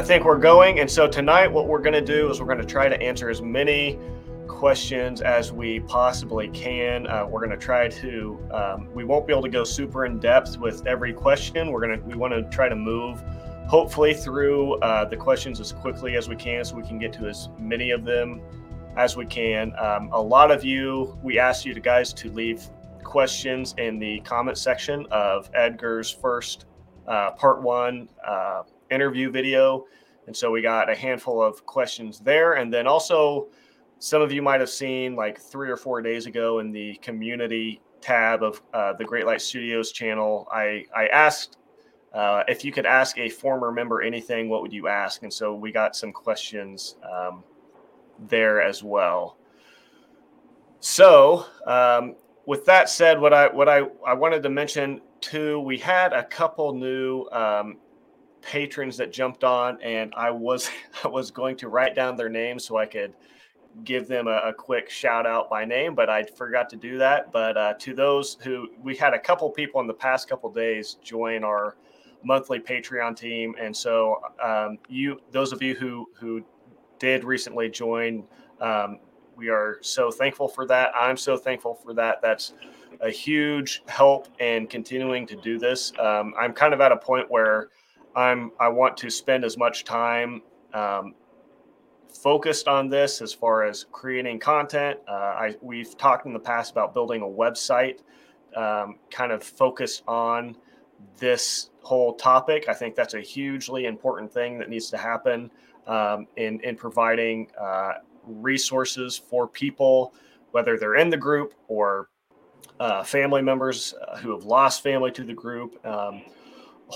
I think we're going. And so tonight, what we're going to do is we're going to try to answer as many questions as we possibly can. Uh, we're going to try to. Um, we won't be able to go super in depth with every question. We're going to. We want to try to move, hopefully, through uh, the questions as quickly as we can, so we can get to as many of them as we can. Um, a lot of you, we asked you to guys to leave questions in the comment section of Edgar's first uh, part one uh, interview video. And so we got a handful of questions there. And then also, some of you might have seen like three or four days ago in the community tab of uh, the Great Light Studios channel, I, I asked uh, if you could ask a former member anything, what would you ask? And so we got some questions um, there as well. So, um, with that said, what I what I, I wanted to mention too, we had a couple new um, patrons that jumped on, and I was I was going to write down their names so I could give them a, a, quick shout out by name, but I forgot to do that. But uh, to those who we had a couple people in the past couple days join our monthly Patreon team, and so um, you those of you who who did recently join. Um, we are so thankful for that. I'm so thankful for that. That's a huge help in continuing to do this. Um, I'm kind of at a point where I'm I want to spend as much time um, focused on this as far as creating content. Uh, I we've talked in the past about building a website, um, kind of focused on this whole topic. I think that's a hugely important thing that needs to happen um, in in providing uh, resources for people, whether they're in the group or uh, family members uh, who have lost family to the group. Um,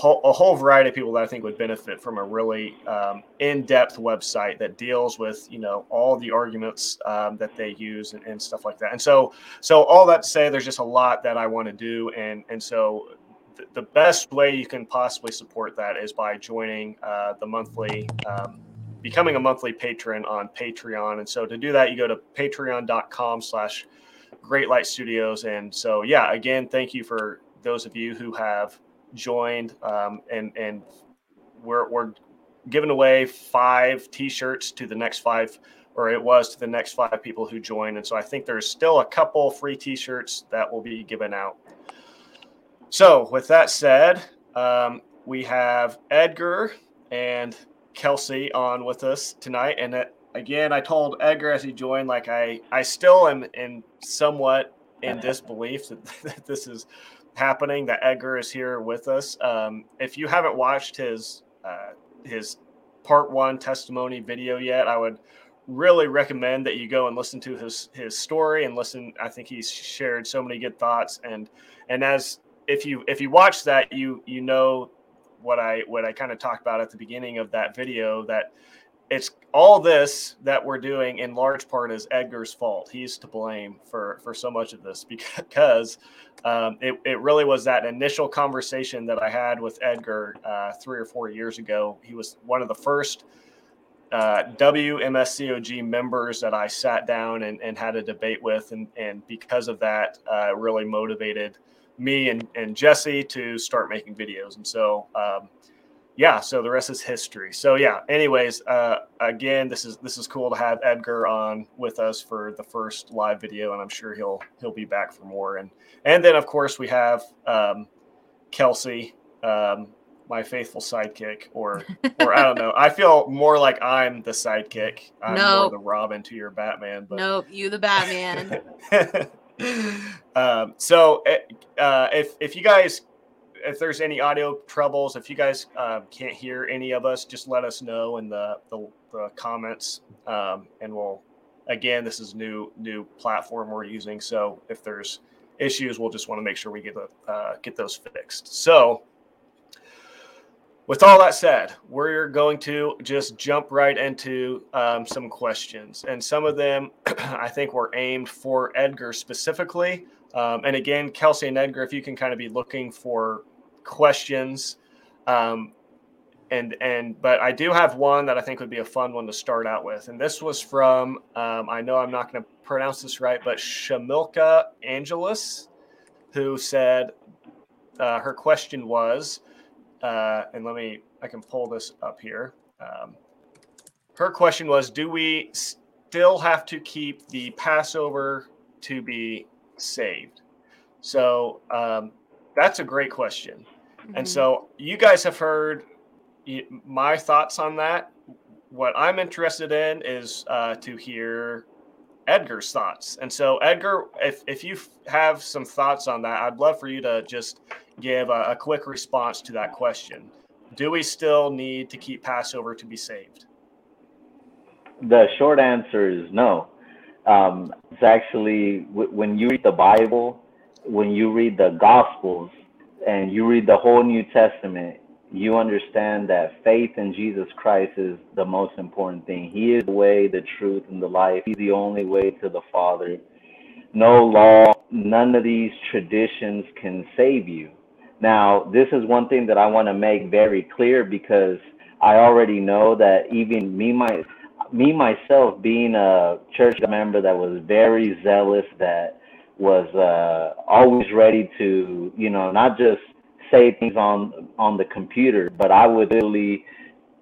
a whole variety of people that I think would benefit from a really um, in-depth website that deals with you know all the arguments um, that they use and, and, stuff like that. And so, so all that to say, there's just a lot that I want to do, and and so th- the best way you can possibly support that is by joining uh, the monthly. Um, becoming a monthly patron on patreon and so to do that you go to patreon.com slash great light studios and so yeah again thank you for those of you who have joined, um, and and we're we're giving away five T-shirts to the next five, or it was to the next five people who join, and so I think there's still a couple free T-shirts that will be given out. So with that said, um, we have Edgar and Kelsey on with us tonight, and it, again, I told Edgar as he joined, like I I still am in somewhat in disbelief that, that this is happening that Edgar is here with us. Um, if you haven't watched his uh, his part one testimony video yet, I would really recommend that you go and listen to his his story and listen. I think he's shared so many good thoughts and and as if you if you watch that, you you know what I what I kind of talked about at the beginning of that video that it's all this that we're doing in large part is Edgar's fault. He's to blame for for so much of this because um, it, it really was that initial conversation that I had with Edgar uh, three or four years ago. He was one of the first uh, WMSCOG members that I sat down and, and had a debate with, and and because of that, uh, really motivated me and, and Jesse to start making videos. And so um, yeah, so the rest is history. So yeah, anyways, uh, again, this is this is cool to have Edgar on with us for the first live video, and I'm sure he'll he'll be back for more. And and then of course we have um, Kelsey, um, my faithful sidekick, or or I don't know. I feel more like I'm the sidekick. I'm nope. more the Robin to your Batman. But nope, you the Batman. um, so eh, uh, if if you guys if there's any audio troubles, if you guys uh, can't hear any of us, just let us know in the the, the comments, um, and we'll. Again, this is new new platform we're using, so if there's issues, we'll just want to make sure we get the, uh, get those fixed. So, with all that said, we're going to just jump right into um, some questions, and some of them I think were aimed for Edgar specifically. Um, and again, Kelsey and Edgar, if you can kind of be looking for questions. Um, and and but I do have one that I think would be a fun one to start out with, and this was from um, I know I'm not going to pronounce this right, but Shamilka Angelus, who said uh, her question was, uh, and let me I can pull this up here. Um, her question was Do we still have to keep the Passover to be saved? So um, that's a great question. Mm-hmm. And so you guys have heard my thoughts on that. What I'm interested in is uh, to hear Edgar's thoughts. And so, Edgar, if, if you have some thoughts on that, I'd love for you to just give a, a quick response to that question. Do we still need to keep Passover to be saved? The short answer is no. Um, it's actually when you read the Bible, when you read the Gospels, and you read the whole New Testament, you understand that faith in Jesus Christ is the most important thing. He is the way, the truth, and the life. He's the only way to the Father. No law, none of these traditions can save you. Now, this is one thing that I want to make very clear because I already know that even me, my, me myself, being a church member that was very zealous, that was uh, always ready to, you know, not just say things on on the computer, but I would literally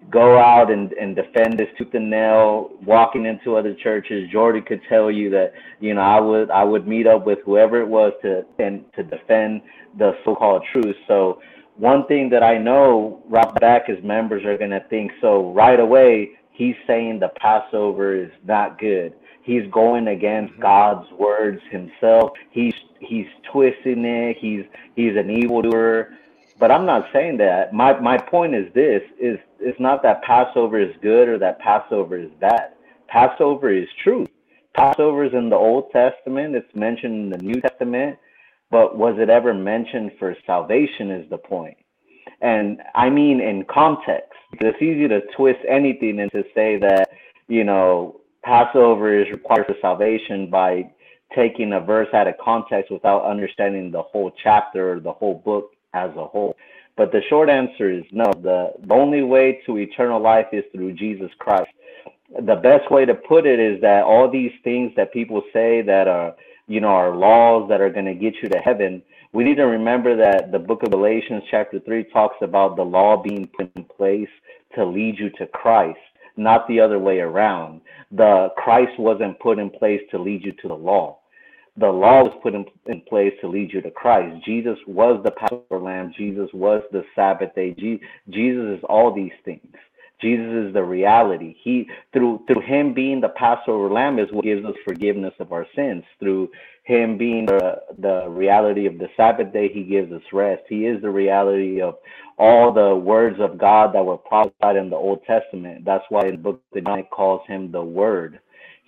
go out and, and defend this tooth and nail, walking into other churches. Jordy could tell you that, you know, I would I would meet up with whoever it was to and to defend the so-called truth. So one thing that I know right back is members are gonna think so right away he's saying the Passover is not good. He's going against mm-hmm. God's words himself. He's he's twisting it. He's he's an evildoer. But I'm not saying that. My my point is this: is it's not that Passover is good or that Passover is bad. Passover is true. Passover is in the Old Testament. It's mentioned in the New Testament. But was it ever mentioned for salvation? Is the point. And I mean in context. It's easy to twist anything and to say that you know Passover is required for salvation by taking a verse out of context without understanding the whole chapter or the whole book as a whole. But the short answer is no. The, the only way to eternal life is through Jesus Christ. The best way to put it is that all these things that people say that are, you know, are laws that are going to get you to heaven, we need to remember that the book of Galatians, chapter 3, talks about the law being put in place to lead you to Christ, not the other way around. The Christ wasn't put in place to lead you to the law the law was put in, in place to lead you to Christ. Jesus was the Passover lamb. Jesus was the Sabbath day. Jesus is all these things. Jesus is the reality. He through through him being the Passover lamb is what gives us forgiveness of our sins. Through him being the, the reality of the Sabbath day, he gives us rest. He is the reality of all the words of God that were prophesied in the Old Testament. That's why in the book of John it calls him the Word.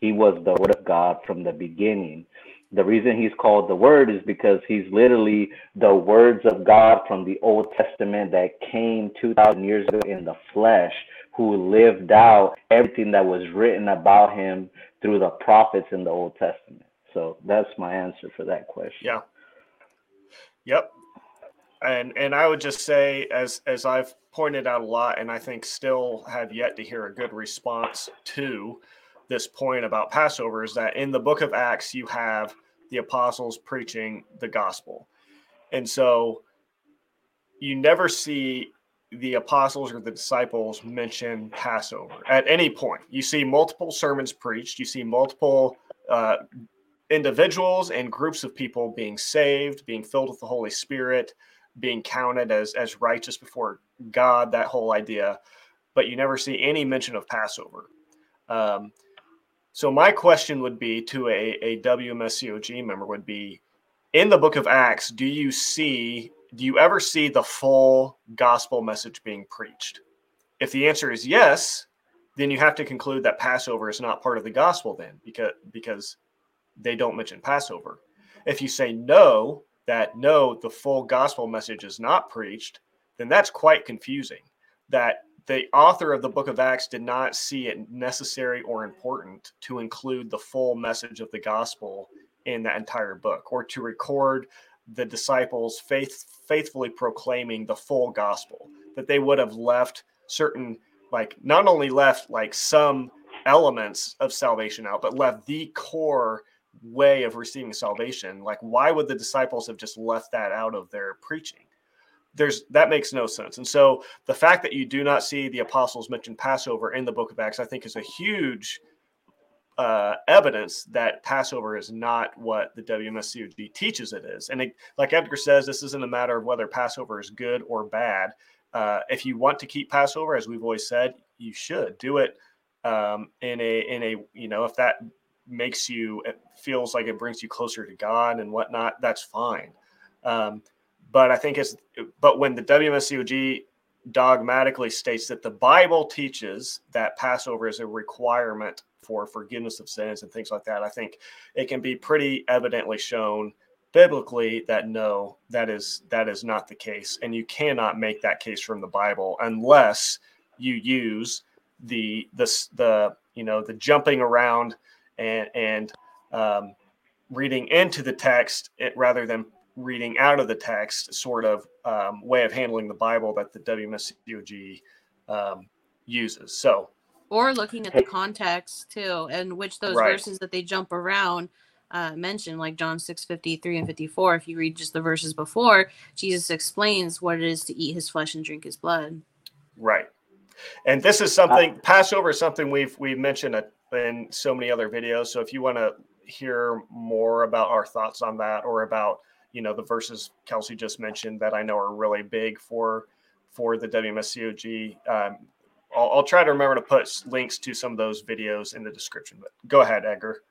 He was the Word of God from the beginning. The reason he's called the Word is because he's literally the words of God from the Old Testament that came 2,000 years ago in the flesh, who lived out everything that was written about him through the prophets in the Old Testament. So that's my answer for that question. Yeah. Yep. And and I would just say, as as I've pointed out a lot, and I think still have yet to hear a good response to this point about Passover is that in the book of Acts, you have the apostles preaching the gospel. And so you never see the apostles or the disciples mention Passover at any point. You see multiple sermons preached, you see multiple uh, individuals and groups of people being saved, being filled with the Holy Spirit, being counted as, as righteous before God, that whole idea. But you never see any mention of Passover. Um, so my question would be to a, a WMSCOG member would be in the book of Acts, do you see do you ever see the full gospel message being preached? If the answer is yes, then you have to conclude that Passover is not part of the gospel then because because they don't mention Passover. If you say no, that no, the full gospel message is not preached, then that's quite confusing. That the author of the book of Acts did not see it necessary or important to include the full message of the gospel in that entire book or to record the disciples faith, faithfully proclaiming the full gospel that they would have left certain like not only left like some elements of salvation out but left the core way of receiving salvation. Like why would the disciples have just left that out of their preaching there's that makes no sense. And so the fact that you do not see the apostles mention Passover in the book of Acts, I think, is a huge uh, evidence that Passover is not what the WMSCOG teaches it is. And it, like Edgar says, this isn't a matter of whether Passover is good or bad. Uh, if you want to keep Passover, as we've always said, you should do it um, in a in a you know if that makes you it feels like it brings you closer to God and whatnot, that's fine. Um, but I think it's but when the WMSCOG dogmatically states that the Bible teaches that Passover is a requirement for forgiveness of sins and things like that, I think it can be pretty evidently shown biblically that no, that is that is not the case, and you cannot make that case from the Bible unless you use the the the you know the jumping around and and um, reading into the text it, rather than reading out of the text sort of um, way of handling the Bible that the WMSCOG um, uses. So, or looking at the context too, and which those right. verses that they jump around uh, mention, like John 6 53 and 54. If you read just the verses before, Jesus explains what it is to eat his flesh and drink his blood. Right. And this is something, uh, Passover is something we've, we've mentioned in so many other videos. So if you want to hear more about our thoughts on that or about you know the verses Kelsey just mentioned that I know are really big for for the WMSCOG. Um, I'll, I'll, try to remember to put links to some of those videos in the description. But go ahead, Edgar.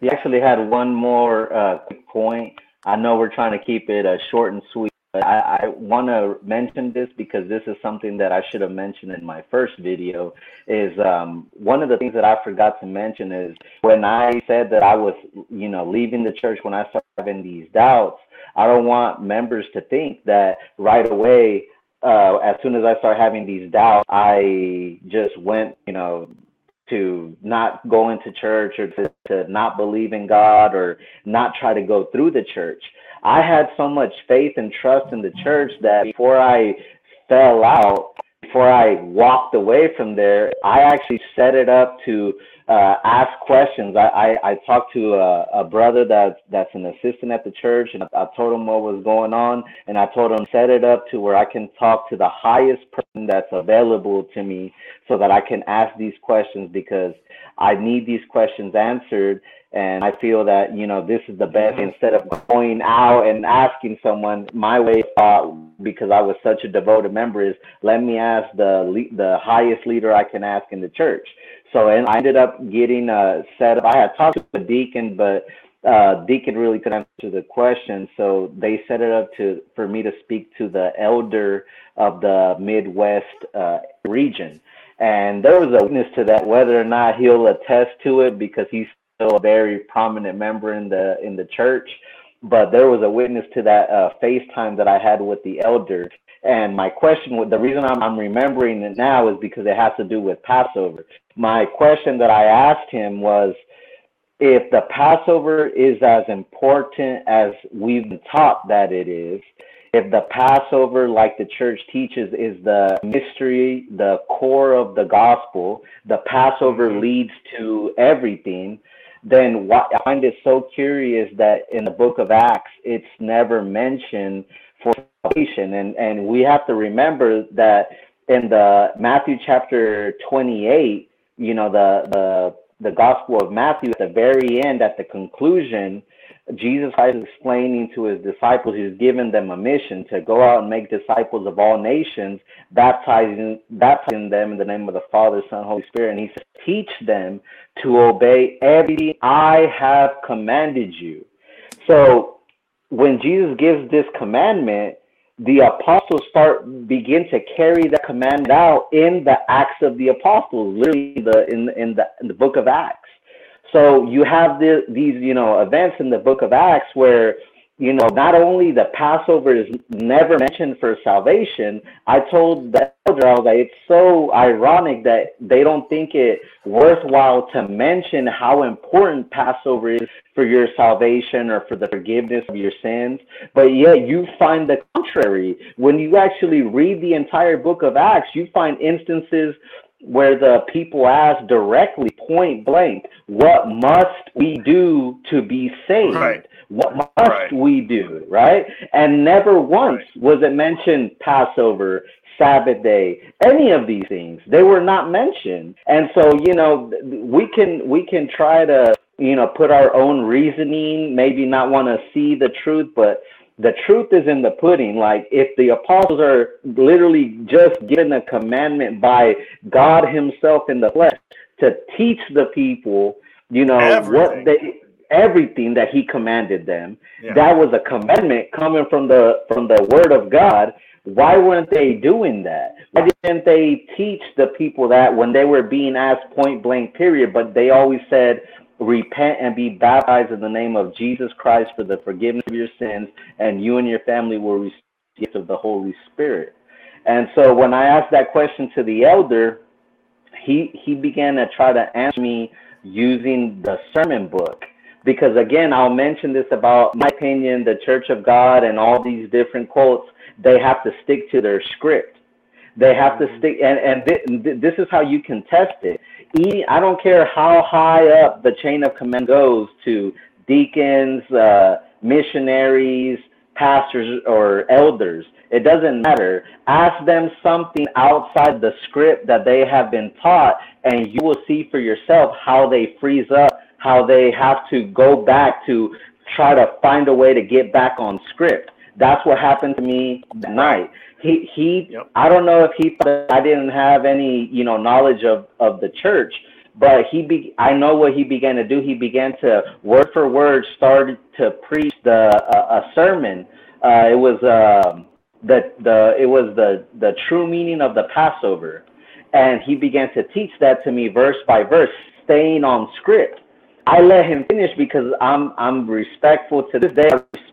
You actually had one more uh, point. I know we're trying to keep it uh, short and sweet. I, I want to mention this because this is something that I should have mentioned in my first video. Is um, one of the things that I forgot to mention is when I said that I was, you know, leaving the church when I started having these doubts. I don't want members to think that right away, uh, as soon as I start having these doubts, I just went, you know, to not go into church or to, to not believe in God or not try to go through the church. I had so much faith and trust in the church that before I fell out, before I walked away from there, I actually set it up to uh, ask questions. I, I, I talked to a, a brother that's that's an assistant at the church, and I, told him what was going on, and I told him set it up to where I can talk to the highest person that's available to me, so that I can ask these questions because I need these questions answered and I feel that, you know, this is the best instead of going out and asking someone my way thought because I was such a devoted member is let me ask the the highest leader I can ask in the church. So and I ended up getting a set up. I had talked to a deacon, but uh, deacon really couldn't answer the question. So they set it up to for me to speak to the elder of the Midwest uh, region. And there was a witness to that, whether or not he'll attest to it because he's a very prominent member in the in the church. But there was a witness to that uh, FaceTime that I had with the elder. And my question, the reason I'm, I'm remembering it now is because it has to do with Passover. My question that I asked him was, if the Passover is as important as we've been taught that it is, if the Passover, like the church teaches, is the mystery, the core of the gospel, the Passover leads to everything, then what, I find it so curious that in the book of Acts, it's never mentioned for salvation. And, and we have to remember that in the Matthew chapter 28, you know, the, the, the gospel of Matthew at the very end, at the conclusion, Jesus is explaining to his disciples, he's given them a mission to go out and make disciples of all nations, baptizing, baptizing them in the name of the Father, Son, Holy Spirit. And he says, teach them to obey everything I have commanded you. So when Jesus gives this commandment, the apostles start begin to carry that command out in the Acts of the Apostles, literally the in in the in the book of Acts. So you have the, these, you know, events in the book of Acts where, you know, not only the Passover is never mentioned for salvation. I told the elder, I was like, it's so ironic that they don't think it worthwhile to mention how important Passover is for your salvation or for the forgiveness of your sins. But yet you find the contrary. When you actually read the entire book of Acts, you find instances where the people ask directly, point blank, what must we do to be saved? Right. What must right. we do, right? And never once right. was it mentioned Passover, Sabbath day, any of these things. They were not mentioned. And so, you know, we can we can try to, you know, put our own reasoning, maybe not want to see the truth, but the truth is in the pudding. Like if the apostles are literally just given a commandment by God Himself in the flesh to teach the people, you know, everything. what they everything that He commanded them. Yeah. That was a commandment coming from the from the Word of God. Why weren't they doing that? Why didn't they teach the people that when they were being asked point blank period? But they always said, repent and be baptized in the name of Jesus Christ for the forgiveness of your sins, and you and your family will receive the gift of the Holy Spirit. And so when I asked that question to the elder, he he began to try to answer me using the sermon book. Because again, I'll mention this about my opinion, the Church of God and all these different quotes, they have to stick to their script. They have to mm-hmm. stick, and, and th- this is how you can test it I don't care how high up the chain of command goes to deacons, uh, missionaries, pastors, or elders. It doesn't matter. Ask them something outside the script that they have been taught, and you will see for yourself how they freeze up, how they have to go back to try to find a way to get back on script. That's what happened to me that night he he yep. I don't know if he thought I didn't have any you know knowledge of of the church, but he be I know what he began to do. He began to word for word started to preach the uh, a sermon. Uh, it was um, the the it was the the true meaning of the Passover, and he began to teach that to me verse by verse, staying on script. I let him finish because I'm I'm respectful to this day.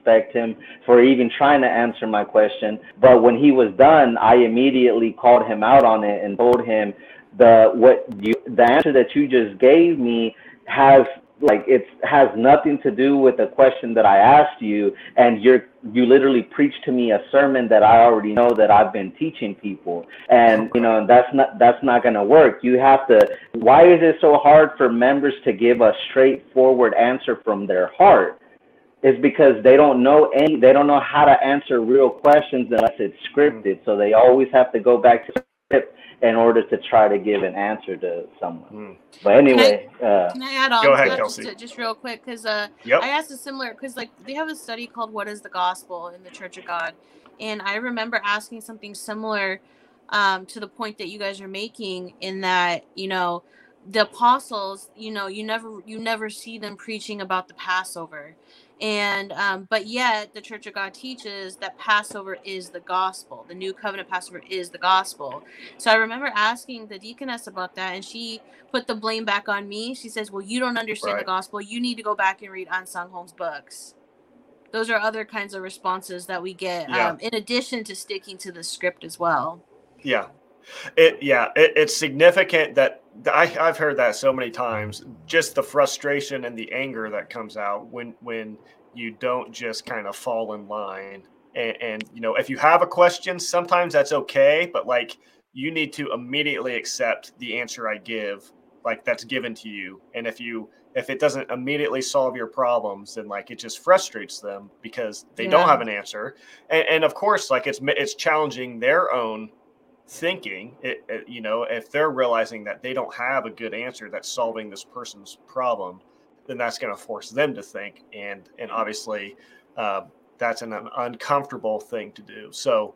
Respect him for even trying to answer my question. But when he was done, I immediately called him out on it and told him the what you the answer that you just gave me has like it has nothing to do with the question that I asked you, and you're you literally preached to me a sermon that I already know that I've been teaching people, and you know that's not that's not gonna work. You have to. Why is it so hard for members to give a straightforward answer from their heart? Is because they don't know any, they don't know how to answer real questions unless it's scripted. So they always have to go back to script in order to try to give an answer to someone. Mm. But anyway, can I, uh, can I add on? Go ahead, Kelsey. Just, just, real quick, because uh, yep. I asked a similar because like they have a study called "What Is the Gospel" in the Church of God, and I remember asking something similar um, to the point that you guys are making in that you know the apostles, you know, you never you never see them preaching about the Passover and um, but yet the church of god teaches that passover is the gospel. The new covenant passover is the gospel. So i remember asking the deaconess about that and she put the blame back on me. She says well you don't understand right. the gospel. You need to go back and read Ahnsahnghong's books. Those are other kinds of responses that we get yeah. um, in addition to sticking to the script as well. Yeah. It yeah, it, it's significant that I, I've heard that so many times. Just the frustration and the anger that comes out when when you don't just kind of fall in line. And, and you know, if you have a question, sometimes that's okay, but like you need to immediately accept the answer I give, like that's given to you. And if you if it doesn't immediately solve your problems, then like it just frustrates them because they yeah. don't have an answer. And, and of course, like it's it's challenging their own thinking it, it, you know if they're realizing that they don't have a good answer that's solving this person's problem then that's going to force them to think and and obviously uh, that's an, an, uncomfortable thing to do. So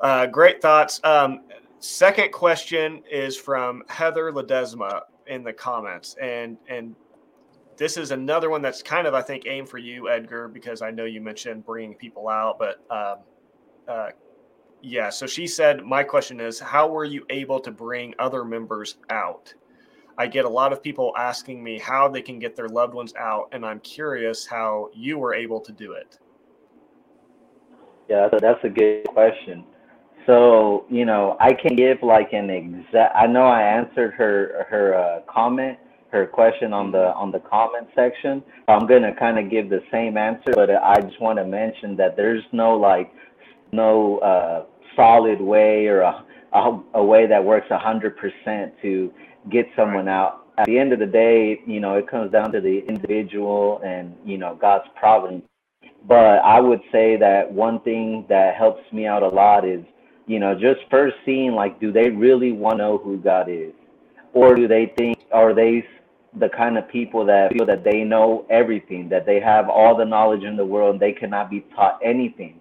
uh, great thoughts. Um, second question is from heather ledesma in the comments and and this is another one that's kind of i think aimed for you edgar because i know you mentioned bringing people out but um, uh, yeah. So she said, My question is, how were you able to bring other members out? I get a lot of people asking me how they can get their loved ones out, and I'm curious how you were able to do it. Yeah, that's a good question. So, you know, I can give like an exact. I know I answered her her uh, comment, her question on the on the comment section. I'm gonna kind of give the same answer, but I just want to mention that there's no like no uh, solid way or a, a, a way that works 100% to get someone out at the end of the day, you know, it comes down to the individual and, you know, God's providence. But I would say that one thing that helps me out a lot is, you know, just first seeing like, do they really want to know who God is? Or do they think, are they the kind of people that feel that they know everything, that they have all the knowledge in the world, and they cannot be taught anything?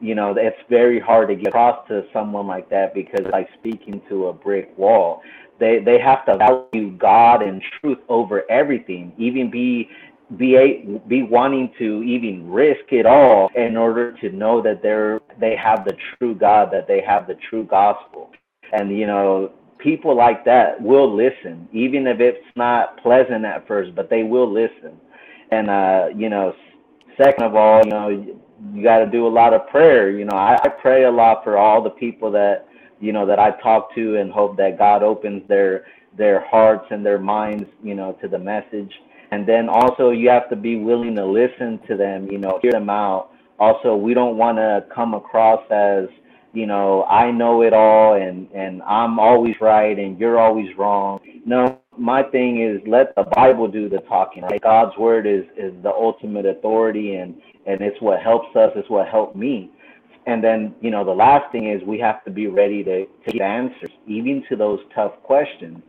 You know, it's very hard to get across to someone like that because like speaking to a brick wall. They they have to value God and truth over everything, even be be a, be wanting to even risk it all in order to know that they're they have the true God, that they have the true gospel. And you know, people like that will listen, even if it's not pleasant at first, but they will listen. And uh, you know, second of all, you know, you got to do a lot of prayer. You know, I, I pray a lot for all the people that you know that I talk to and hope that God opens their their hearts and their minds, you know, to the message. And then also you have to be willing to listen to them, you know, hear them out. Also, we don't want to come across as, you know, I know it all and and I'm always right and you're always wrong. No, my thing is let the Bible do the talking. Right? God's word is is the ultimate authority and and it's what helps us. It's what helped me. And then, you know, the last thing is we have to be ready to, to give answers, even to those tough questions.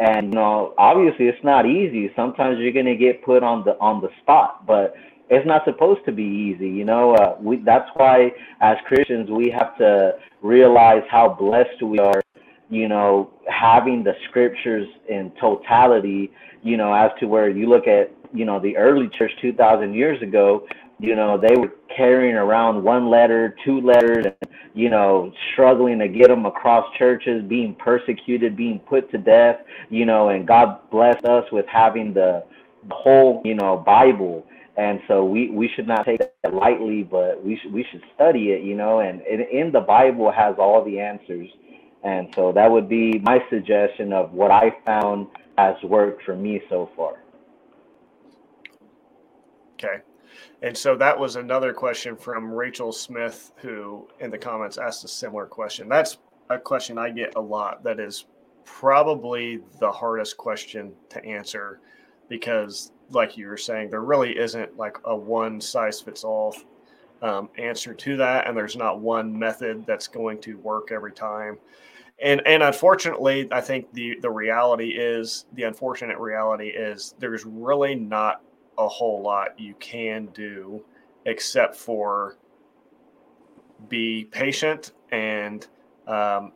And you know, obviously, it's not easy. Sometimes you're gonna get put on the on the spot, but it's not supposed to be easy. You know, uh, we that's why as Christians we have to realize how blessed we are. You know, having the scriptures in totality. You know, as to where you look at you know the early church 2,000 years ago you know, they were carrying around one letter, two letters, and, you know, struggling to get them across churches, being persecuted, being put to death, you know, and God blessed us with having the whole, you know, Bible. And so we, we should not take that lightly, but we should, we should study it, you know, and in, in the Bible has all the answers. And so that would be my suggestion of what I found has worked for me so far. Okay. And so that was another question from Rachel Smith, who in the comments asked a similar question. That's a question I get a lot. That is probably the hardest question to answer because, like you were saying, there really isn't like a one size fits all um, answer to that. And there's not one method that's going to work every time. And, and unfortunately, I think the, the reality is the unfortunate reality is there's really not a whole lot you can do except for be patient and um,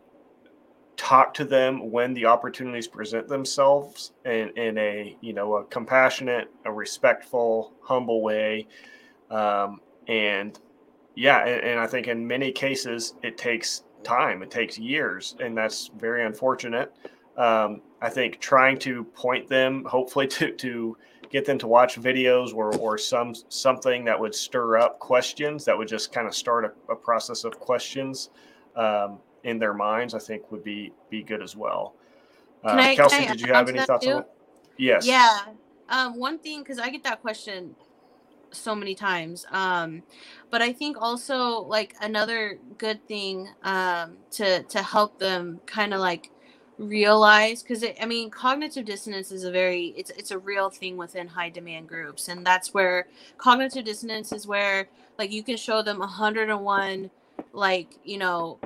talk to them when the opportunities present themselves in, in a you know a compassionate a respectful humble way. Um, and yeah and, and i think in many cases it takes time it takes years and that's very unfortunate. Um, i think trying to point them hopefully to to get them to watch videos or, or some something that would stir up questions that would just kind of start a, a process of questions um, in their minds i think would be be good as well. Uh, I, kelsey did you have any thoughts too? on it? Yes. Yeah. Um, one thing because i get that question so many times um, but i think also like another good thing um, to to help them kind of like realize because i mean cognitive dissonance is a very it's it's a real thing within high demand groups and that's where cognitive dissonance is where like you can show them 101 like you know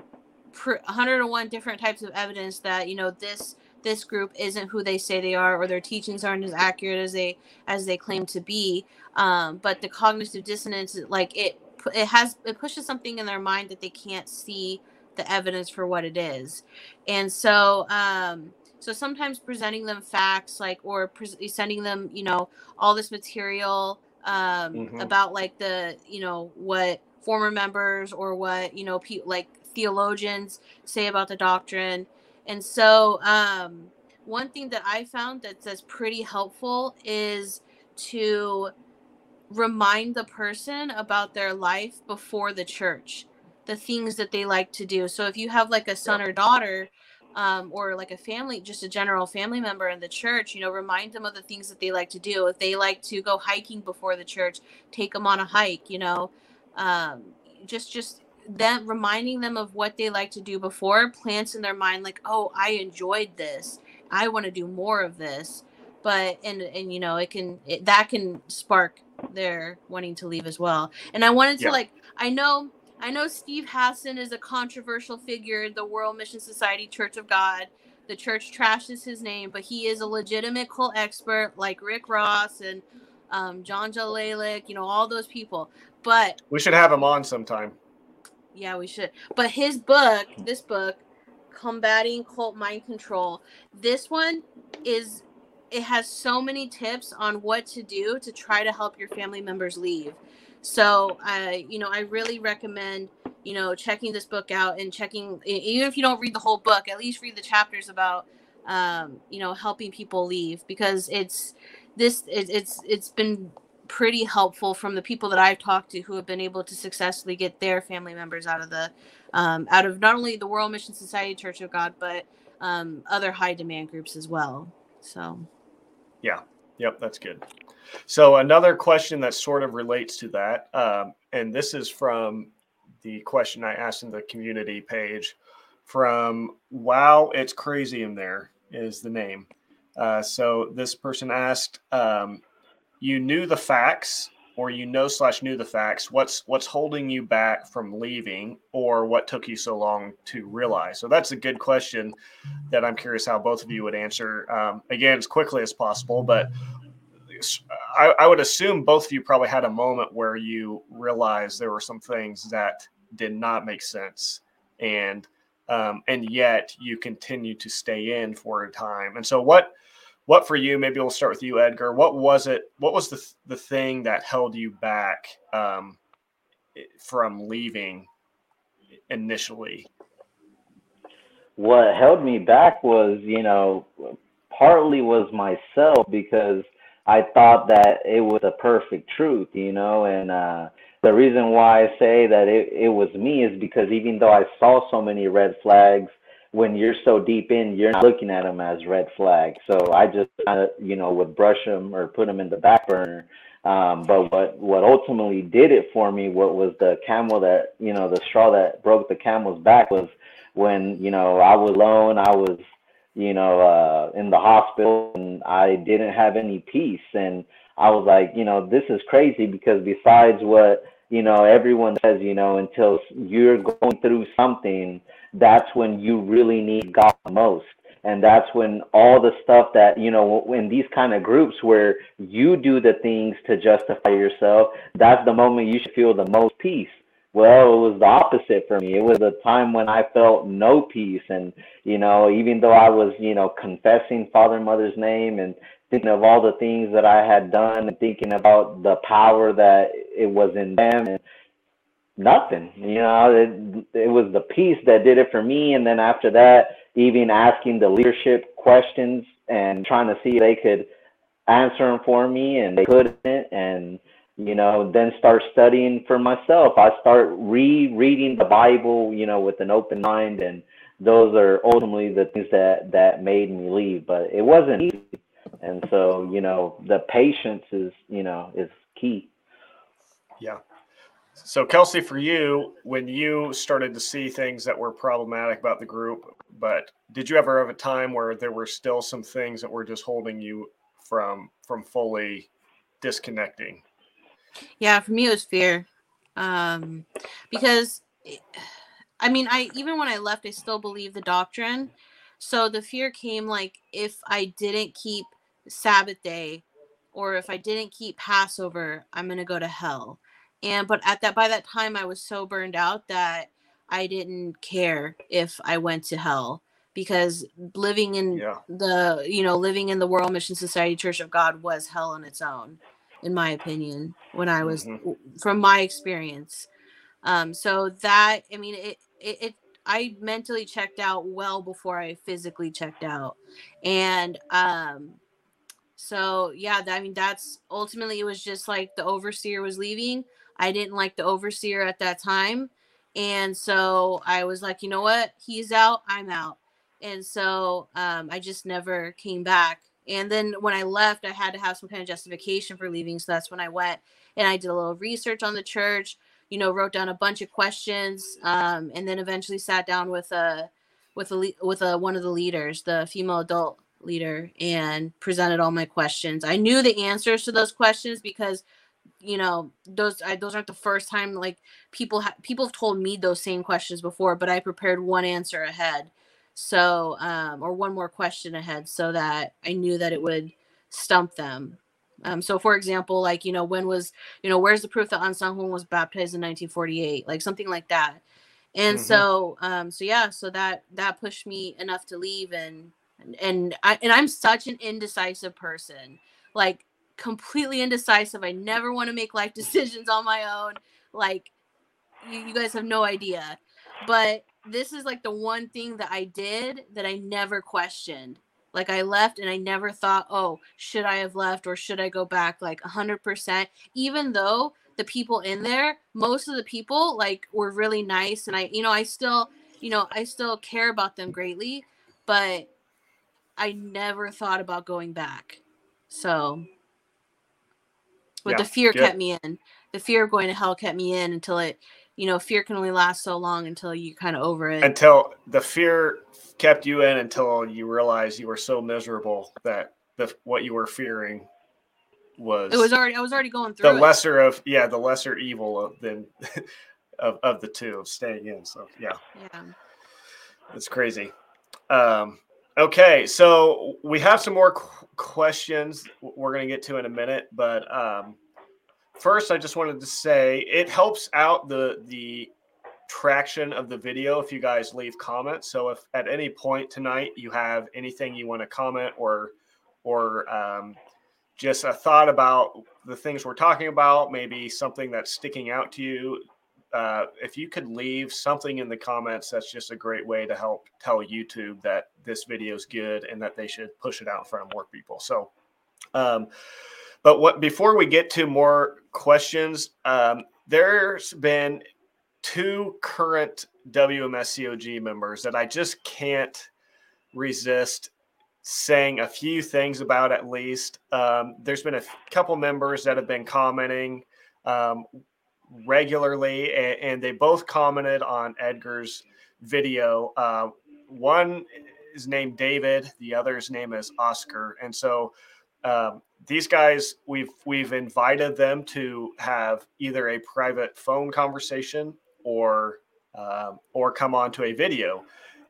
101 different types of evidence that you know this this group isn't who they say they are or their teachings aren't as accurate as they as they claim to be um, but the cognitive dissonance like it it has it pushes something in their mind that they can't see the evidence for what it is. And so, um, so sometimes presenting them facts, like, or pre- sending them, you know, all this material um, mm-hmm. about like the, you know, what former members or what, you know, pe- like theologians say about the doctrine. And so, um, one thing that I found that's, that's pretty helpful is to remind the person about their life before the church the things that they like to do. So if you have like a son or daughter, um, or like a family, just a general family member in the church, you know, remind them of the things that they like to do. If they like to go hiking before the church, take them on a hike, you know, um, just, just them reminding them of what they like to do before plants in their mind, like, oh, I enjoyed this. I want to do more of this. but and and you know it can it, that can spark their wanting to leave as well. And I wanted to yeah. like I know I know Steve Hassan is a controversial figure in the World Mission Society Church of God. The church trashes his name, but he is a legitimate cult expert like Rick Ross and um, Janja Lalich, you know, all those people. But we should have him on sometime. Yeah, we should. But his book, this book, Combating Cult Mind Control, this one is it has so many tips on what to do to try to help your family members leave. So, uh, you know, I really recommend, you know, checking this book out and checking, even if you don't read the whole book, at least read the chapters about, um, you know, helping people leave because it's this, it, it's, it's been pretty helpful from the people that I've talked to who have been able to successfully get their family members out of the, um, out of not only the World Mission Society Church of God, but um, other high demand groups as well. So. Yeah. Yep. That's good. So another question that sort of relates to that, um, and this is from the question I asked in the community page from Wow, it's crazy in there is the name. Uh, so this person asked, um, you knew the facts or you know slash knew the facts what's what's holding you back from leaving or what took you so long to realize so that's a good question that i'm curious how both of you would answer um, again as quickly as possible but I, I would assume both of you probably had a moment where you realized there were some things that did not make sense and um, and yet you continue to stay in for a time. And so what what for you maybe we'll start with you edgar. What was it what was the the thing that held you back um, from leaving initially? What held me back was you know partly was myself because i thought that it was a perfect truth you know and uh the reason why i say that it, it was me is because even though i saw so many red flags when you're so deep in, you're not looking at them as red flags. So I just kind of, you know, would brush them or put them in the back burner. Um, but what what ultimately did it for me, what was the camel that, you know, the straw that broke the camel's back was when, you know, I was alone, I was, you know, uh, in the hospital and I didn't have any peace. And I was like, you know, this is crazy because besides what, you know, everyone says, you know, until you're going through something, that's when you really need God most. And that's when all the stuff that, you know, in these kind of groups where you do the things to justify yourself, that's the moment you should feel the most peace. Well, it was the opposite for me. It was a time when I felt no peace. And, you know, even though I was, you know, confessing Father and Mother's name and thinking of all the things that I had done and thinking about the power that it was in them and nothing. You know, it, it was the peace that did it for me. And then after that, even asking the leadership questions and trying to see if they could answer them for me, and they couldn't. And you know, then start studying for myself. I start rereading the Bible, you know, with an open mind, and those are ultimately the things that that made me leave. But it wasn't easy, and so you know, the patience is you know is key. Yeah, so, Kelsey, for you, when you started to see things that were problematic about the group, but did you ever have a time where there were still some things that were just holding you from from fully disconnecting? Yeah, for me it was fear, um, because I mean, I even when I left, I still believed the doctrine. So the fear came like if I didn't keep Sabbath day, or if I didn't keep Passover, I'm gonna go to hell and but at that by that time i was so burned out that i didn't care if i went to hell because living in yeah. the you know living in the world mission society church of god was hell on its own in my opinion when i was mm-hmm. from my experience um so that i mean it, it it i mentally checked out well before i physically checked out and um so yeah i mean that's ultimately it was just like the overseer was leaving I didn't like the overseer at that time. And so I was like, you know what? He's out, I'm out. And so um, I just never came back. And then when I left, I had to have some kind of justification for leaving. So that's when I went and I did a little research on the church, you know, wrote down a bunch of questions, um, and then eventually sat down with a with a with a one of the leaders, the female adult leader and presented all my questions. I knew the answers to those questions because you know those I, those aren't the first time like people ha- people have told me those same questions before but i prepared one answer ahead so um or one more question ahead so that i knew that it would stump them um so for example like you know when was you know where's the proof that Ahnsahnghong was baptized in 1948 like something like that and mm-hmm. so um so yeah so that that pushed me enough to leave and and I and I'm such an indecisive person. Like completely indecisive. I never want to make life decisions on my own. Like you, you guys have no idea. But this is like the one thing that I did that I never questioned. Like I left and I never thought, oh, should I have left or should I go back? Like 100%. Even though the people in there, most of the people like were really nice. And I, you know, I still, you know, I still care about them greatly. But I never thought about going back. So but yeah, the fear good. kept me in. The fear of going to hell kept me in until it, you know, fear can only last so long until you kind of over it. Until the fear kept you in until you realized you were so miserable that the what you were fearing was it was already I was already going through the it. lesser of yeah the lesser evil of than of, of the two of staying in. So yeah, yeah, it's crazy. Um, Okay, so we have some more qu- questions we're going to get to in a minute, but um, first, I just wanted to say it helps out the the traction of the video if you guys leave comments. So if at any point tonight you have anything you want to comment or or um, just a thought about the things we're talking about, maybe something that's sticking out to you, uh, if you could leave something in the comments, that's just a great way to help tell YouTube that this video is good and that they should push it out in front of more people. So, um, but what before we get to more questions, um, there's been two current WMSCOG members that I just can't resist saying a few things about at least. Um, there's been a couple members that have been commenting. Um, regularly, and, and, they both commented on Edgar's video. Uh, one is named David, the other's name is Oscar, and so um, these guys we've we've invited them to have either a private phone conversation or um, or come on to a video,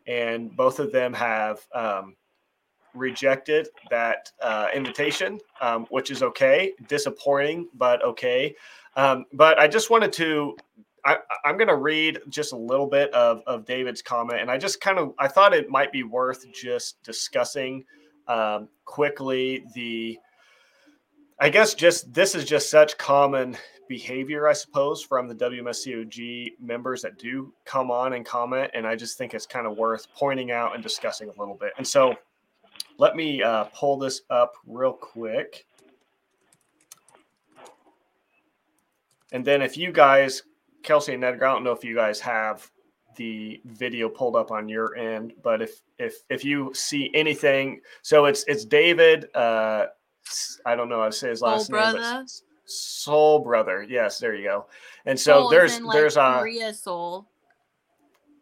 and both of them have. Um, rejected that uh, invitation, um, which is okay. Disappointing, but okay. Um, but I just wanted to I, am going to read just a little bit of, of David's comment, and I just kind of I thought it might be worth just discussing um, quickly the. I guess just this is just such common behavior, I suppose, from the WMSCOG members that do come on and comment, and I just think it's kind of worth pointing out and discussing a little bit. And so, let me uh, pull this up real quick. And then if you guys, Kelsey and Edgar, I don't know if you guys have the video pulled up on your end, but if if if you see anything, so it's it's David. Uh, I don't know how to say his last Soul name. Brother. Soul brother. Yes, there you go. And so soul there's in, like, there's a Korea soul.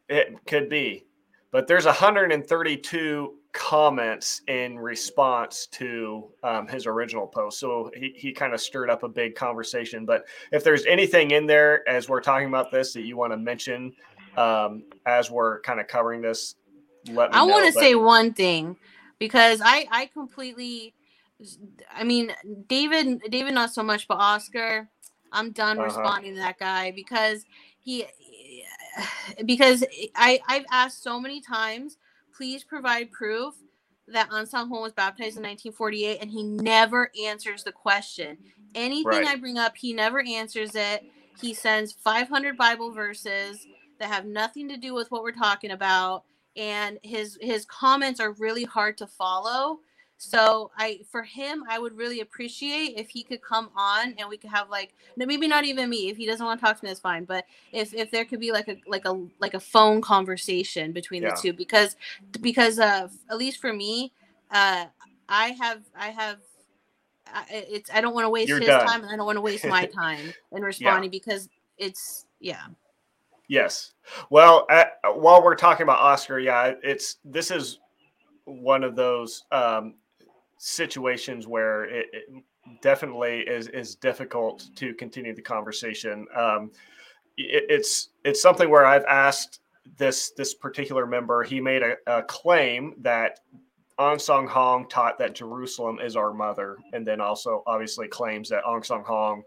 It could be, but there's 132 comments in response to um, his original post. So he, he kind of stirred up a big conversation. But if there's anything in there as we're talking about this that you want to mention um, as we're kind of covering this, let me I want to say one thing because I I completely I mean David David not so much but Oscar I'm done uh-huh. responding to that guy because he because I I've asked so many times please provide proof that Ahnsahnghong was baptized in 1948 and he never answers the question. Anything right. I bring up, he never answers it. He sends 500 Bible verses that have nothing to do with what we're talking about and his his comments are really hard to follow so I for him, I would really appreciate if he could come on and we could have like maybe not even me. If he doesn't want to talk to me, that's fine. But if if there could be like a like a like a phone conversation between yeah. the two, because because uh at least for me, uh I have I have I, it's I don't want to waste You're his done. time and I don't want to waste my time in responding yeah. because it's yeah. Yes. Well, at, while we're talking about Oscar, yeah, it's this is one of those um, situations where it, it, definitely is is difficult to continue the conversation. Um, it, it's it's something where I've asked this this particular member. He made a, a claim that Ahnsahnghong taught that Jerusalem is our mother, and then also obviously claims that Ahnsahnghong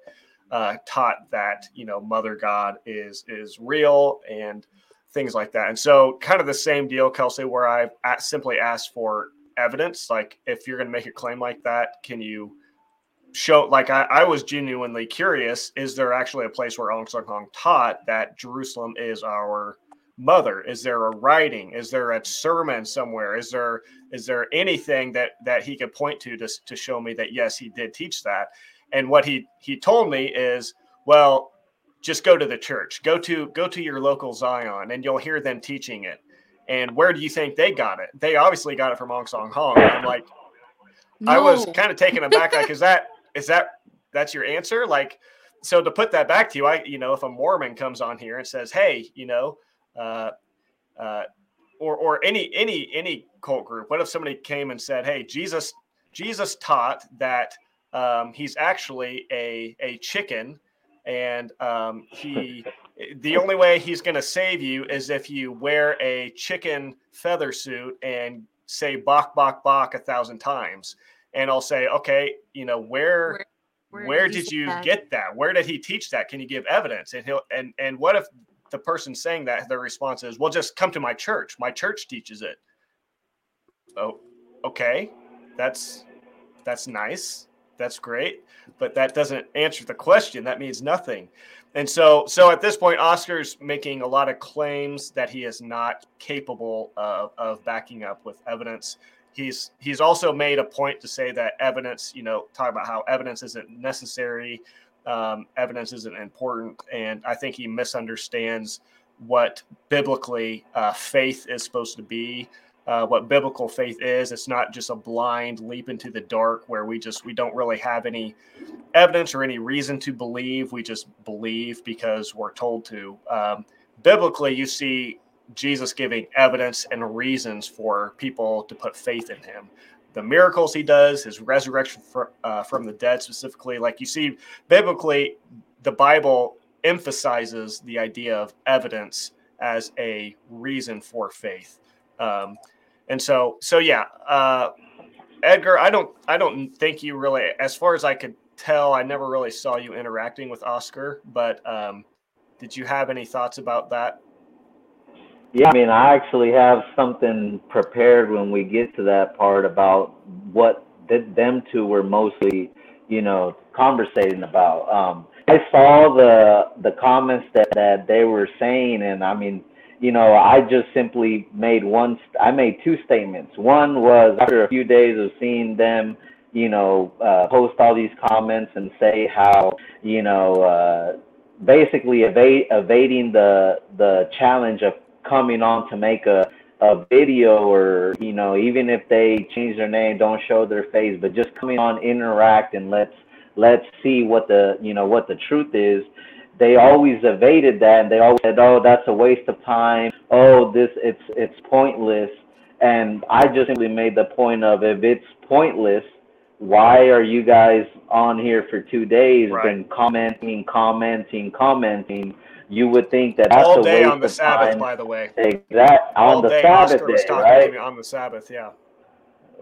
uh, taught that you know Mother God is is real and things like that. And so, kind of the same deal, Kelsey, where I've simply asked for evidence. Like, if you're going to make a claim like that, can you show? Like, I, I was genuinely curious: is there actually a place where Ahnsahnghong taught that Jerusalem is our mother? Is there a writing? Is there a sermon somewhere? Is there is there anything that that he could point to to to show me that yes, he did teach that? And what he he told me is, well, just go to the church. Go to go to your local Zion, and you'll hear them teaching it. And where do you think they got it? They obviously got it from Ahnsahnghong. I'm like, no. I was kind of taken aback. Like, is that is that that's your answer? Like, so to put that back to you, I you know, if a Mormon comes on here and says, hey, you know, uh, uh, or or any any any cult group, what if somebody came and said, hey, Jesus Jesus taught that um, he's actually a a chicken, and um, he the only way he's going to save you is if you wear a chicken feather suit and say "bok bok bok" a thousand times. And I'll say, okay, you know where. Where, where did, did you that? get that? Where did he teach that? Can you give evidence? And he'll and and what if the person saying that their response is, "Well, just come to my church. My church teaches it." Oh, okay, that's that's nice that's great, but that doesn't answer the question. That means nothing. And so, so at this point, Oscar's making a lot of claims that he is not capable of, of backing up with evidence. He's he's also made a point to say that evidence, you know, talk about how evidence isn't necessary, um, evidence isn't important, and I think he misunderstands what biblically uh, faith is supposed to be uh, what biblical faith is. It's not just a blind leap into the dark where we just we don't really have any evidence or any reason to believe. We just believe because we're told to. Um, biblically, you see Jesus giving evidence and reasons for people to put faith in him. The miracles he does, his resurrection for, uh, from the dead, specifically, like you see biblically, the Bible emphasizes the idea of evidence as a reason for faith. Um, and so, so yeah, uh, Edgar, I don't, I don't think you really, as far as I could tell, I never really saw you interacting with Oscar. But um, did you have any thoughts about that? Yeah, I mean, I actually have something prepared when we get to that part about what th- them two were mostly, you know, conversating about. Um, I saw the the comments that that they were saying, and I mean, you know, I just simply made one, I made two statements. One was after a few days of seeing them, you know, uh, post all these comments and say how, you know, uh, basically evade, evading the, the challenge of coming on to make a, a video or, you know, even if they change their name, don't show their face, but just coming on, interact and let's, let's see what the, you know, what the truth is they always evaded that and they always said, "Oh, that's a waste of time. Oh, this it's it's pointless." And I just simply made the point of if it's pointless, why are you guys on here for two days right. and commenting, commenting, commenting? You would think that that's all a day on the Sabbath, time. by the way. Exact on all the day, Sabbath Oscar day, right? On the Sabbath, yeah.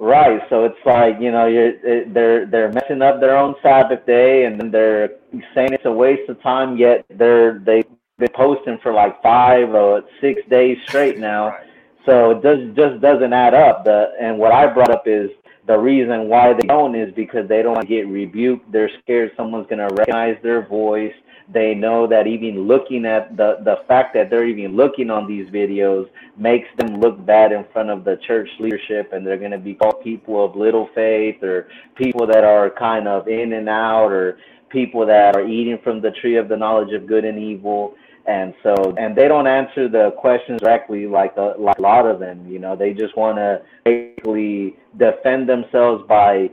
Right. So it's like you know you're eh, they're they're messing up their own Sabbath day, and then they're saying it's a waste of time. Yet they're they've been posting for like five or six days straight now. right. So it just just doesn't add up. The and what I brought up is the reason why they don't is because they don't want to get rebuked. They're scared someone's gonna recognize their voice they know that even looking at the the fact that they're even looking on these videos makes them look bad in front of the church leadership and they're going to be called people of little faith or people that are kind of in and out or people that are eating from the tree of the knowledge of good and evil. And so and they don't answer the questions directly like a, like a lot of them you know. They just want to basically defend themselves by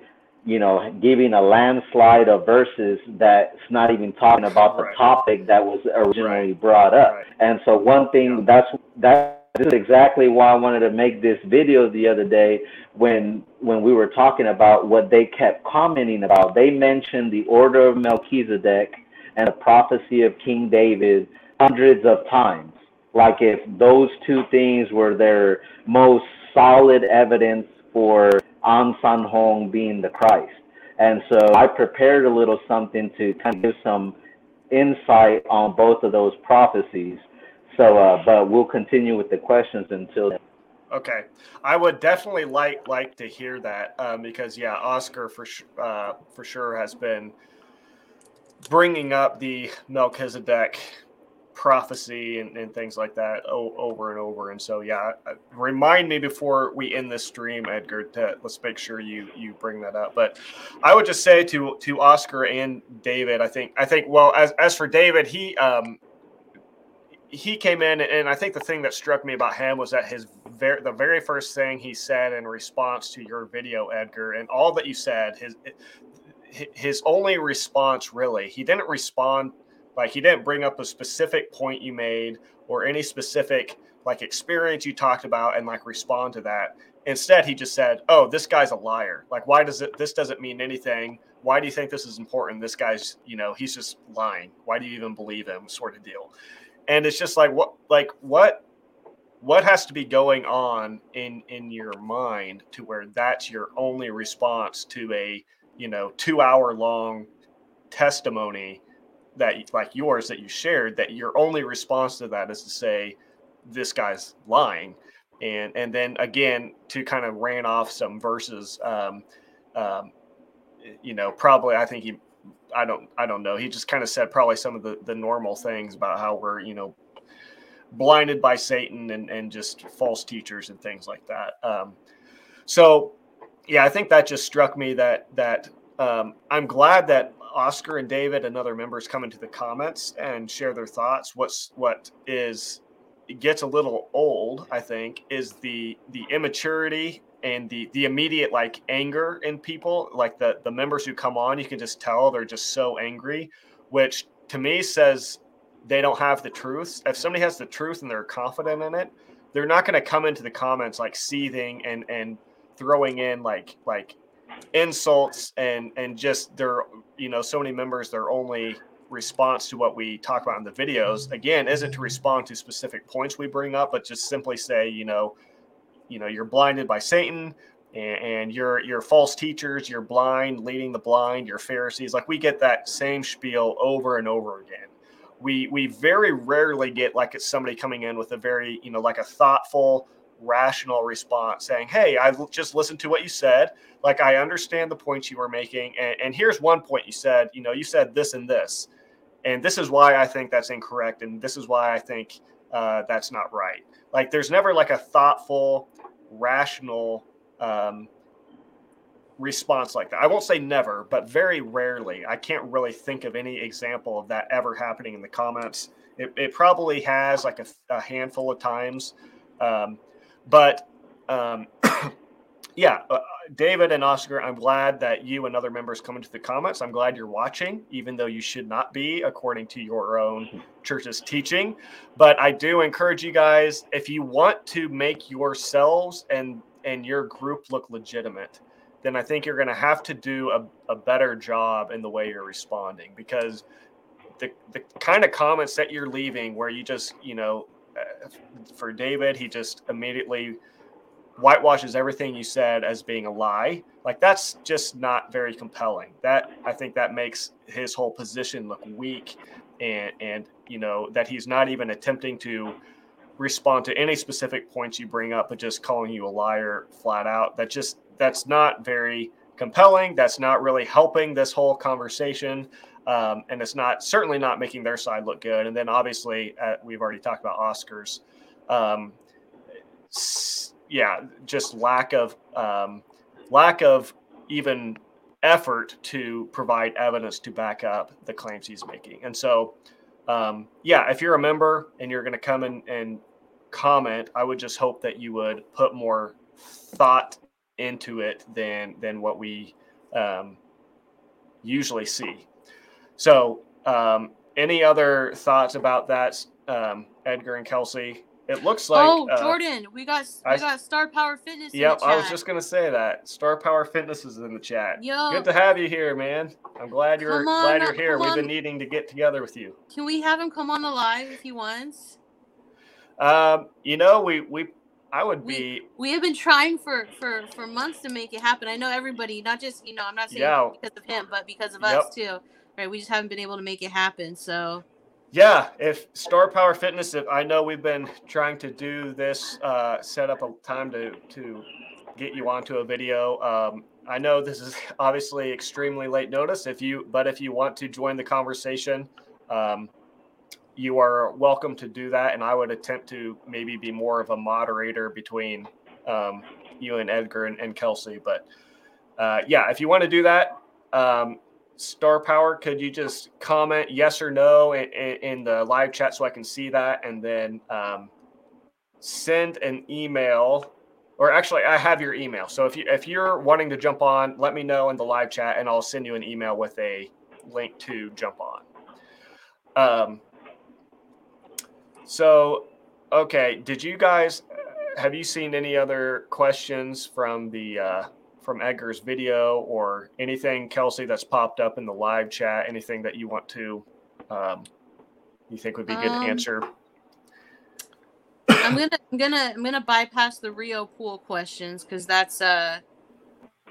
you know, giving a landslide of verses that's not even talking about the right. topic that was originally right. brought up. Right. And so one thing yeah. that's that this is exactly why I wanted to make this video the other day when when we were talking about what they kept commenting about. They mentioned the order of Melchizedek and the prophecy of King David hundreds of times. Like if those two things were their most solid evidence for Ahnsahnghong being the Christ. And so I prepared a little something to kind of give some insight on both of those prophecies. So, uh, but we'll continue with the questions until then. Okay, I would definitely like like to hear that um, because yeah, Oscar for uh, for sure has been bringing up the Melchizedek prophecy and, and things like that o- over and over. And so, yeah, remind me before we end this stream, Edgar. To, let's make sure you you bring that up. But I would just say to to Oscar and David, I think I think well as as for David, he um he came in and I think the thing that struck me about him was that his very the very first thing he said in response to your video, Edgar, and all that you said, his his only response really, he didn't respond like he didn't bring up a specific point you made or any specific like experience you talked about and like respond to that. Instead, he just said, "Oh, this guy's a liar. Like, why does it? This doesn't mean anything. Why do you think this is important? This guy's, you know, he's just lying. Why do you even believe him? Sort of deal." And it's just like, what, like, what, what has to be going on in in your mind to where that's your only response to a, you know, two hour long testimony that like yours that you shared that your only response to that is to say this guy's lying. And and then again to kind of ran off some verses um, um, you know probably i think he i don't i don't know. He just kind of said probably some of the the normal things about how we're you know blinded by satan and and just false teachers and things like that. Um, so yeah i think that just struck me that that um, i'm glad that Oscar and David and other members come into the comments and share their thoughts. What's what is gets a little old, I think, is the the immaturity and the the immediate like anger in people. Like the the members who come on, you can just tell they're just so angry, which to me says they don't have the truth. If somebody has the truth and they're confident in it, they're not going to come into the comments like seething and and throwing in like like insults and and just their you know so many members their only response to what we talk about in the videos mm-hmm. again isn't to respond to specific points we bring up but just simply say you know you know you're blinded by satan and, and you're you're false teachers you're blind leading the blind you're pharisees. Like we get that same spiel over and over again. We we very rarely get like it's somebody coming in with a very you know like a thoughtful rational response saying, Hey, I just listened to what you said. Like, I understand the points you were making. And, and, here's one point you said, you know, you said this and this. And this is why I think that's incorrect. And this is why I think uh, that's not right. Like, there's never like a thoughtful, rational um, response like that. I won't say never, but very rarely. I can't really think of any example of that ever happening in the comments. It, it probably has like a, a handful of times. Um, but um, yeah, uh, David and Oscar, I'm glad that you and other members come into the comments. I'm glad you're watching, even though you should not be, according to your own church's teaching. But I do encourage you guys, if you want to make yourselves and and your group look legitimate, then I think you're going to have to do a, a better job in the way you're responding because the the kind of comments that you're leaving, where you just you know for David, he just immediately whitewashes everything you said as being a lie. Like that's just not very compelling. That I think that makes his whole position look weak and and you know that he's not even attempting to respond to any specific points you bring up but just calling you a liar flat out. That just that's not very compelling. That's not really helping this whole conversation. Um, and it's not certainly not making their side look good. And then obviously uh, we've already talked about Oscars. Um, yeah, just lack of um, lack of even effort to provide evidence to back up the claims he's making. And so, um, yeah, if you're a member and you're going to come in and comment, I would just hope that you would put more thought into it than than what we um, usually see. So, um, any other thoughts about that, um, Edgar and Kelsey? it looks like. Oh, uh, Jordan, we got we I, got Star Power Fitness. Yep, I was just gonna say that Star Power Fitness is in the chat. Yo, good to have you here, man. I'm glad you're on, glad you're here. We've been needing to get together with you. Can we have him come on the live if he wants? Um, you know, we we I would we, be. We have been trying for for for months to make it happen. I know everybody, not just you know, I'm not saying yeah. because of him, but because of yep. us too. Right? We just haven't been able to make it happen. So. Yeah, if Star Power Fitness, if I know we've been trying to do this, uh, set up a time to to get you onto a video. Um, I know this is obviously extremely late notice. If you, but if you want to join the conversation, um, you are welcome to do that. And I would attempt to maybe be more of a moderator between um, you and Edgar and, and Kelsey. But uh, yeah, if you want to do that, um, Star Power, could you just comment yes or no in, in, the live chat so I can see that, and then um, send an email. Or actually, I have your email. So if you if you're wanting to jump on, let me know in the live chat, and I'll send you an email with a link to jump on. Um, so, okay, did you guys have you seen any other questions from the uh, from Edgar's video or anything, Kelsey, that's popped up in the live chat? Anything that you want to um, you think would be a good um, to answer? I'm gonna I'm gonna I'm gonna bypass the Rio pool questions because that's uh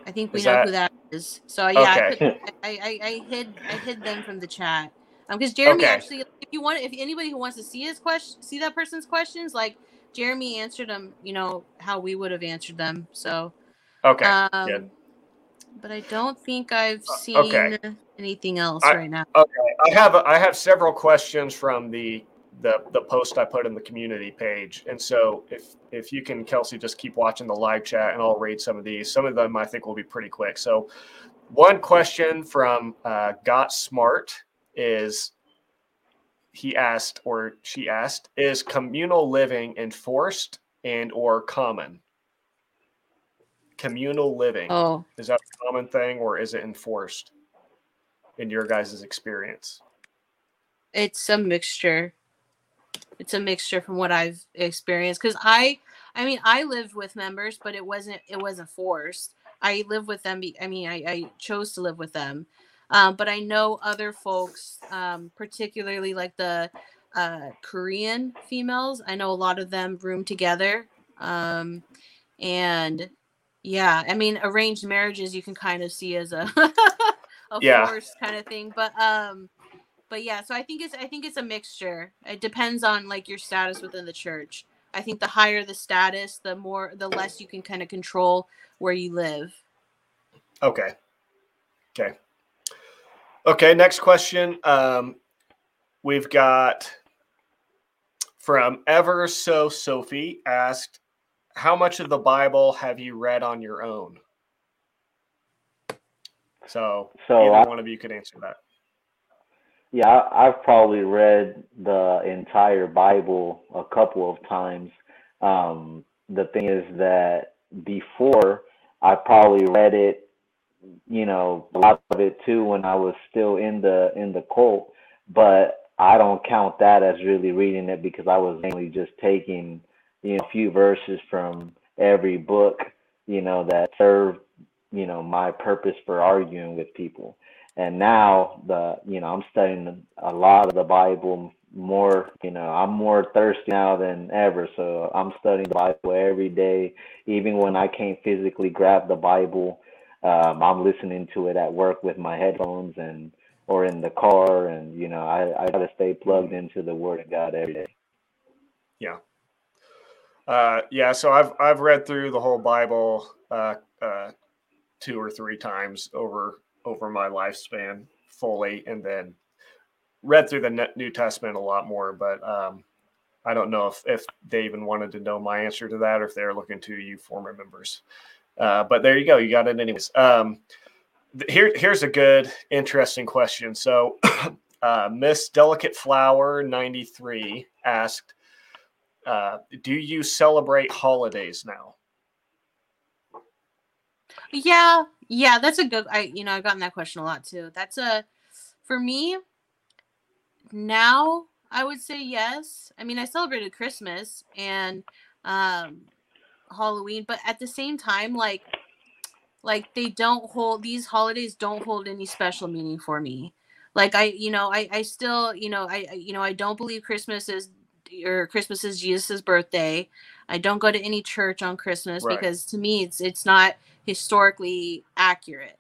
I think we is know that... who that is. So yeah, okay. I, I, I, I hid I hid them from the chat. Um, because Jeremy okay. actually, if you want, if anybody who wants to see his question, see that person's questions, like Jeremy answered them, you know how we would have answered them. So, okay, um, Good. but I don't think I've uh, seen okay. anything else I, right now. Okay, I have I have several questions from the the the post I put in the community page, and so if if you can, Kelsey, just keep watching the live chat, and I'll read some of these. Some of them I think will be pretty quick. So, one question from uh, Got Smart is he asked or she asked is communal living enforced and or common communal living oh. is that a common thing or is it enforced in your guys' experience? It's a mixture. It's a mixture from what i've experienced because i i mean i lived with members but it wasn't it wasn't forced. I live with them i mean i, I chose to live with them. Um, but I know other folks, um, particularly like the uh, Korean females, I know a lot of them room together. Um, and yeah, I mean, arranged marriages you can kind of see as a, a yeah. force kind of thing. But um, but yeah, so I think it's I think it's a mixture. It depends on like your status within the church. I think the higher the status, the more the less you can kind of control where you live. Okay. Okay. Okay, next question. Um, we've got from Ever So Sophie asked, How much of the Bible have you read on your own? So, so either I, one of you could answer that. Yeah, I've probably read the entire Bible a couple of times. Um, the thing is that before I probably read it you know a lot of it too when I was still in the in the cult, but I don't count that as really reading it because I was mainly just taking you know a few verses from every book you know that served you know my purpose for arguing with people. And now the you know I'm studying a lot of the Bible more you know i'm more thirsty now than ever so i'm studying the bible every day even when i can't physically grab the bible um, I'm listening to it at work with my headphones and or in the car, and you know, I I gotta stay plugged into the Word of God every day. Yeah. Uh, yeah, so I've I've read through the whole Bible uh, uh, two or three times over over my lifespan fully, and then read through the New Testament a lot more. But um, I don't know if if they even wanted to know my answer to that, or if they're looking to you former members. Uh, but there you go. You got it anyways. Um, here, here's a good, interesting question. So, uh, Miss Delicate Flower 93 asked, uh, do you celebrate holidays now? Yeah, yeah, that's a good. I you know I've gotten that question a lot too. That's a for me now. I would say yes. I mean, I celebrated Christmas and um, Halloween, but at the same time, like, like they don't hold these holidays don't hold any special meaning for me. Like I, you know, I, I still, you know, I, you know, I don't believe Christmas is or Christmas is Jesus's birthday. I don't go to any church on Christmas right. because to me it's it's not historically accurate.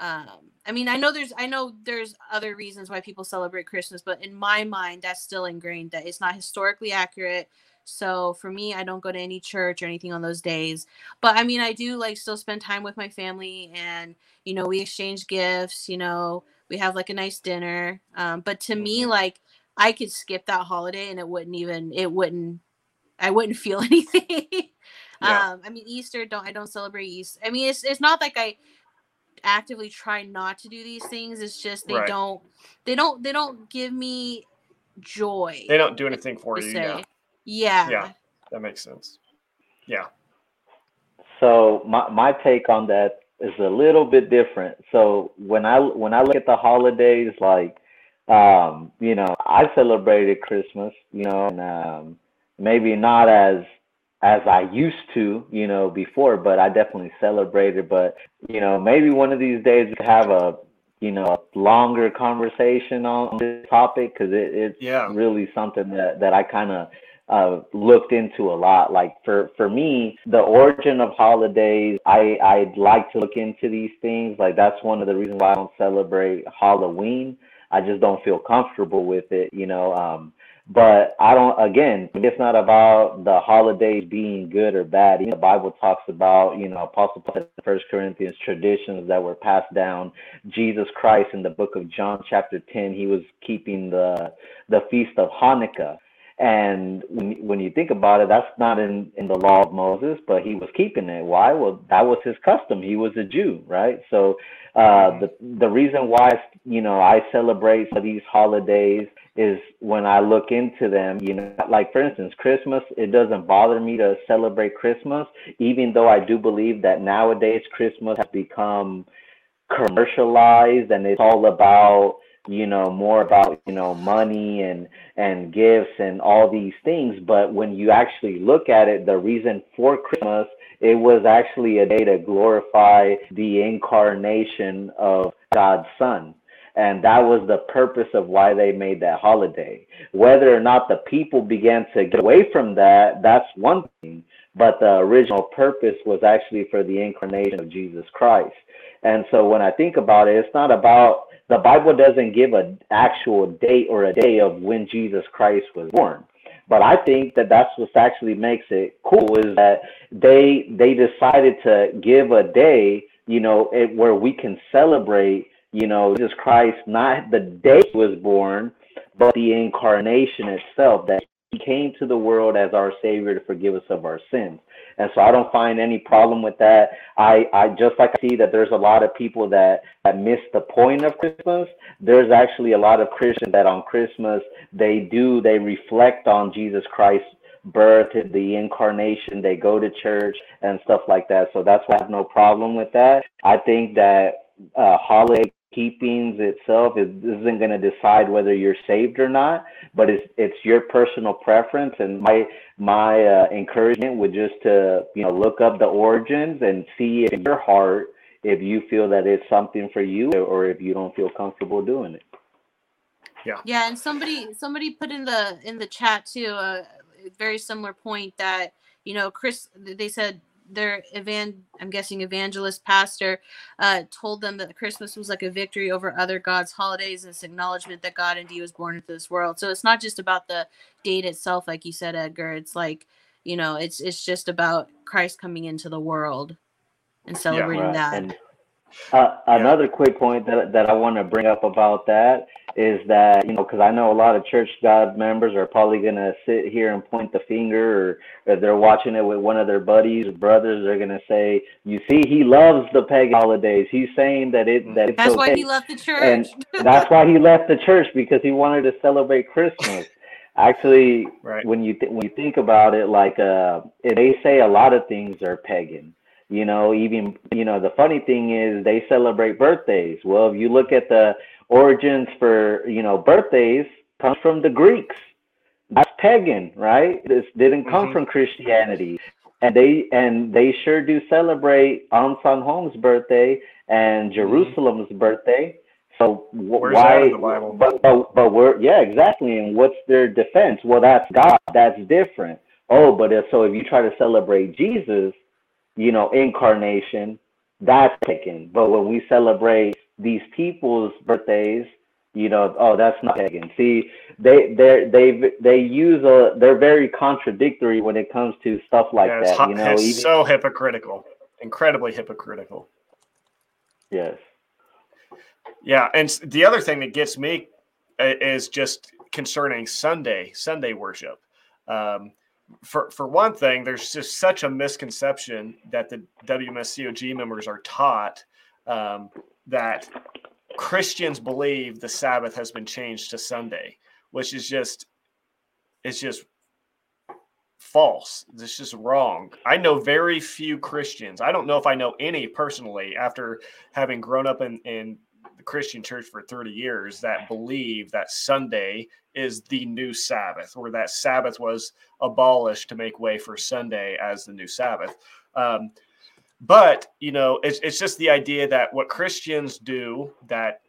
Um, I mean, I know there's I know there's other reasons why people celebrate Christmas, but in my mind, that's still ingrained that it's not historically accurate. So for me, I don't go to any church or anything on those days. But I mean, I do like still spend time with my family, and you know, we exchange gifts. You know, we have like a nice dinner. Um, but to me, mm-hmm. like I could skip that holiday and it wouldn't even it wouldn't I wouldn't feel anything. yeah. Um, I mean Easter don't I don't celebrate Easter. I mean it's it's not like I actively try not to do these things. It's just they right. don't they don't they don't give me joy. They don't do anything for you. Yeah. yeah. Yeah. That makes sense. Yeah. So my my take on that is a little bit different. So when I when I look at the holidays like um, you know, I celebrated Christmas, you know, and um, maybe not as as I used to, you know, before, but I definitely celebrated. But you know, maybe one of these days we could have a you know a longer conversation on this topic because it, it's yeah. really something that that I kind of uh, looked into a lot. Like for for me, the origin of holidays, I I'd like to look into these things. Like that's one of the reasons why I don't celebrate Halloween I just don't feel comfortable with it, you know. Um, but I don't. Again, it's not about the holidays being good or bad. The Bible talks about, you know, Apostle Paul First Corinthians traditions that were passed down. Jesus Christ in the book of John, chapter ten, he was keeping the the feast of Hanukkah. And when, when you think about it, that's not in, in the law of Moses, but he was keeping it. Why? Well, that was his custom. He was a Jew, right? So uh, the the reason why you know I celebrate these holidays is when I look into them. You know, like for instance, Christmas. It doesn't bother me to celebrate Christmas, even though I do believe that nowadays Christmas has become commercialized and it's all about you know more about you know money and and gifts and all these things. But when you actually look at it the reason for christmas it was actually a day to glorify the incarnation of god's son. And that was the purpose of why they made that holiday. Whether or not the people began to get away from that that's one thing. But the original purpose was actually for the incarnation of jesus christ. And so when i think about it it's not about the Bible doesn't give an actual date or a day of when Jesus Christ was born. But I think that that's what actually makes it cool is that they they decided to give a day, you know, it, where we can celebrate, you know, Jesus Christ, not the day he was born, but the incarnation itself, that he came to the world as our Savior to forgive us of our sins and so I don't find any problem with that. I, I just like I see that there's a lot of people that, that miss the point of Christmas. There's actually a lot of Christians that on Christmas they do they reflect on Jesus Christ's birth, the incarnation. They go to church and stuff like that. So that's why I have no problem with that. I think that uh, holiday keepings itself is, isn't going to decide whether you're saved or not, but it's it's your personal preference. And my my uh, encouragement would just to you know look up the origins and see in your heart if you feel that it's something for you or if you don't feel comfortable doing it. Yeah. Yeah, and somebody somebody put in the in the chat too a very similar point that you know Chris they said their evan I'm guessing evangelist pastor uh, told them that Christmas was like a victory over other gods' holidays and this acknowledgement that God indeed was born into this world. So it's not just about the date itself, like you said, Edgar. It's like you know, it's it's just about Christ coming into the world and celebrating yeah, right. that. And, uh, another quick point that that I want to bring up about that is that you know because I know a lot of church God members are probably gonna sit here and point the finger, or if they're watching it with one of their buddies or brothers, they're gonna say, "You see, he loves the pagan holidays. He's saying that it that it's that's okay. why he left the church, and that's why he left the church because he wanted to celebrate Christmas." Actually, right. when you th- when you think about it, like uh, they say a lot of things are pagan. You know, even you know the funny thing is they celebrate birthdays. Well, if you look at the origins for you know birthdays comes from the Greeks. That's pagan, right? This didn't come mm-hmm. from Christianity. And they and they sure do celebrate Ahnsahnghong's birthday and mm-hmm. Jerusalem's mm-hmm. birthday. So Where's why? But, but but we're yeah exactly. And what's their defense? Well, that's God. That's different. Oh, but if, so if you try to celebrate Jesus, you know, incarnation, that's taken. But when we celebrate these people's birthdays, you know, oh, that's not pagan. See, they they they they use a they're very contradictory when it comes to stuff like yeah, that. you know, it's even, so hypocritical, incredibly hypocritical. Yes. Yeah, and the other thing that gets me uh, is just concerning Sunday Sunday worship. Um, for for one thing, there's just such a misconception that the WMSCOG members are taught um, that Christians believe the Sabbath has been changed to Sunday, which is just it's just false. It's just wrong. I know very few Christians. I don't know if I know any personally after having grown up in, in the Christian church for 30 years that believe that Sunday is the new Sabbath, or that Sabbath was abolished to make way for Sunday as the new Sabbath. Um, but you know, it's it's just the idea that what Christians do that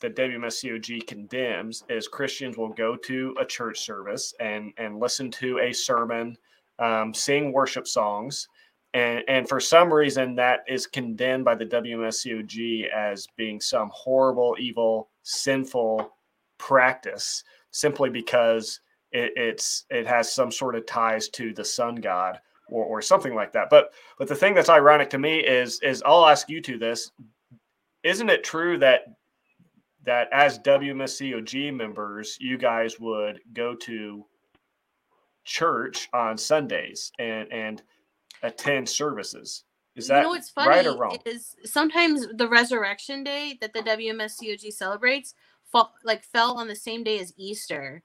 the WMSCOG condemns is Christians will go to a church service and and listen to a sermon, um, sing worship songs, and and for some reason that is condemned by the WMSCOG as being some horrible, evil, sinful practice simply because it, it's it has some sort of ties to the sun god or, or something like that. But but the thing that's ironic to me is is I'll ask you to this. Isn't it true that that as WMSCOG members, you guys would go to church on Sundays and and attend services? Is that you know what's funny right or wrong? Is sometimes the resurrection day that the WMSCOG celebrates fall, like fell on the same day as Easter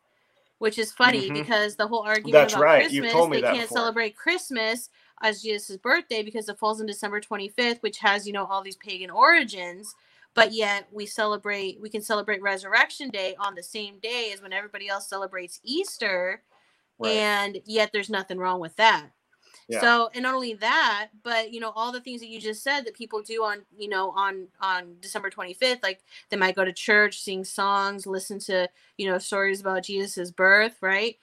which is funny mm-hmm. because the whole argument That's about right. Christmas, they can't before. celebrate Christmas as Jesus' birthday because it falls on December 25th, which has, you know, all these pagan origins. But yet we celebrate, we can celebrate Resurrection Day on the same day as when everybody else celebrates Easter. Right. And yet there's nothing wrong with that. So, and not only that, but you know, all the things that you just said that people do on, you know, on on December 25th, like they might go to church, sing songs, listen to, you know, stories about Jesus's birth, right?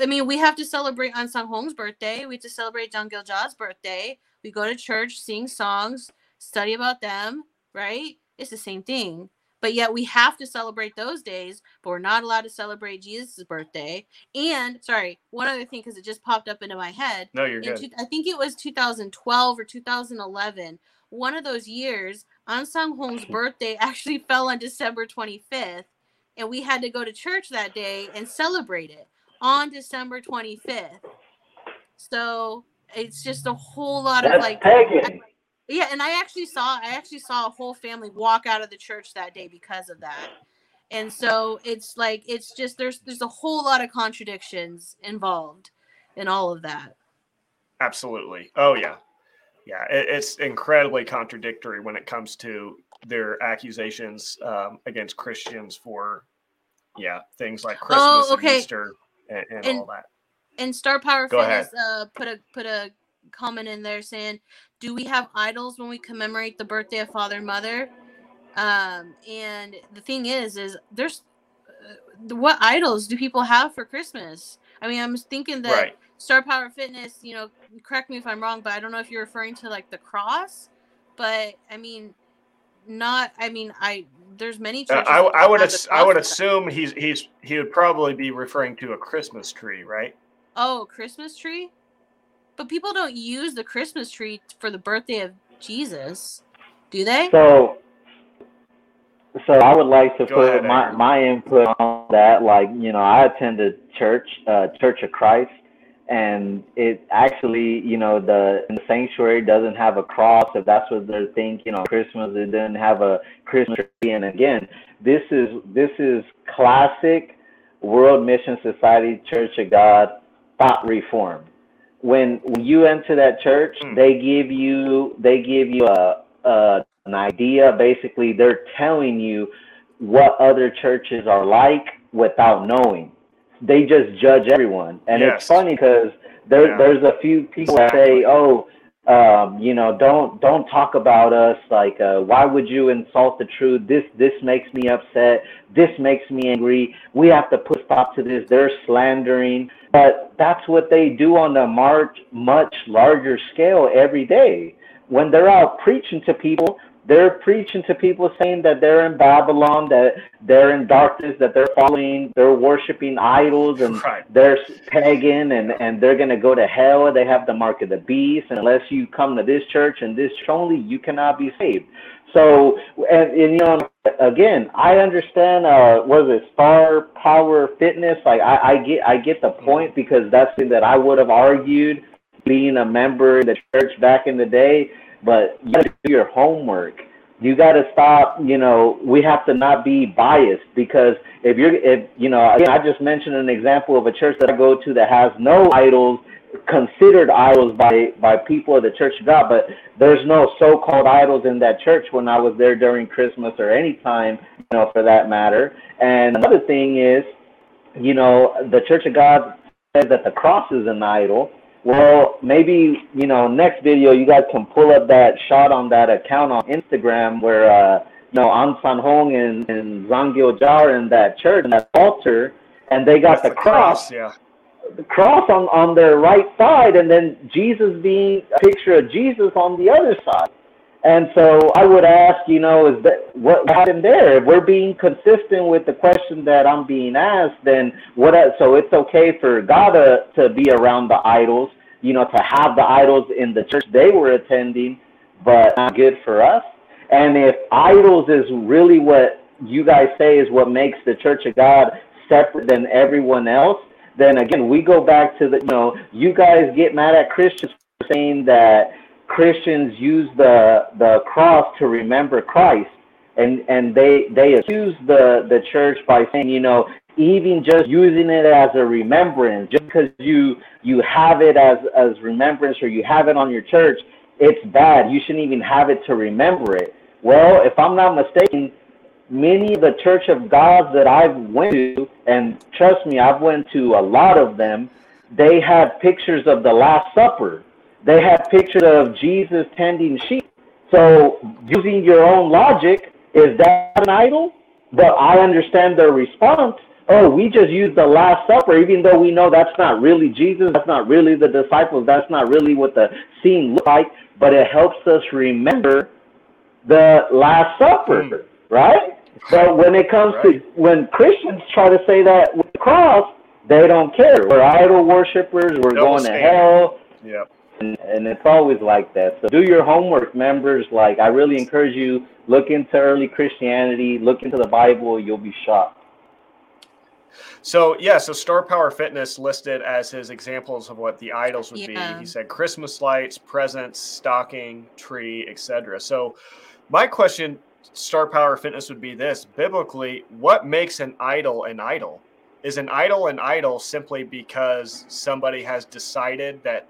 I mean, we have to celebrate Ahnsahnghong's birthday. We have to celebrate Zahng Gil-jah's birthday. We go to church, sing songs, study about them, right? It's the same thing but yet we have to celebrate those days but we're not allowed to celebrate jesus' birthday and sorry one other thing because it just popped up into my head no you're good. Two, i think it was 2012 or 2011 one of those years Ahnsahnghong's birthday actually fell on december 25th and we had to go to church that day and celebrate it on december 25th so it's just a whole lot That's of like pagan. Yeah, and I actually saw I actually saw a whole family walk out of the church that day because of that. And so it's like it's just there's there's a whole lot of contradictions involved in all of that. Absolutely. Oh yeah. Yeah, it, it's incredibly contradictory when it comes to their accusations um, against Christians for yeah, things like Christmas oh, okay. and Easter and, and, and, all that. And Star Power Go Fitness uh, put a put a comment in there saying, "Do we have idols when we commemorate the birthday of father and mother?" Um, and the thing is, is there's uh, what idols do people have for Christmas? I mean, I'm thinking that right. Star Power Fitness, you know, correct me if I'm wrong, but I don't know if you're referring to like the cross, but I mean, not. I mean, I there's many. Uh, I, I would ass- I would assume he's he's he would probably be referring to a Christmas tree, right? Oh, Christmas tree. But people don't use the Christmas tree for the birthday of Jesus, do they? So, so I would like to Go put ahead, my, my input on that. Like, you know, I attended church, uh, Church of Christ, and it actually, you know, the, the sanctuary doesn't have a cross. If that's what they're thinking on Christmas, it doesn't have a Christmas tree. And again, this is this is classic World Mission Society Church of God thought reform when when you enter that church, mm. they give you they give you a, a an idea. Basically, they're telling you what other churches are like without knowing. They just judge everyone, and yes. it's funny because there, yeah. there's a few people that say, "Oh, um, you know, don't don't talk about us. Like, uh, why would you insult the truth? This this makes me upset. This makes me angry. We have to put stop to this. They're slandering." But that's what they do on a much much larger scale every day. When they're out preaching to people, they're preaching to people saying that they're in Babylon, that they're in darkness, that they're following, they're worshiping idols, and right. they're pagan, and, and they're going to go to hell. They have the mark of the beast. And unless you come to this church and this only, you cannot be saved. So, and, and you know, again, I understand. Uh, was it Star Power Fitness? Like, I, I get, I get the point because that's something that I would have argued being a member of the church back in the day but you do your homework. You got to stop. You know, we have to not be biased because if you're, if you know, again, I just mentioned an example of a church that I go to that has no idols considered idols by by people of the Church of God, but there's no so-called idols in that church when I was there during Christmas or any time, you know, for that matter. And another thing is, you know, the Church of God says that the cross is an idol, well, maybe you know next video you guys can pull up that shot on that account on Instagram where uh, you know Ahnsahnghong and, and Zhang Jar in that church and that altar, and they got the, the, cross, cross, yeah, the cross on on their right side, and then Jesus being a picture of Jesus on the other side. And so I would ask, you know, is that what happened there? If we're being consistent with the question that I'm being asked, then what? So it's okay for God to, to be around the idols, you know, to have the idols in the church they were attending, but not good for us. And if idols is really what you guys say is what makes the Church of God separate than everyone else, then again we go back to the, you know, you guys get mad at Christians saying that Christians use the the cross to remember Christ, and and they they accuse the the church by saying, you know, even just using it as a remembrance, just because you you have it as as remembrance or you have it on your church, it's bad. You shouldn't even have it to remember it. Well, if I'm not mistaken, many of the Church of Gods that I've went to, and trust me, I've went to a lot of them. They have pictures of the Last Supper they have pictures of Jesus tending sheep. So using your own logic, is that an idol? But I understand their response. Oh, we just use the Last Supper, even though we know that's not really Jesus, that's not really the disciples, that's not really what the scene looked like, but it helps us remember the Last Supper, mm. right? But when it comes right. to when Christians try to say that with the cross, they don't care. We're idol worshippers. We're going to hell. Yep and, and it's always like that. So do your homework, members. Like I really encourage you, look into early Christianity, look into the Bible. You'll be shocked. So yeah, so Star Power Fitness listed as his examples of what the idols would yeah. be. He said Christmas lights, presents, stocking, tree, etc. So my question, Star Power Fitness, would be this: biblically, what makes an idol an idol? Is an idol an idol simply because somebody has decided that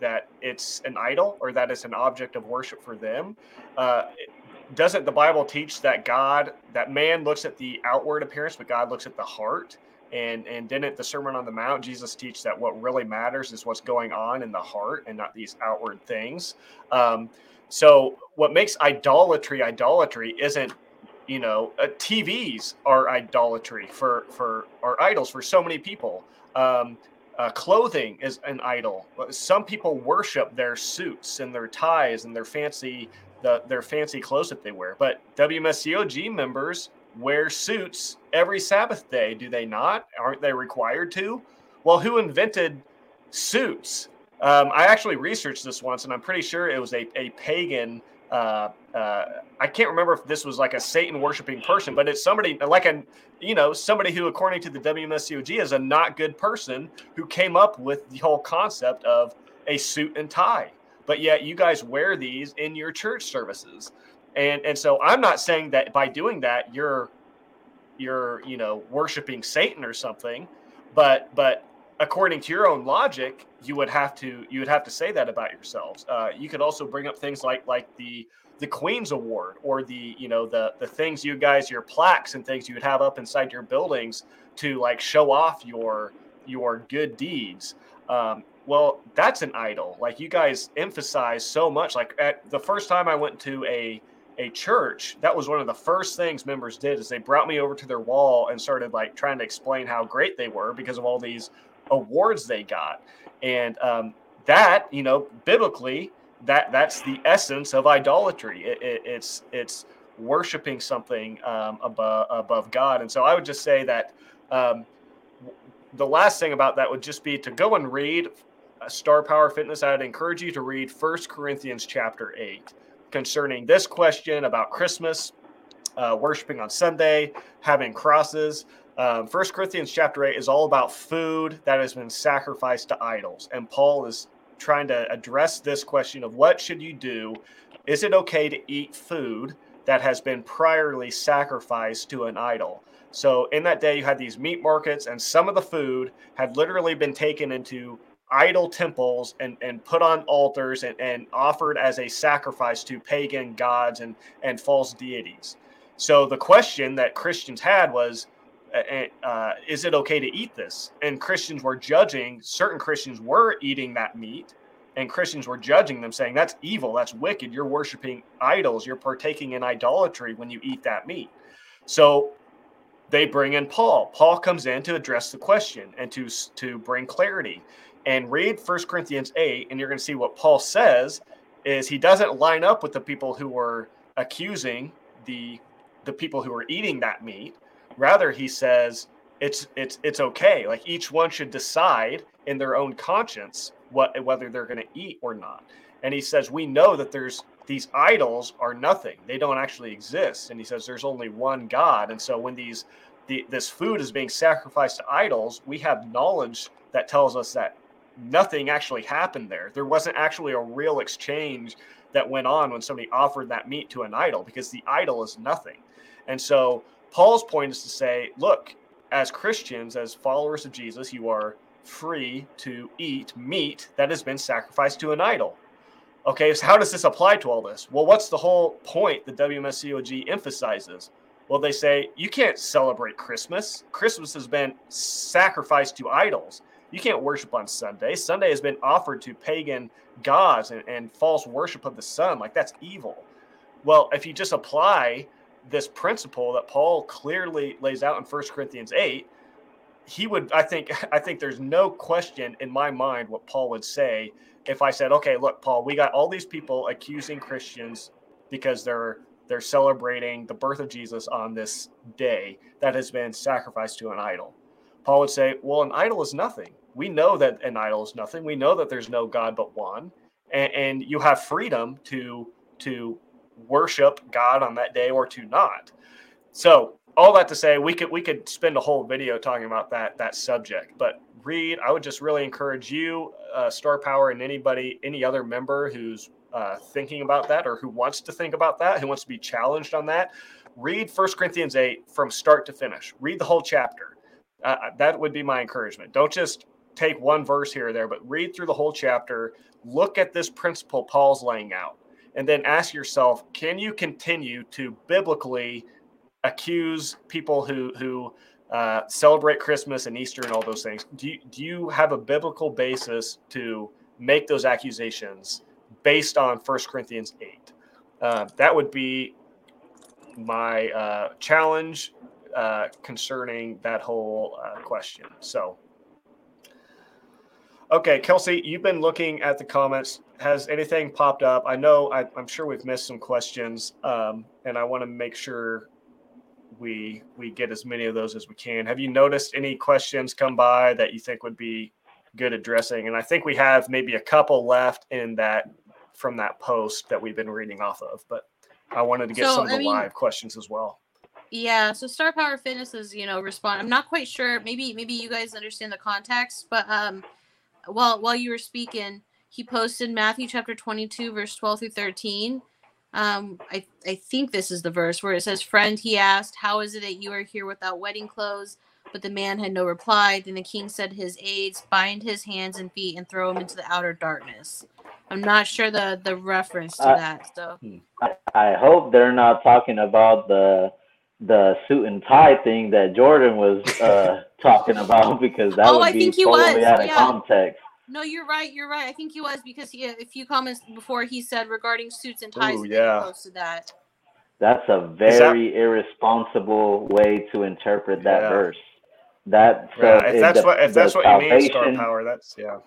that it's an idol or that it's an object of worship for them. Uh, doesn't the Bible teach that God, that man looks at the outward appearance, but God looks at the heart? And and didn't the Sermon on the Mount Jesus teach that what really matters is what's going on in the heart and not these outward things? Um, so what makes idolatry idolatry isn't you know uh, TVs are idolatry for for or idols for so many people. Um, uh, clothing is an idol. Some people worship their suits and their ties and their fancy the, their fancy clothes that they wear. But WMSCOG members wear suits every Sabbath day, do they not? Aren't they required to? Well, who invented suits? Um, I actually researched this once, and I'm pretty sure it was a, a pagan uh, uh, I can't remember if this was like a Satan worshiping person, but it's somebody like a, you know, somebody who, according to the WMSCOG, is a not good person who came up with the whole concept of a suit and tie. But yet you guys wear these in your church services. And, and so I'm not saying that by doing that, you're, you're, you know, worshiping Satan or something, but, but according to your own logic, you would have to you would have to say that about yourselves. Uh, you could also bring up things like like the the Queen's Award or the you know the the things you guys your plaques and things you would have up inside your buildings to like show off your your good deeds. Um, well, that's an idol. Like you guys emphasize so much. Like at the first time I went to a a church, that was one of the first things members did is they brought me over to their wall and started like trying to explain how great they were because of all these awards they got. And um, that, you know, biblically, that that's the essence of idolatry. It, it, it's it's worshiping something um, above above God. And so I would just say that um, the last thing about that would just be to go and read uh, Star Power Fitness. I'd encourage you to read First Corinthians chapter eight concerning this question about Christmas, uh, worshiping on Sunday, having crosses. Um, First Corinthians chapter eight is all about food that has been sacrificed to idols, and Paul is trying to address this question of what should you do? Is it okay to eat food that has been priorly sacrificed to an idol? So in that day, you had these meat markets, and some of the food had literally been taken into idol temples and, and put on altars and, and offered as a sacrifice to pagan gods and, and false deities. So the question that Christians had was, uh, is it okay to eat this? And Christians were judging, certain Christians were eating that meat, and Christians were judging them, saying, that's evil, that's wicked. You're worshiping idols, you're partaking in idolatry when you eat that meat. So they bring in Paul. Paul comes in to address the question and to, to bring clarity and read First Corinthians 8, and you're going to see what Paul says is he doesn't line up with the people who were accusing the the people who were eating that meat. Rather, he says it's it's it's okay. Like each one should decide in their own conscience what whether they're going to eat or not. And he says we know that there's these idols are nothing. They don't actually exist. And he says there's only one God. And so when these the, this food is being sacrificed to idols, we have knowledge that tells us that nothing actually happened there. There wasn't actually a real exchange that went on when somebody offered that meat to an idol because the idol is nothing. And so Paul's point is to say, look, as Christians, as followers of Jesus, you are free to eat meat that has been sacrificed to an idol. Okay, so how does this apply to all this? Well, what's the whole point the WMSCOG emphasizes? Well, they say you can't celebrate Christmas. Christmas has been sacrificed to idols. You can't worship on Sunday. Sunday has been offered to pagan gods and, and false worship of the sun. Like that's evil. Well, if you just apply this principle that Paul clearly lays out in First Corinthians 8, he would I think I think there's no question in my mind what Paul would say if I said, "Okay, look, Paul, we got all these people accusing Christians because they're they're celebrating the birth of Jesus on this day that has been sacrificed to an idol." Paul would say, "Well, an idol is nothing we know that an idol is nothing. We know that there's no God but one, and, and you have freedom to to worship God on that day or to not. So all that to say, we could we could spend a whole video talking about that that subject. But read, I would just really encourage you, uh, Star Power, and anybody, any other member who's uh, thinking about that or who wants to think about that, who wants to be challenged on that. Read First Corinthians eight from start to finish. Read the whole chapter. Uh, that would be my encouragement. Don't just take one verse here or there, but read through the whole chapter, look at this principle Paul's laying out, and then ask yourself, can you continue to biblically accuse people who who uh, celebrate Christmas and Easter and all those things? Do you, do you have a biblical basis to make those accusations based on First Corinthians 8? Uh, that would be my uh, challenge uh, concerning that whole uh, question. So, Okay, Kelsey, you've been looking at the comments. Has anything popped up? I know I, am sure we've missed some questions, um, and I want to make sure we we get as many of those as we can. Have you noticed any questions come by that you think would be good addressing? And I think we have maybe a couple left in that from that post that we've been reading off of, but I wanted to get so, some of the I mean, live questions as well. Yeah, so Star Power Fitness is, you know, respond. I'm not quite sure. Maybe maybe you guys understand the context, but um while while you were speaking, he posted Matthew chapter 22, verse 12 through 13. Um, I, I think this is the verse where it says, Friend, he asked, How is it that you are here without wedding clothes? But the man had no reply. Then the king said his aides, Bind his hands and feet and throw him into the outer darkness. I'm not sure the, the reference to uh, that. So I, I hope they're not talking about the the suit and tie thing that Jordan was uh, talking about because that oh, would I be totally was. out of yeah. context. No, you're right. You're right. I think he was because he a few comments before he said regarding suits and ties. Ooh, yeah. Close to that. That's a very that, irresponsible way to interpret that yeah. verse. That so yeah, if that's the, what if that's what you mean, star power. That's yeah,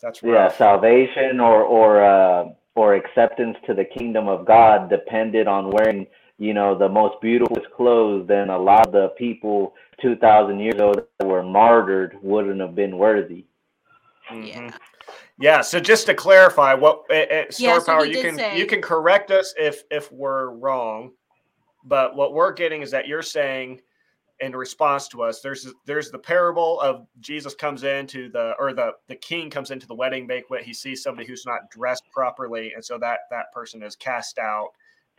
that's rough. yeah. Salvation or or uh, or acceptance to the kingdom of God depended on wearing you know the most beautiful clothes. Then a lot of the people two thousand years ago that were martyred wouldn't have been worthy. Mm-hmm. Yeah. Yeah. So just to clarify, what uh, uh, Star yeah, so Power, you can say. you can correct us if if we're wrong, but what we're getting is that you're saying in response to us there's there's the parable of jesus comes into the or the the king comes into the wedding banquet he sees somebody who's not dressed properly and so that that person is cast out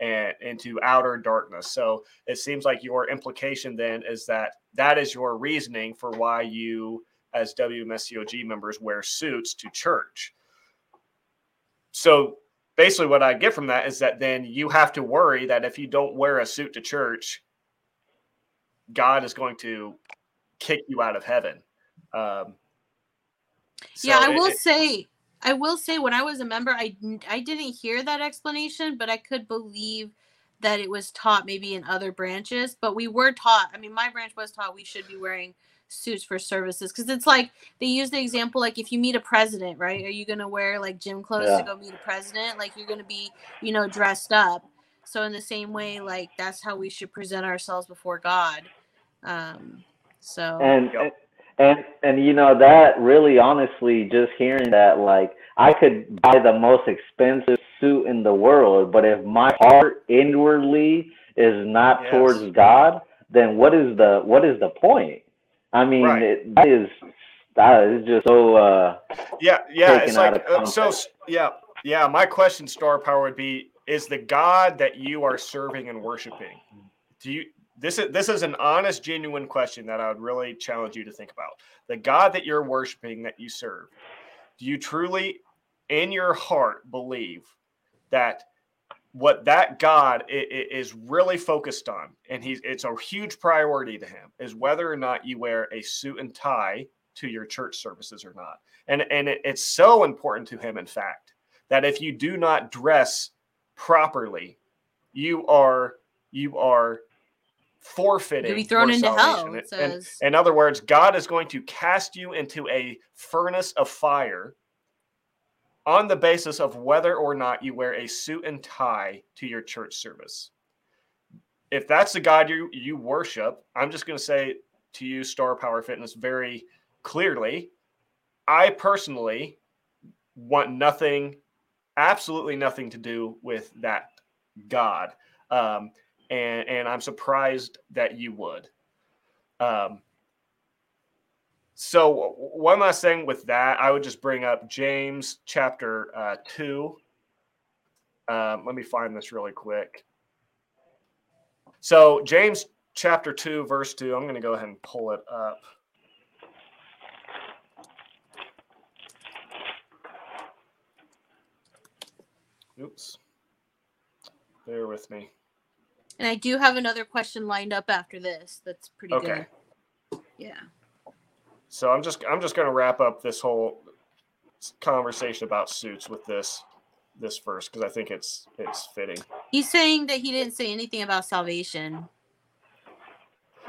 and into outer darkness so it seems like your implication then is that that is your reasoning for why you as WMSCOG members wear suits to church. So basically, what I get from that is that then you have to worry that if you don't wear a suit to church, God is going to kick you out of heaven. Um, so yeah, I will it, say, I will say, when I was a member, I I didn't hear that explanation, but I could believe that it was taught maybe in other branches. But we were taught. I mean, my branch was taught we should be wearing suits for services because it's like they use the example like if you meet a president right are you going to wear like gym clothes yeah. to go meet a president like you're going to be you know dressed up so in the same way like that's how we should present ourselves before god um so and and and you know that really honestly just hearing that like i could buy the most expensive suit in the world but if my heart inwardly is not yes. towards god then what is the what is the point I mean, right. it, that is that is just so. Uh, yeah, yeah. It's like uh, so. Yeah, yeah. My question, Star Power, would be: Is the God that you are serving and worshiping? Do you? This is this is an honest, genuine question that I would really challenge you to think about. The God that you're worshiping, that you serve, do you truly, in your heart, believe that what that God is really focused on, and he's it's a huge priority to him, is whether or not you wear a suit and tie to your church services or not. And and it, it's so important to him, in fact, that if you do not dress properly, you are you are forfeiting. be thrown into hell. And, in other words, God is going to cast you into a furnace of fire on the basis of whether or not you wear a suit and tie to your church service. If that's the God you, you worship, I'm just going to say to you, Star Power Fitness, very clearly, I personally want nothing, absolutely nothing to do with that God. Um, and, and I'm surprised that you would. Um, so one last thing with that, I would just bring up James chapter uh, two. Um, let me find this really quick. So James chapter two, verse two. I'm going to go ahead and pull it up. Oops. Bear with me. And I do have another question lined up after this. That's pretty okay. good. Yeah. So I'm just I'm just going to wrap up this whole conversation about suits with this this verse because I think it's it's fitting. He's saying that he didn't say anything about salvation.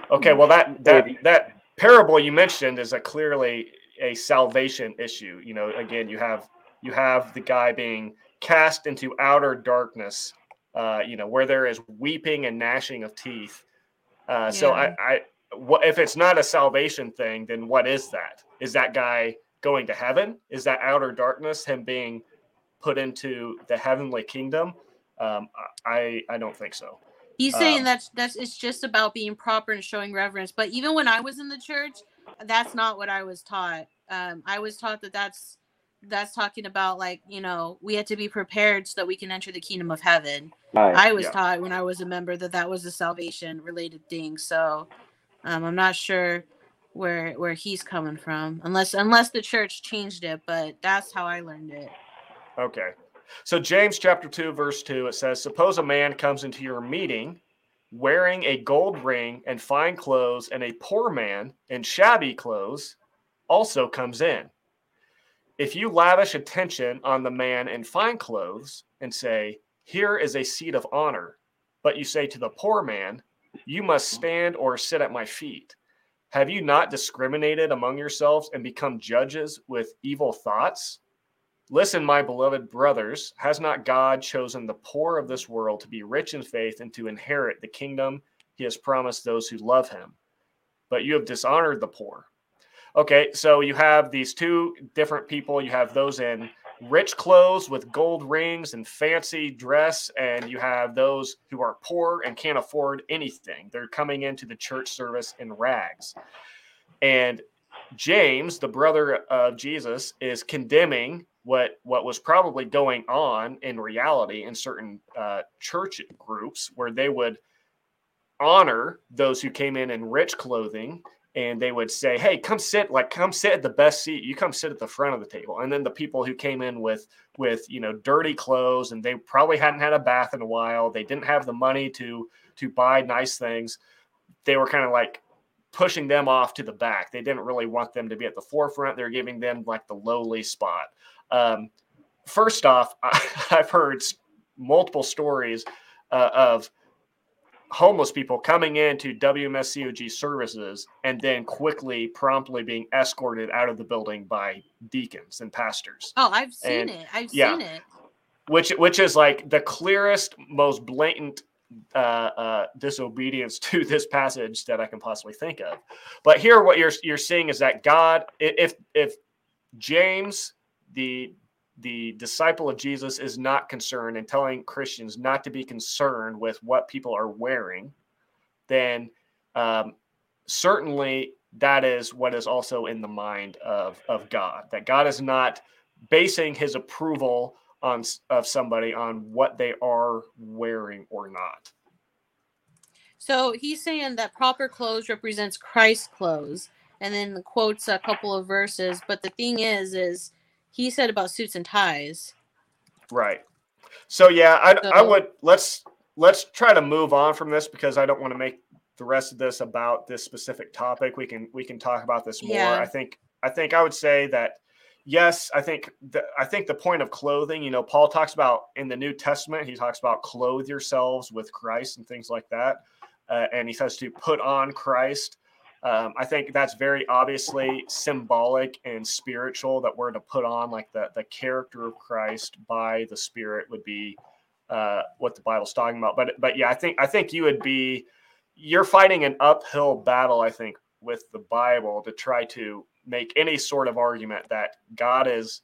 Okay, well that that that parable you mentioned is a clearly a salvation issue. You know, again, you have you have the guy being cast into outer darkness. Uh, you know, where there is weeping and gnashing of teeth. Uh, yeah. So I, I what if it's not a salvation thing then what is that? Is that guy going to heaven? Is that outer darkness him being put into the heavenly kingdom? Um, i i don't think so. He's saying um, that's that's it's just about being proper and showing reverence. But even when i was in the church that's not what i was taught. Um, i was taught that that's that's talking about like you know we had to be prepared so that we can enter the kingdom of heaven. Right. i was yeah. taught when i was a member that that was a salvation related thing. So um, I'm not sure where where he's coming from, unless unless the church changed it, but that's how I learned it. Okay. So James chapter 2 verse 2 it says suppose a man comes into your meeting wearing a gold ring and fine clothes, and a poor man in shabby clothes also comes in. If you lavish attention on the man in fine clothes and say, Here is a seat of honor, but you say to the poor man, You must mm. stand or sit at my feet, have you not discriminated among yourselves and become judges with evil thoughts? Listen, my beloved brothers, has not God chosen the poor of this world to be rich in faith and to inherit the kingdom he has promised those who love him? But you have dishonored the poor. Okay, so you have these two different people. You have those in rich clothes with gold rings and fancy dress, and you have those who are poor and can't afford anything. They're coming into the church service in rags. And James, the brother of Jesus, is condemning what what was probably going on in reality in certain uh, church groups where they would honor those who came in in rich clothing and they would say, "Hey, come sit like come sit at the best seat. You come sit at the front of the table." And then the people who came in with with you know dirty clothes and they probably hadn't had a bath in a while, they didn't have the money to to buy nice things. They were kind of like pushing them off to the back. They didn't really want them to be at the forefront. They're giving them like the lowly spot. Um, first off, I, have heard multiple stories uh, of homeless people coming into WMSCOG services and then quickly, promptly being escorted out of the building by deacons and pastors. Oh, I've seen and, it. I've yeah, seen it. Which, which is like the clearest, most blatant uh, uh, disobedience to this passage that I can possibly think of. But here, what you're you're seeing is that God, if if James, the the disciple of Jesus is not concerned and telling Christians not to be concerned with what people are wearing, then um, certainly that is what is also in the mind of, of God. That God is not basing his approval on of somebody on what they are wearing or not. So he's saying that proper clothes represents Christ's clothes, and then quotes a couple of verses. But the thing is, is he said about suits and ties. Right. So yeah, I, so, I would let's let's try to move on from this because I don't want to make the rest of this about this specific topic. We can we can talk about this more. Yeah. I think I think I would say that yes, I think the, I think the point of clothing, you know, Paul talks about in the New Testament, he talks about clothe yourselves with Christ and things like that. Uh, and he says to put on Christ. Um, I think that's very obviously symbolic and spiritual that we're to put on like the, the character of Christ by the Spirit would be uh, what the Bible's talking about. But but yeah, I think I think you would be you're fighting an uphill battle, I think, with the Bible to try to make any sort of argument that God is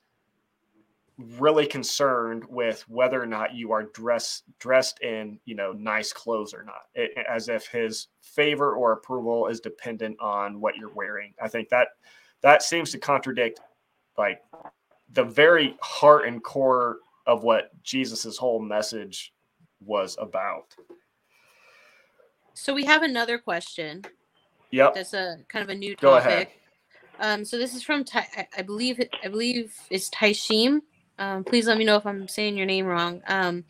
really concerned with whether or not you are dressed dressed in you know nice clothes or not it, as if his favor or approval is dependent on what you're wearing. I think that that seems to contradict like the very heart and core of what jesus's whole message was about. So we have another question. Yep. That's a kind of a new topic. Um so this is from i believe i believe it's taishim um, please let me know if I'm saying your name wrong. Um,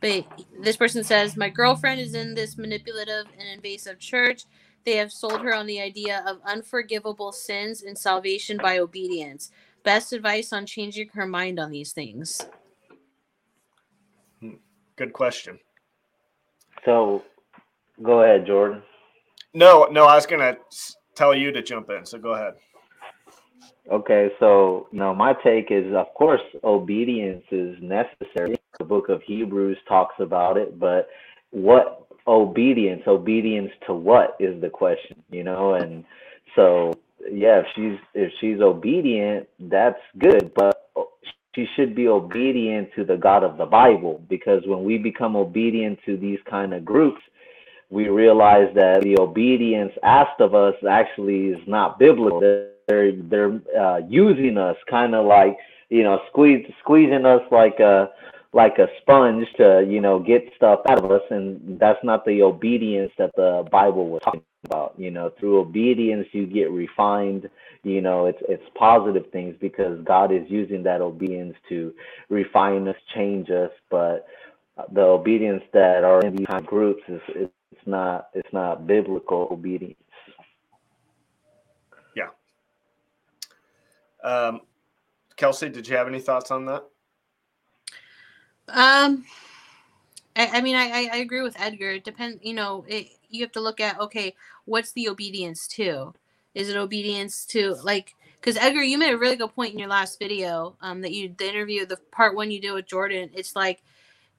but this person says, My girlfriend is in this manipulative and invasive church. They have sold her on the idea of unforgivable sins and salvation by obedience. Best advice on changing her mind on these things? Hmm, good question. So go ahead, Jordan. No, no, I was going to tell you to jump in. So go ahead. Okay, so you know, my take is, of course, obedience is necessary. The book of Hebrews talks about it, but what obedience? Obedience to what is the question, you know? And so, yeah, if she's if she's obedient, that's good, but she should be obedient to the God of the Bible because when we become obedient to these kind of groups, we realize that the obedience asked of us actually is not biblical they're they're uh, using us kind of like you know squeeze squeezing us like a like a sponge to you know get stuff out of us and that's not the obedience that the bible was talking about you know through obedience you get refined you know it's it's positive things because god is using that obedience to refine us change us but the obedience that are in these groups is, is it's not it's not biblical obedience. Yeah. Um, Kelsey, did you have any thoughts on that? Um, I, I mean, I, I agree with Edgar. It depends, you know, it, you have to look at okay, what's the obedience to? Is it obedience to like? Because Edgar, you made a really good point in your last video. Um, that you the interview, the part one you did with Jordan. It's like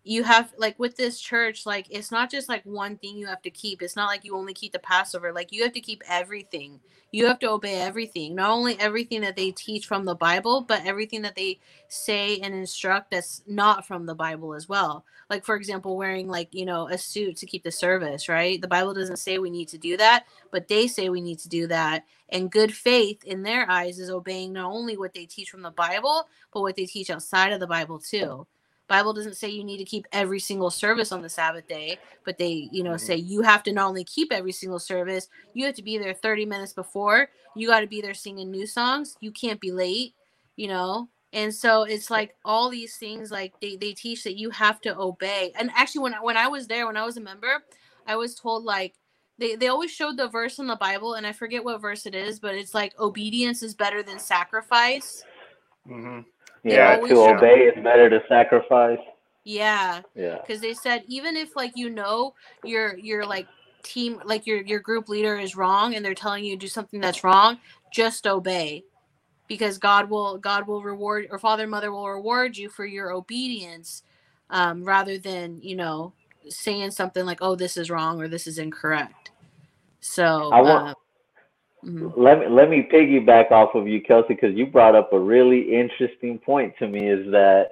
you have like with this church like it's not just like one thing you have to keep. It's not like you only keep the passover. Like you have to keep everything. You have to obey everything. Not only everything that they teach from the bible but everything that they say and instruct that's not from the bible as well. Like for example wearing like you know a suit to keep the service right? The bible doesn't say we need to do that but they say we need to do that. And good faith in their eyes is obeying not only what they teach from the bible but what they teach outside of the bible too Bible doesn't say you need to keep every single service on the Sabbath day, but they, you know, mm-hmm. say you have to not only keep every single service, you have to be there 30 minutes before. You got to be there singing new songs. You can't be late, you know. And so it's like all these things like they, they teach that you have to obey. And actually when when I was there, when I was a member, I was told like they, they always showed the verse in the Bible, and I forget what verse it is, but it's like obedience is better than sacrifice. Mm-hmm. Yeah, to obey is better to sacrifice. Yeah. Yeah. Because they said even if like you know your your like team like your your group leader is wrong and they're telling you to do something that's wrong, just obey. Because God will God will reward or father mother will reward you for your obedience, um, rather than, you know, saying something like, Oh, this is wrong or this is incorrect. So I want, uh, Mm-hmm. Let me let me piggyback off of you, Kelsey, because you brought up a really interesting point to me. Is that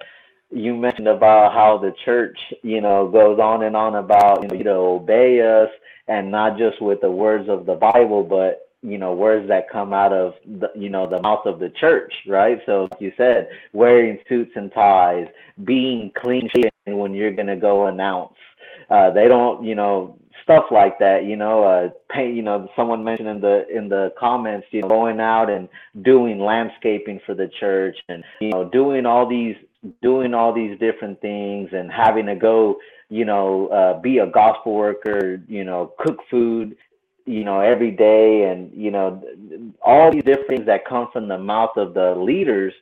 you mentioned about how the church, you know, goes on and on about you know, you know obey us, and not just with the words of the Bible, but you know words that come out of the you know the mouth of the church, right? So like you said, wearing suits and ties, being clean shaven when you're gonna go announce. Uh, they don't, you know, stuff like that you know uh paint you know someone mentioned in the in the comments you know going out and doing landscaping for the church and you know doing all these doing all these different things and having to go you know uh be a gospel worker you know cook food you know every day and you know all these different things that come from the mouth of the leaders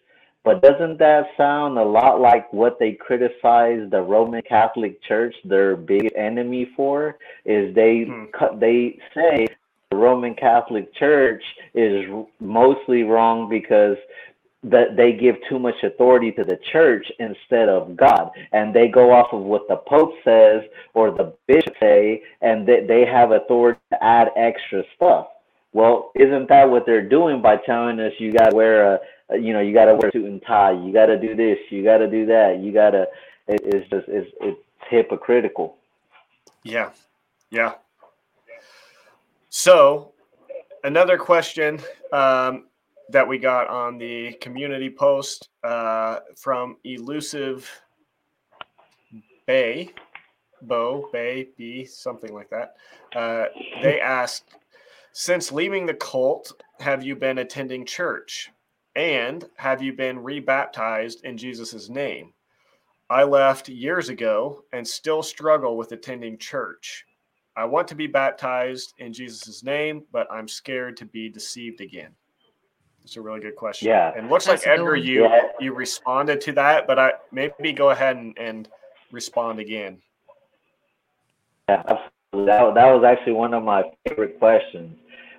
but doesn't that sound a lot like what they criticize the Roman Catholic Church, their big enemy for? Is they hmm. they say the Roman Catholic Church is mostly wrong because that they give too much authority to the church instead of God, and they go off of what the Pope says or the bishop say, and they, they have authority to add extra stuff. Well, isn't that what they're doing by telling us you got to wear a you know, you got to wear suit and tie. You got to do this. You got to do that. You got to. It, it's just it's it's hypocritical. Yeah, yeah. So, another question um, that we got on the community post uh, from Elusive Bay, Bo Bay B, something like that. Uh, they asked, since leaving the cult, have you been attending church? And have you been rebaptized in Jesus' name? I left years ago and still struggle with attending church. I want to be baptized in Jesus' name, but I'm scared to be deceived again. It's a really good question. Yeah. And looks That's like Edgar, you yeah. you responded to that, but I maybe go ahead and, and respond again. Yeah, absolutely. That, that was actually one of my favorite questions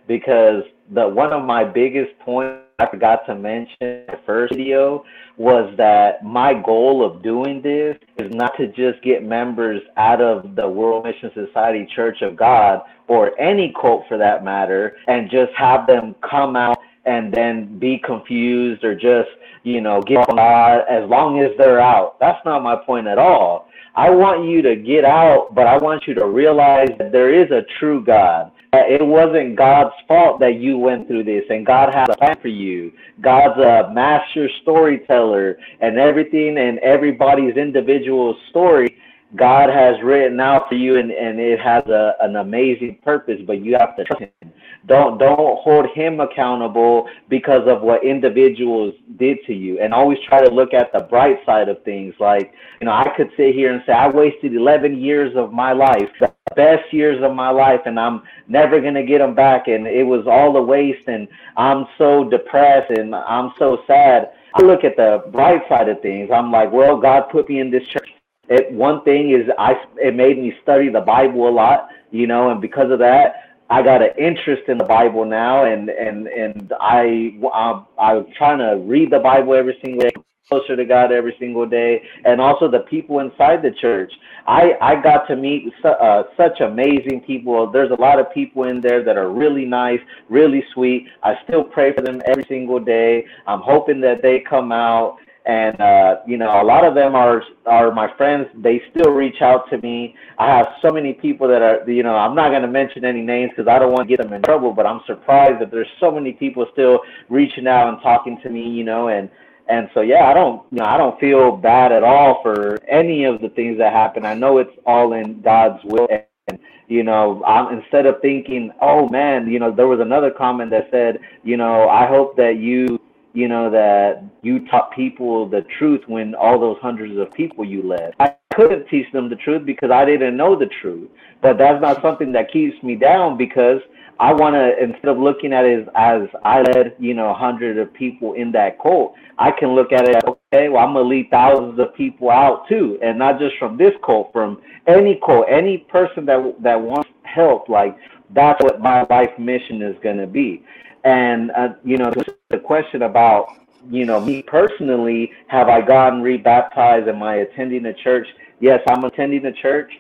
because the one of my biggest points I forgot to mention in the first video was that my goal of doing this is not to just get members out of the World Mission Society Church of God or any cult for that matter and just have them come out and then be confused or just, you know, get God as long as they're out. That's not my point at all. I want you to get out, but I want you to realize that there is a true God it wasn't God's fault that you went through this, and God has a plan for you. God's a master storyteller, and everything and everybody's individual story God has written out for you, and, and it has a, an amazing purpose. But you have to trust Him. Don't don't hold Him accountable because of what individuals did to you, and always try to look at the bright side of things. Like you know, I could sit here and say I wasted 11 years of my life the best years of my life and I'm never going to get them back and it was all a waste and I'm so depressed and I'm so sad. I look at the bright side of things. I'm like, well, God put me in this church. It, one thing is I it made me study the Bible a lot, you know, and because of that, I got an interest in the Bible now, and and and I I'm, I'm trying to read the Bible every single day, closer to God every single day, and also the people inside the church. I I got to meet su- uh, such amazing people. There's a lot of people in there that are really nice, really sweet. I still pray for them every single day. I'm hoping that they come out and uh, you know a lot of them are are my friends. They still reach out to me. I have so many people that are you know i'm not going to mention any names because i don't want to get them in trouble but i'm surprised that there's so many people still reaching out and talking to me you know and and so yeah i don't you know i don't feel bad at all for any of the things that happen. I know it's all in god's will. And you know i'm instead of thinking oh man you know there was another comment that said you know i hope that you you know, that you taught people the truth when all those hundreds of people you led. I couldn't teach them the truth because I didn't know the truth. But that's not something that keeps me down because I want to, instead of looking at it as, as I led, you know, hundreds of people in that cult, I can look at it as, okay, well, I'm going to lead thousands of people out too. And not just from this cult, from any cult, any person that, that wants help. Like, that's what my life mission is going to be. And uh, you know, the question about you know me personally, have I gotten rebaptized? Am I attending a church? Yes, I'm attending a church.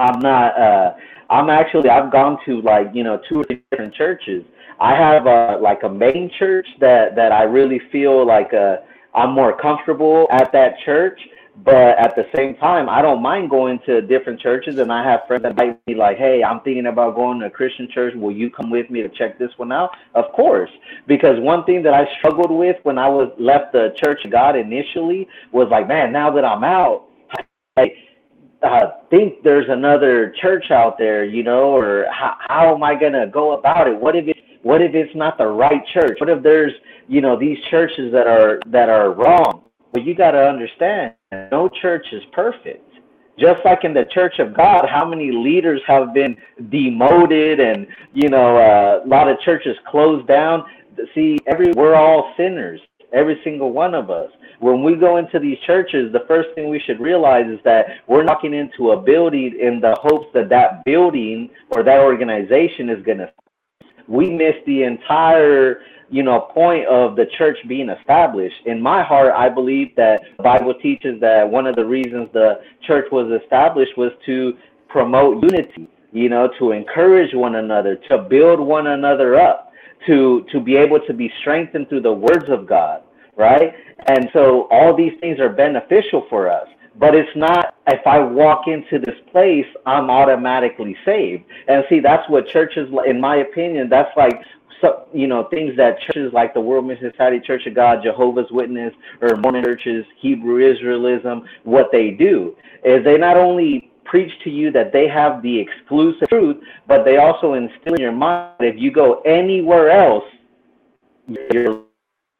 I'm not. Uh, I'm actually. I've gone to like you know two or three different churches. I have a like a main church that that I really feel like uh, I'm more comfortable at that church but at the same time, I don't mind going to different churches, and I have friends that might be like, "Hey, I'm thinking about going to a Christian church. Will you come with me to check this one out?" Of course, because one thing that I struggled with when I was left the Church of God initially was like, "Man, now that I'm out, I think there's another church out there, you know, or how, how am I gonna go about it? What if it what if it's not the right church? What if there's you know these churches that are that are wrong?" But you got to understand, no church is perfect. Just like in the church of God, how many leaders have been demoted and, you know, uh, a lot of churches closed down. See, every we're all sinners, every single one of us. When we go into these churches, the first thing we should realize is that we're knocking into a building in the hopes that that building or that organization is going to. We miss the entire you know, point of the church being established. In my heart, I believe that the Bible teaches that one of the reasons the church was established was to promote unity, you know, to encourage one another, to build one another up, to to be able to be strengthened through the words of God, right? And so all these things are beneficial for us. But it's not if I walk into this place, I'm automatically saved. And see, that's what churches, in my opinion, that's like so, you know, things that churches like the World Mission Society, Church of God, Jehovah's Witness, or Mormon churches, Hebrew Israelism, what they do is they not only preach to you that they have the exclusive truth, but they also instill in your mind that if you go anywhere else, you're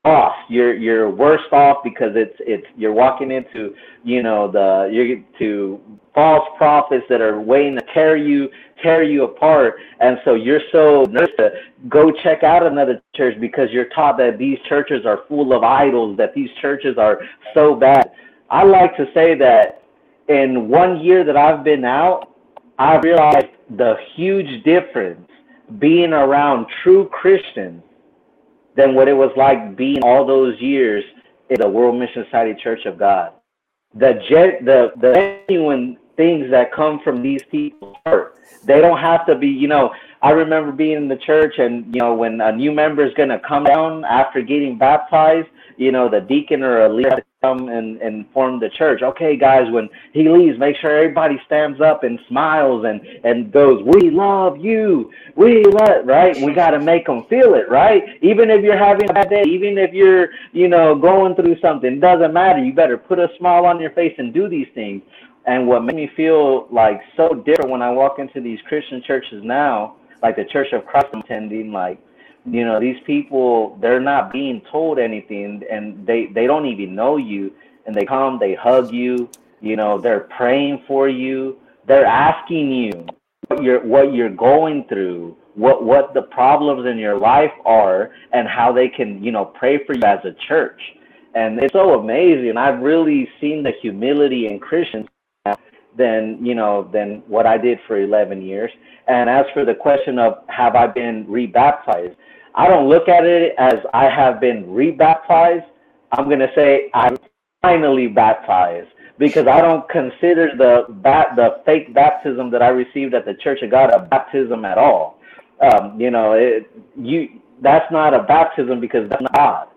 off. You're you're worse off because it's it's you're walking into you know the you're to false prophets that are waiting to tear you tear you apart, and so you're so nervous to go check out another church because you're taught that these churches are full of idols, that these churches are so bad. I like to say that in one year that I've been out, I realized the huge difference being around true Christians than what it was like being all those years in the World Mission Society Church of God. The jet, the the genuine things that come from these people. They don't have to be, you know. I remember being in the church, and you know, when a new member is gonna come down after getting baptized, you know, the deacon or a leader come and, and form the church. Okay, guys, when he leaves, make sure everybody stands up and smiles and, and goes, We love you. We love, right? We got to make them feel it, right? Even if you're having a bad day, even if you're, you know, going through something, doesn't matter. You better put a smile on your face and do these things. And what made me feel like so different when I walk into these Christian churches now, like the Church of Christ I'm attending, like you know these people they're not being told anything and they they don't even know you and they come they hug you you know they're praying for you they're asking you what you're what you're going through, what what the problems in your life are, and how they can you know pray for you as a church. And it's so amazing. I've really seen the humility in Christians than you know than what I did for 11 years. And as for the question of have I been rebaptized, I don't look at it as I have been rebaptized. I'm gonna say I'm finally baptized because I don't consider the the fake baptism that I received at the Church of God a baptism at all. Um, you know, it, you that's not a baptism because that's not God,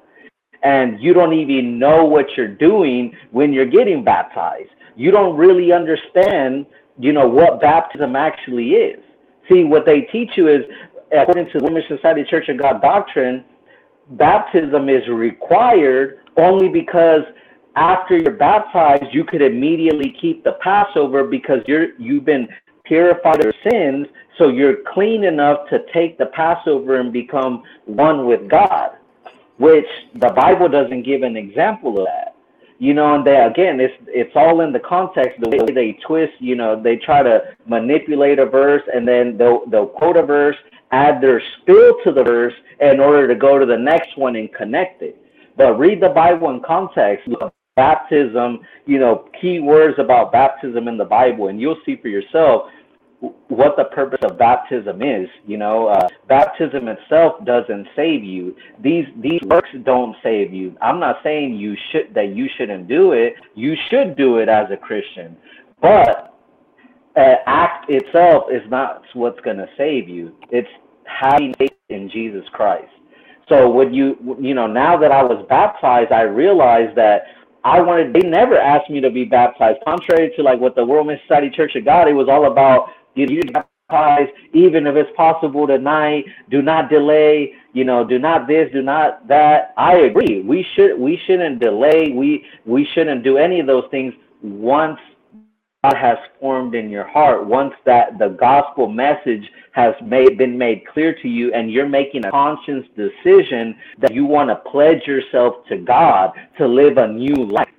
and you don't even know what you're doing when you're getting baptized. You don't really understand, you know, what baptism actually is. See, what they teach you is, according to the World Mission Society Church of God doctrine, baptism is required only because after you're baptized, you could immediately keep the Passover because you're you've been purified of sins, so you're clean enough to take the Passover and become one with God. Which the Bible doesn't give an example of that. You know, and they again, it's it's all in the context, the way they twist. You know, they try to manipulate a verse, and then they'll they'll quote a verse, add their spill to the verse in order to go to the next one and connect it. But read the Bible in context baptism, you know, key words about baptism in the Bible, and you'll see for yourself what the purpose of baptism is. You know, uh, baptism itself doesn't save you. These these works don't save you. I'm not saying you should that you shouldn't do it. You should do it as a Christian, but uh, act itself is not what's going to save you. It's having faith in Jesus Christ. So when you you know now that I was baptized, I realized that I wanted, they never asked me to be baptized. Contrary to like what the World Society Church of God, it was all about you know, baptized, even if it's possible tonight. Do not delay. You know, do not this, do not that. I agree. We should, we shouldn't delay. We, we shouldn't do any of those things once God has formed in your heart, once that the gospel message has made, been made clear to you, and you're making a conscious decision that you want to pledge yourself to God to live a new life.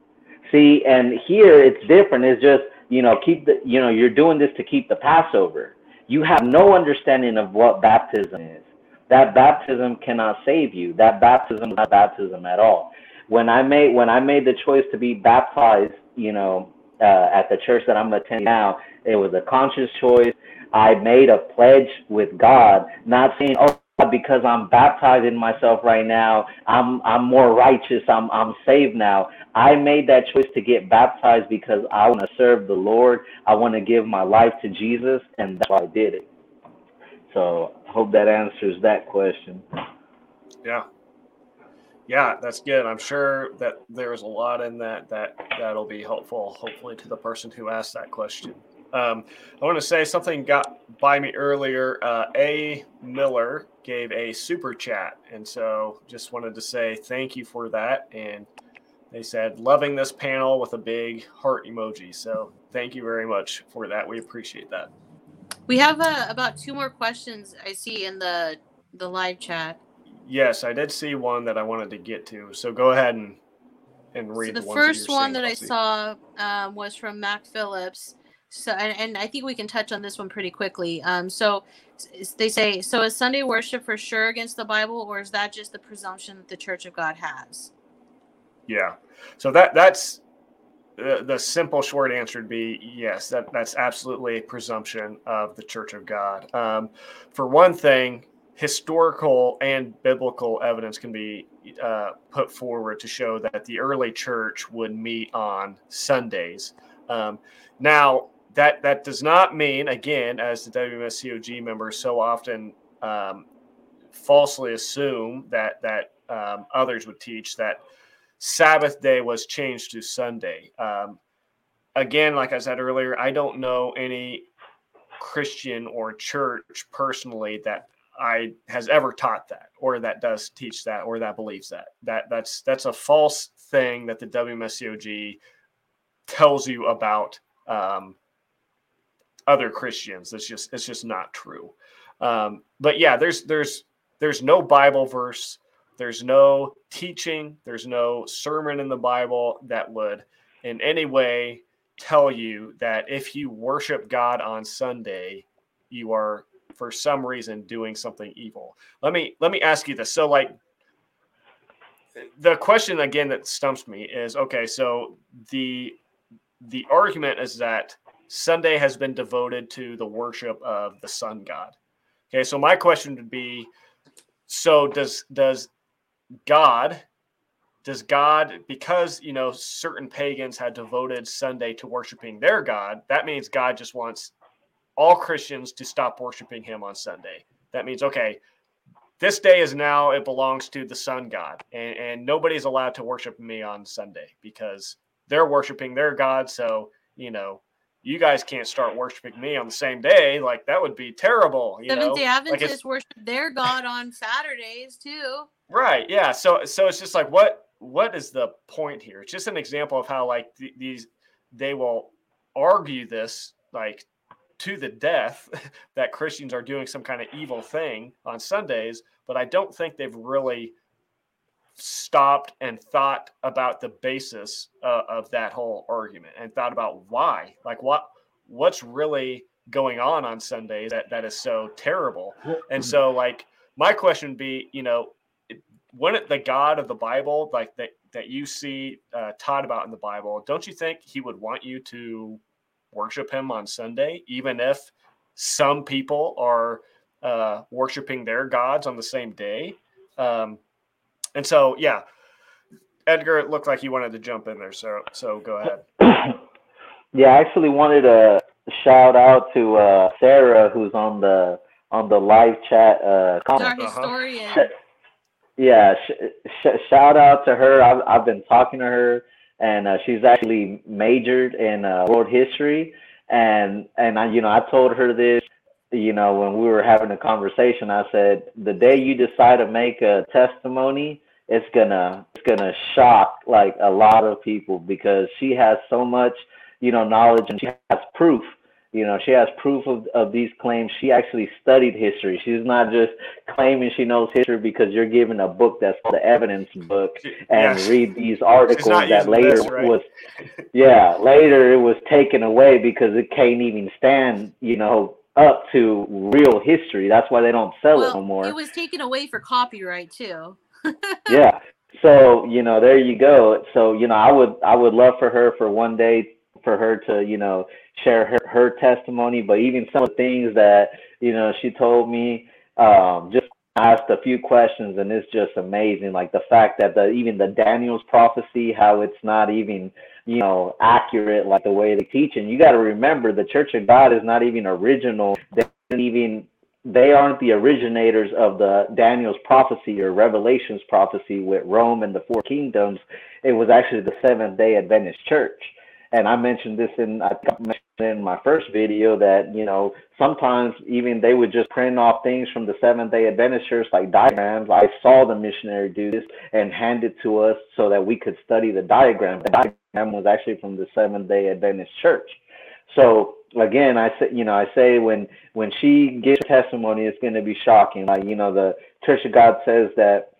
See, and here it's different. It's just, you know, keep the, you know, you're doing this to keep the Passover. You have no understanding of what baptism is. That baptism cannot save you. That baptism is not baptism at all. When I made when I made the choice to be baptized, you know, uh, at the church that I'm attending now. It was a conscious choice. I made a pledge with God, not saying, "Oh, because I'm baptizing myself right now, I'm I'm more righteous. I'm I'm saved now." I made that choice to get baptized because I want to serve the Lord. I want to give my life to Jesus, and that's why I did it. So, hope that answers that question. Yeah, yeah, that's good. I'm sure that there's a lot in that that that'll be helpful, hopefully, to the person who asked that question. Um, I want to say something got by me earlier. Uh, a Miller gave a super chat, and so just wanted to say thank you for that. And they said loving this panel with a big heart emoji. So thank you very much for that. We appreciate that. We have uh, about two more questions I see in the the live chat. Yes, I did see one that I wanted to get to. So go ahead and and read. So the, the first one that I saw um, was from Mac Phillips. So and, and, I think we can touch on this one pretty quickly. Um, so they say, so is Sunday worship for sure against the Bible, or is that just the presumption that the Church of God has? Yeah. So that that's the, the simple short answer would be yes. That that's absolutely a presumption of the Church of God. Um, for one thing, historical and biblical evidence can be uh, put forward to show that the early church would meet on Sundays. Um, now, that that does not mean, again, as the WMSCOG members so often um, falsely assume that that um, others would teach that Sabbath day was changed to Sunday. Um, again, like I said earlier, I don't know any Christian or church personally that I has ever taught that or that does teach that or that believes that. That that's that's a false thing that the WMSCOG tells you about um, other Christians. It's just it's just not true. Um, but yeah, there's there's there's no Bible verse, there's no teaching, there's no sermon in the Bible that would in any way tell you that if you worship God on Sunday, you are for some reason doing something evil. Let me let me ask you this. So like the question again that stumps me is okay, so the the argument is that Sunday has been devoted to the worship of the sun god. Okay, so my question would be so does does God does God because you know certain pagans had devoted Sunday to worshiping their god, that means God just wants all Christians to stop worshiping him on Sunday. That means okay, this day is now it belongs to the sun god and, and nobody's allowed to worship me on sunday because they're worshiping their god. So you know you guys can't start worshiping me on the same day. Like that would be terrible you seventh day adventists like worship their god on saturdays too. Right yeah. So so it's just like what what is the point here? It's just an example of how like th- these they will argue this like to the death that Christians are doing some kind of evil thing on Sundays, but I don't think they've really stopped and thought about the basis uh, of that whole argument and thought about why, like what what's really going on on Sundays that that is so terrible. And so, like my question would be, you know, wouldn't the God of the Bible, like that that you see uh, taught about in the Bible, don't you think He would want you to worship him on Sunday, even if some people are uh, worshiping their gods on the same day. Um, and so, yeah, Edgar, it looked like you wanted to jump in there. So, so go ahead. yeah, I actually wanted to shout out to uh, Sarah, who's on the on the live chat. Uh, comment. Our historian. Uh-huh. Yeah, sh- sh- shout out to her. I've I've been talking to her and uh, she's actually majored in uh, world history. And and I, you know, I told her this, you know, when we were having a conversation. I said, the day you decide to make a testimony, it's gonna it's gonna shock like a lot of people because she has so much, you know, knowledge and she has proof you know, she has proof of, of these claims. She actually studied history. She's not just claiming she knows history because you're given a book that's the evidence book and yes. read these articles that later this, right? was, yeah, later it was taken away because it can't even stand, you know, up to real history. That's why they don't sell well, it no more. It was taken away for copyright too. yeah. So, you know, there you go. So, you know, I would I would love for her for one day for her to, you know, share her, her testimony, but even some of the things that, you know, she told me, um, just asked a few questions and it's just amazing. Like the fact that the, even the Daniel's prophecy, how it's not even, you know, accurate, like the way they teach. And you got to remember the church of God is not even original. They even, they aren't the originators of the Daniel's prophecy or Revelation's prophecy with Rome and the four kingdoms. It was actually the Seventh day Adventist church and I mentioned this in I mentioned in my first video that you know sometimes even they would just print off things from the Seventh Day Adventist church like diagrams. I saw the missionary do this and hand it to us so that we could study the diagram. The diagram was actually from the Seventh Day Adventist church. So again, I say you know I say when when she gives testimony, it's going to be shocking. Like you know the Church of God says that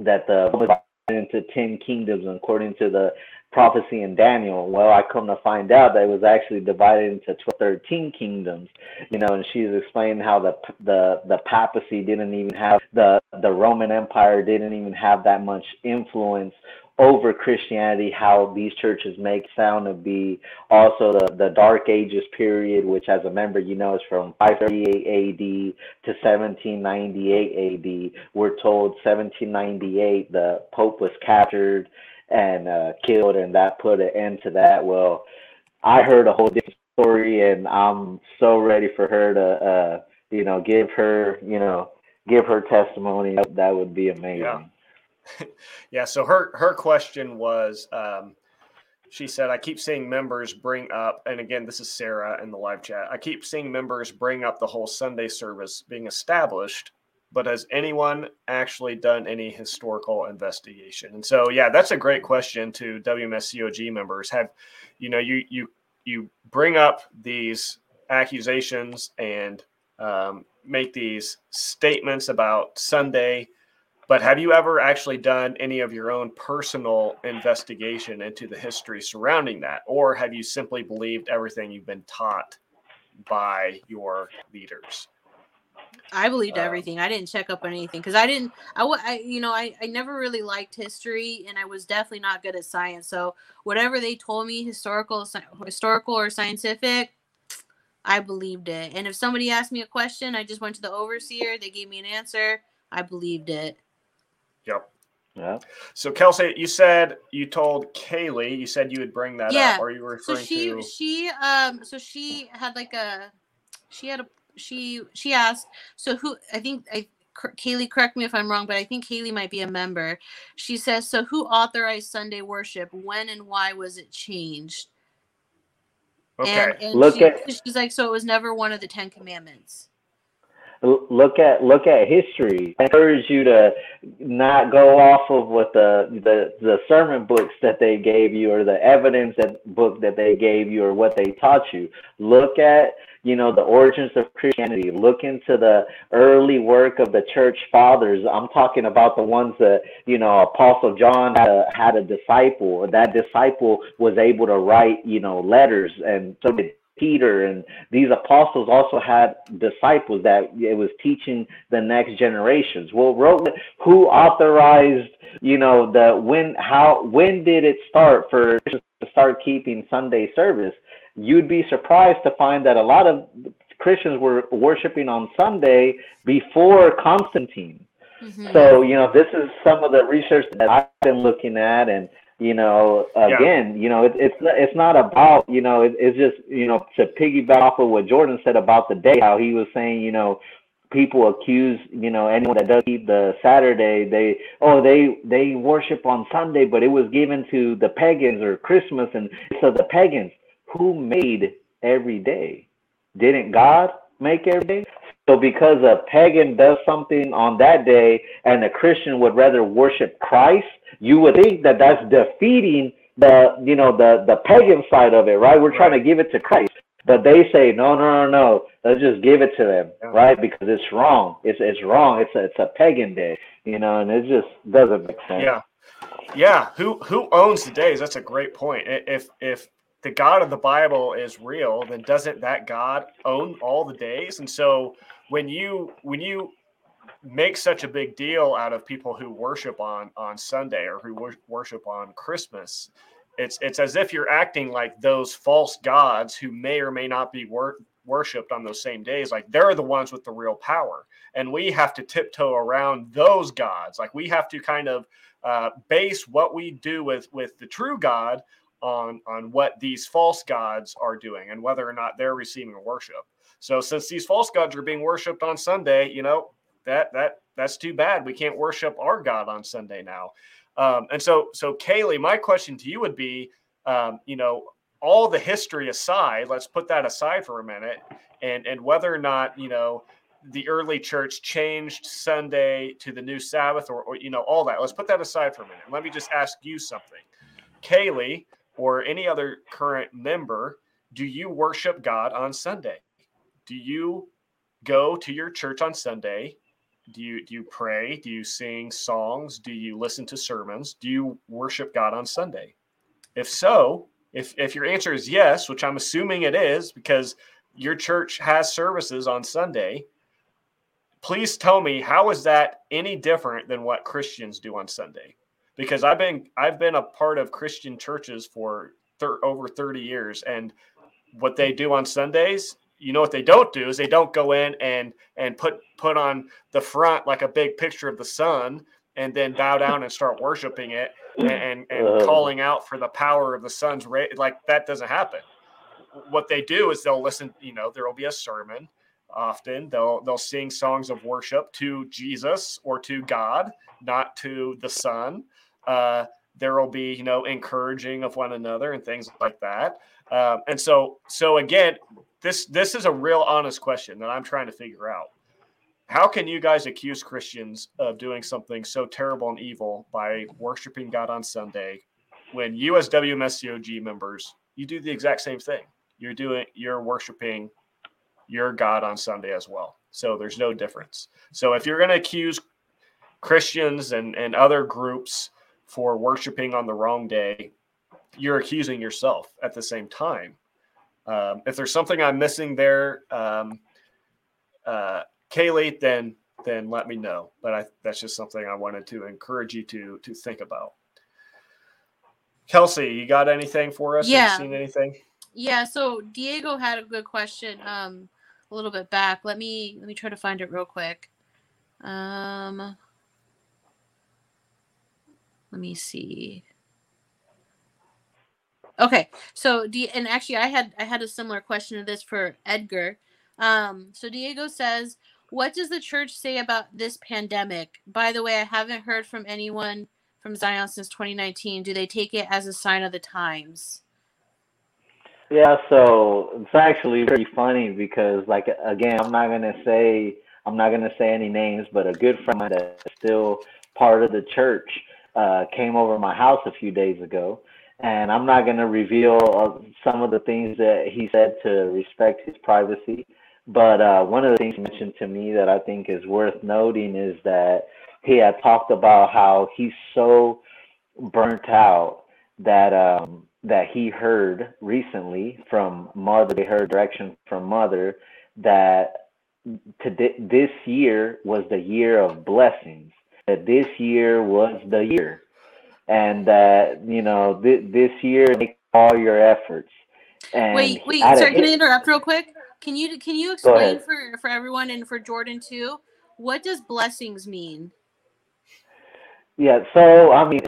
that the into 10 kingdoms according to the prophecy in Daniel. Well, I come to find out that it was actually divided into 13 kingdoms, you know, and she's explaining how the the the papacy didn't even have the the Roman Empire didn't even have that much influence over Christianity, how these churches make sound to be also the, the Dark Ages period, which as a member, you know, is from 538 AD to 1798 AD. We're told 1798 the Pope was captured and uh, killed, and that put an end to that. Well, I heard a whole different story, and I'm so ready for her to, uh, you know, give her, you know, give her testimony. That would be amazing. Yeah. yeah. So her her question was. Um, she said, I keep seeing members bring up, and again, this is Sarah in the live chat. I keep seeing members bring up the whole Sunday service being established but has anyone actually done any historical investigation? And so, yeah, that's a great question to WMSCOG members. Have you know you you you bring up these accusations and um, make these statements about Sunday, but have you ever actually done any of your own personal investigation into the history surrounding that, or have you simply believed everything you've been taught by your leaders. I believed um, everything. I didn't check up on anything because I didn't. I, I, you know, I, I never really liked history, and I was definitely not good at science. So whatever they told me, historical, historical or scientific, I believed it. And if somebody asked me a question, I just went to the overseer. They gave me an answer. I believed it. Yep. Yeah. So Kelsey, you said you told Kaylee, you said you would bring that yeah. up. Are you referring to? so she, to? She um so she had like a she had a she she asked so who I think I Kaylee correct me if I'm wrong but I think Kaylee might be a member. She says so who authorized Sunday worship when and why was it changed? Okay. And, and Look she, at she's like so it was never one of the 10 commandments look at look at history. I encourage you to not go off of what the, the the sermon books that they gave you or the evidence that book that they gave you or what they taught you. Look at you know the origins of Christianity. Look into the early work of the church fathers. I'm talking about the ones that you know Apostle John had a, had a disciple. That disciple was able to write you know letters, and so did Peter and these apostles also had disciples that it was teaching the next generations. Well, wrote who authorized, you know, the when how when did it start for to start keeping Sunday service? You'd be surprised to find that a lot of Christians were worshiping on Sunday before Constantine. Mm-hmm. So, you know, this is some of the research that I've been looking at and you know again yeah. you know it, it's it's not about you know it, it's just you know to piggyback off of what jordan said about the day how he was saying you know people accuse you know anyone that does keep the saturday they oh they they worship on sunday but it was given to the pagans or christmas and so the pagans who made every day didn't god make every day so because a pagan does something on that day and a Christian would rather worship Christ, you would think that that's defeating the you know the the pagan side of it, right? We're trying to give it to Christ. But they say no, no, no, no. Let's just give it to them, right? Because it's wrong. It's it's wrong. It's a it's a pagan day, you know, and it just doesn't make sense. Yeah, yeah. Who who owns the days? That's a great point. If if the God of the Bible is real, then doesn't that God own all the days? And so when you when you make such a big deal out of people who worship on on Sunday or who wor- worship on Christmas, it's it's as if you're acting like those false gods who may or may not be wor- worshipped on those same days. Like they're the ones with the real power, and we have to tiptoe around those gods. Like we have to kind of uh, base what we do with with the true God on on what these false gods are doing and whether or not they're receiving worship. So since these false gods are being worshipped on Sunday, you know, that that that's too bad. We can't worship our God on Sunday now. Um, and so so Kaylee, my question to you would be, um, you know, all the history aside, let's put that aside for a minute, and and whether or not you know the early church changed Sunday to the new Sabbath, or, or you know all that. Let's put that aside for a minute. Let me just ask you something, Kaylee, or any other current member. Do you worship God on Sunday? do you go to your church on Sunday? Do you do you pray? Do you sing songs? Do you listen to sermons? Do you worship God on Sunday? If so, if if your answer is yes, which I'm assuming it is because your church has services on Sunday, please tell me how is that any different than what Christians do on Sunday? Because I've been I've been a part of Christian churches for thir- over 30 years and what they do on Sundays you know what they don't do is they don't go in and and put put on the front like a big picture of the sun and then bow down and start worshiping it and and, and uh, calling out for the power of the sun's ray like that doesn't happen. What they do is they'll listen you know there will be a sermon often. They'll they'll sing songs of worship to jesus or to god not to the sun uh, there will be you know encouraging of one another and things like that um, and so so again this this is a real honest question that I'm trying to figure out. How can you guys accuse Christians of doing something so terrible and evil by worshiping God on Sunday when you as WMSCOG members, you do the exact same thing. You're doing you're worshiping your God on Sunday as well. So there's no difference. So if you're going to accuse Christians and, and other groups for worshiping on the wrong day, you're accusing yourself at the same time. um, if there's something I'm missing there, um, uh, Kaylee, then then let me know. But I, that's just something I wanted to encourage you to to think about. Kelsey, you got anything for us? Yeah. Have you seen anything? Yeah. So Diego had a good question um, a little bit back. Let me let me try to find it real quick. Um, let me see. Okay, so D and actually I had I had a similar question to this for Edgar. Um, so Diego says, "What does the church say about this pandemic?" By the way, I haven't heard from anyone from Zion since 2019. Do they take it as a sign of the times? Yeah, so it's actually pretty funny because, like, again, I'm not gonna say I'm not gonna say any names, but a good friend that's still part of the church uh, came over my house a few days ago, and I'm not going to reveal uh, some of the things that he said to respect his privacy. But uh, one of the things he mentioned to me that I think is worth noting is that he had talked about how he's so burnt out that um, that he heard recently from mother. They heard direction from mother that to this year was the year of blessings. That this year was the year and that you know th- this year make all your efforts. And wait, wait, sorry, can I interrupt real quick? Can you can you explain for for everyone and for Jordan too? What does blessings mean? Yeah, so I mean,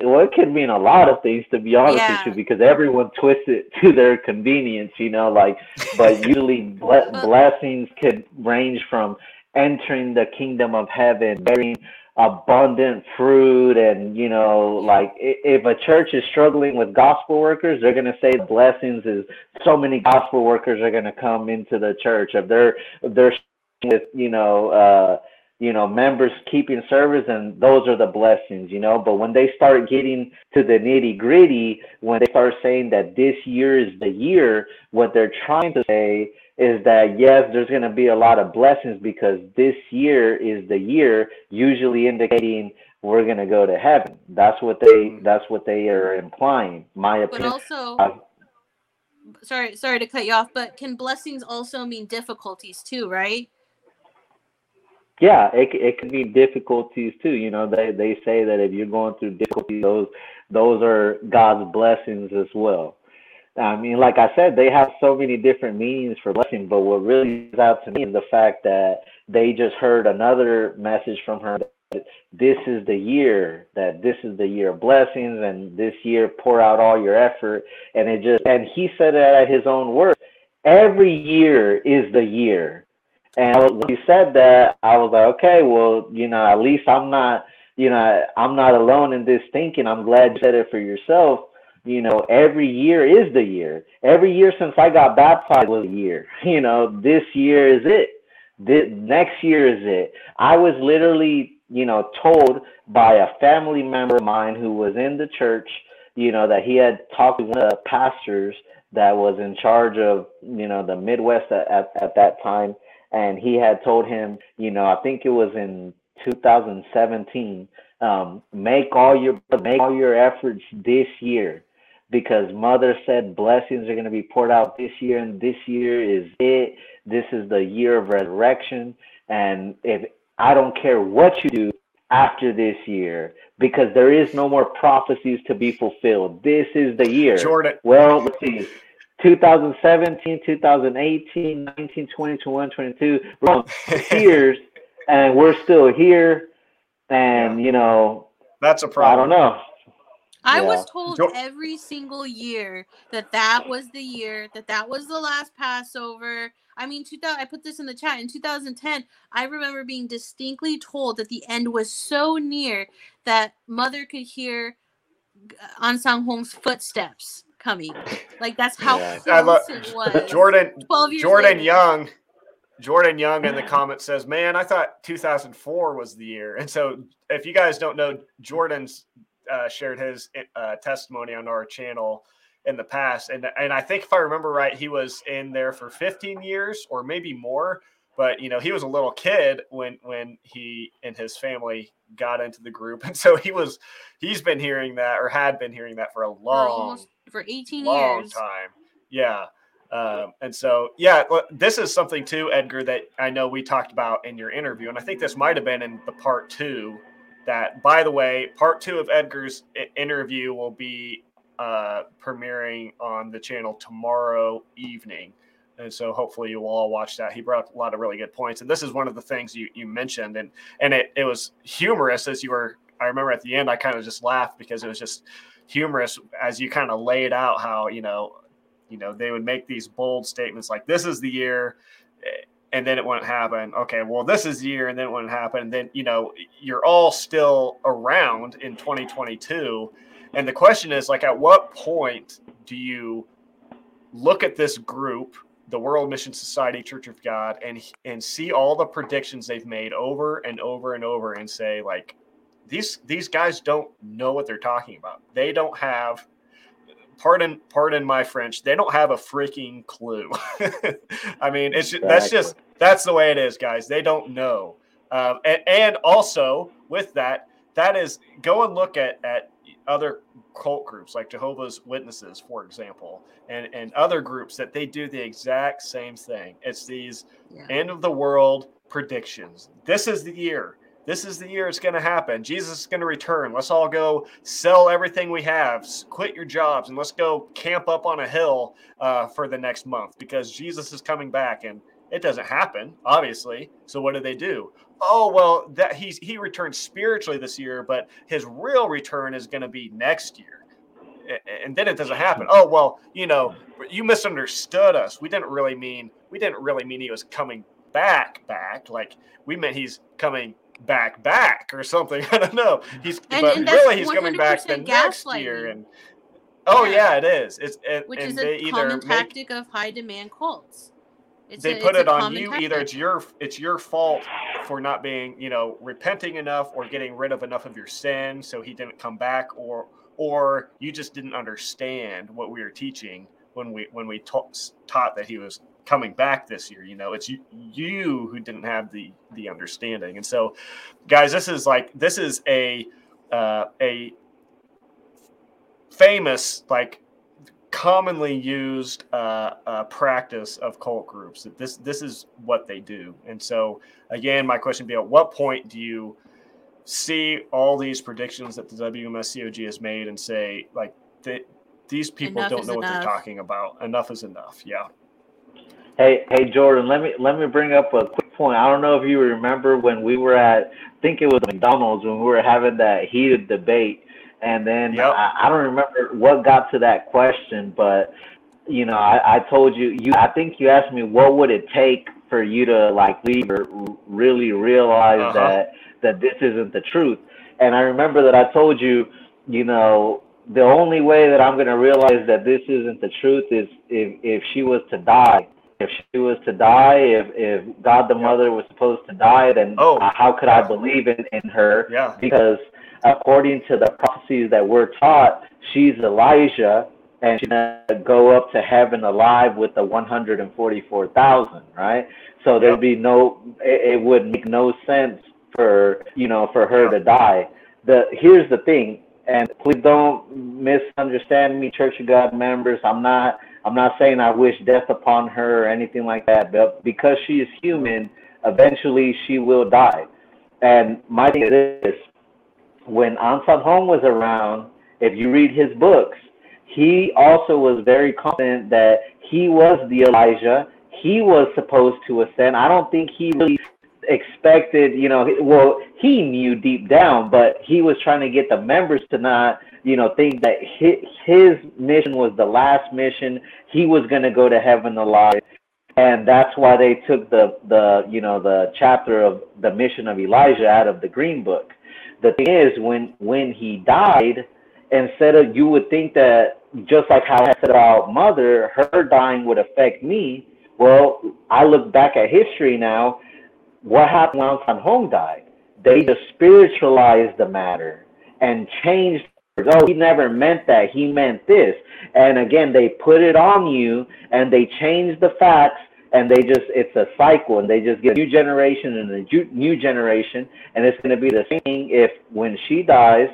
well, it could mean a lot of things to be honest yeah. with you, because everyone twists it to their convenience, you know. Like, but usually ble- blessings could range from entering the kingdom of heaven, bearing abundant fruit and you know like if a church is struggling with gospel workers they're going to say blessings is so many gospel workers are going to come into the church. If they're if they're with you know uh you know members keeping service and those are the blessings you know. But when they start getting to the nitty gritty when they start saying that this year is the year what they're trying to say is that yes, there's going to be a lot of blessings because this year is the year, usually indicating we're going to go to heaven. That's what they. Mm-hmm. That's what they are implying. My opinion. But also, uh, sorry, sorry to cut you off, but can blessings also mean difficulties too, right? Yeah, it it can be difficulties too. You know, they they say that if you're going through difficulties, those those are God's blessings as well. I mean, like I said, they have so many different meanings for blessing, but what really is out to me is the fact that they just heard another message from her that this is the year, that this is the year of blessings, and this year pour out all your effort. And it just, and he said it at his own words. Every year is the year. And when he said that, I was like, okay, well, you know, at least I'm not, you know, I'm not alone in this thinking. I'm glad you said it for yourself you know, every year is the year. Every year since I got baptized was a year. You know, this year is it. This, next year is it. I was literally, you know, told by a family member of mine who was in the church, you know, that he had talked to one of the pastors that was in charge of, you know, the Midwest at, at, at that time. And he had told him, you know, I think it was in 2017, um, make all your make all your efforts this year because mother said blessings are going to be poured out this year and this year is it. This is the year of resurrection and if i don't care what you do after this year because there is no more prophecies to be fulfilled. This is the year. Jordan. Well let's see. 2017 2018 19 20 21 22 years and we're still here and you know that's a problem i don't know I yeah. was told every single year that that was the year that that was the last Passover. I mean, 2000, I put this in the chat. In 2010, I remember being distinctly told that the end was so near that mother could hear uh, Ahnsahnghong's footsteps coming. Like that's how yeah. close it was. Jordan, 12 years Jordan later. Young, Jordan Young in the comment says, "Man, I thought 2004 was the year." And so, if you guys don't know, Jordan's uh, shared his uh, testimony on our channel in the past, and and I think if I remember right, he was in there for 15 years or maybe more. But you know, he was a little kid when when he and his family got into the group, and so he was he's been hearing that or had been hearing that for a long for, almost, for 18 long years time. Yeah. Um, and so, yeah, this is something too, Edgar, that I know we talked about in your interview, and I think this might have been in the part two. That, by the way, part two of Edgar's interview will be uh, premiering on the channel tomorrow evening. And so hopefully you will all watch that. He brought up a lot of really good points. And this is one of the things you, you mentioned. And and it, it was humorous as you were I remember at the end I kind of just laughed because it was just humorous as you kind of laid out how, you know, you know, they would make these bold statements like this is the year and then it wouldn't happen. Okay, well, this is the year and then it wouldn't happen. And then, you know, you're all still around in 2022. And the question is like at what point do you look at this group the World Mission Society Church of God and and see all the predictions they've made over and over and over and say like these these guys don't know what they're talking about. They don't have pardon pardon my French. They don't have a freaking clue. I mean, it's exactly. that's just that's the way it is, guys. They don't know. Um, and, and also with that, that is go and look at at other cult groups like Jehovah's Witnesses, for example, and, and other groups that they do the exact same thing. It's these yeah. end of the world predictions. This is the year. This is the year it's going to happen. Jesus is going to return. Let's all go sell everything we have, quit your jobs, and let's go camp up on a hill uh, for the next month because Jesus is coming back. And it doesn't happen, obviously. So what do they do? oh well that he's he returned spiritually this year but his real return is going to be next year and then it doesn't happen oh well you know you misunderstood us we didn't really mean we didn't really mean he was coming back back like we meant he's coming back back or something. I don't know. He's and, but and really he's coming back the next year and oh yeah, yeah it is. It's it, which is a common tactic make, of high demand cults. It's they a, put it on you. Tactic. Either it's your it's your fault for not being you know repenting enough or getting rid of enough of your sin, so he didn't come back, or or you just didn't understand what we were teaching when we when we ta- taught that he was coming back this year. You know, it's you, you who didn't have the the understanding. And so, guys, this is like this is a uh, a famous like commonly used uh, uh, practice of cult groups. That this this is what they do. And so again, my question would be: At what point do you see all these predictions that the WMSCOG has made and say like they, these people enough don't know what they're talking about? Enough is enough. Yeah. Hey, hey, Jordan. Let me let me bring up a quick point. I don't know if you remember when we were at, I think it was McDonald's when we were having that heated debate and then yep. I, I, don't remember what got to that question, but you know, I, I told you, you, I think you asked me what would it take for you to like leave or really realize uh-huh. that that this isn't the truth. And I remember that I told you, you know, the only way that I'm going to realize that this isn't the truth is if if she was to die. If she was to die, if if God the Mother was supposed to die, then oh. Uh, how could I believe in in her? Yeah. Because according to the prophecies that we're taught, she's Elijah and she's going to go up to heaven alive with the 144,000, right? So there'd be no, it, it, would make no sense for, you know, for her to die. The Here's the thing, and please don't misunderstand me, Church of God members. I'm not, I'm not saying I wish death upon her or anything like that, but because she is human, eventually she will die. And my thing is this, when Ahnsahnghong was around, if you read his books, he also was very confident that he was the Elijah. He was supposed to ascend. I don't think he really expected, you know, well, he knew deep down, but he was trying to get the members to not, you know, think that his, his mission was the last mission. He was going to go to heaven alive. And that's why they took the, the, you know, the chapter of the mission of Elijah out of the Green Book the thing is when when he died instead of you would think that just like how I said about mother, her dying would affect me. Well, I look back at history now. What happened when San Hong died? They just spiritualized the matter and changed. Oh, he never meant that. He meant this. And again, they put it on you and they change the facts and they just it's a cycle and they just get a new generation and a new generation and it's going to be the same thing if when she dies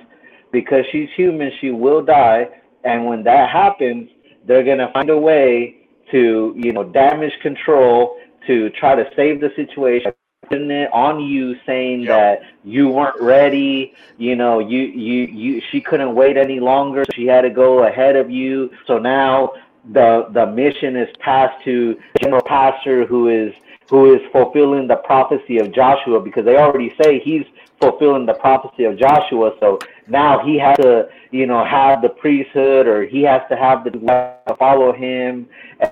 because she's human she will die and when that happens they're going to find a way to you know damage control to try to save the situation on you saying that you weren't ready? You know you you you she couldn't wait any longer. She had to go ahead of you. So now the the mission is passed to general pastor who is who is fulfilling the prophecy of Joshua because they already say he's fulfilling the prophecy of Joshua. So now he has to, you know, have the priesthood or he has to have the follow him.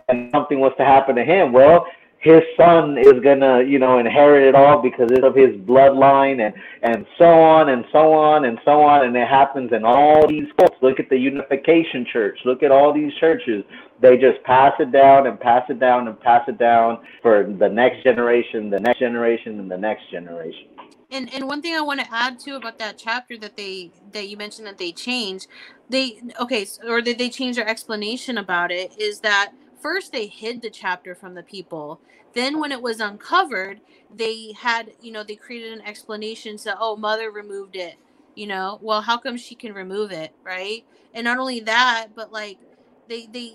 And something was to happen to him. Well, his son is gonna, you know, inherit it all because of his bloodline and and so on and so on and so on and it happens in all these cults. Look at the Unification Church. Look at all these churches. They just pass it down and pass it down and pass it down for the next generation, the next generation, and the next generation. And and one thing I want to add to about that chapter that they that you mentioned that they changed, they okay, or that they changed their explanation about it is that first they hid the chapter from the people. Then when it was uncovered, they had, you know, they created an explanation so oh, mother removed it. You know, well, how come she can remove it, right? And not only that, but like they they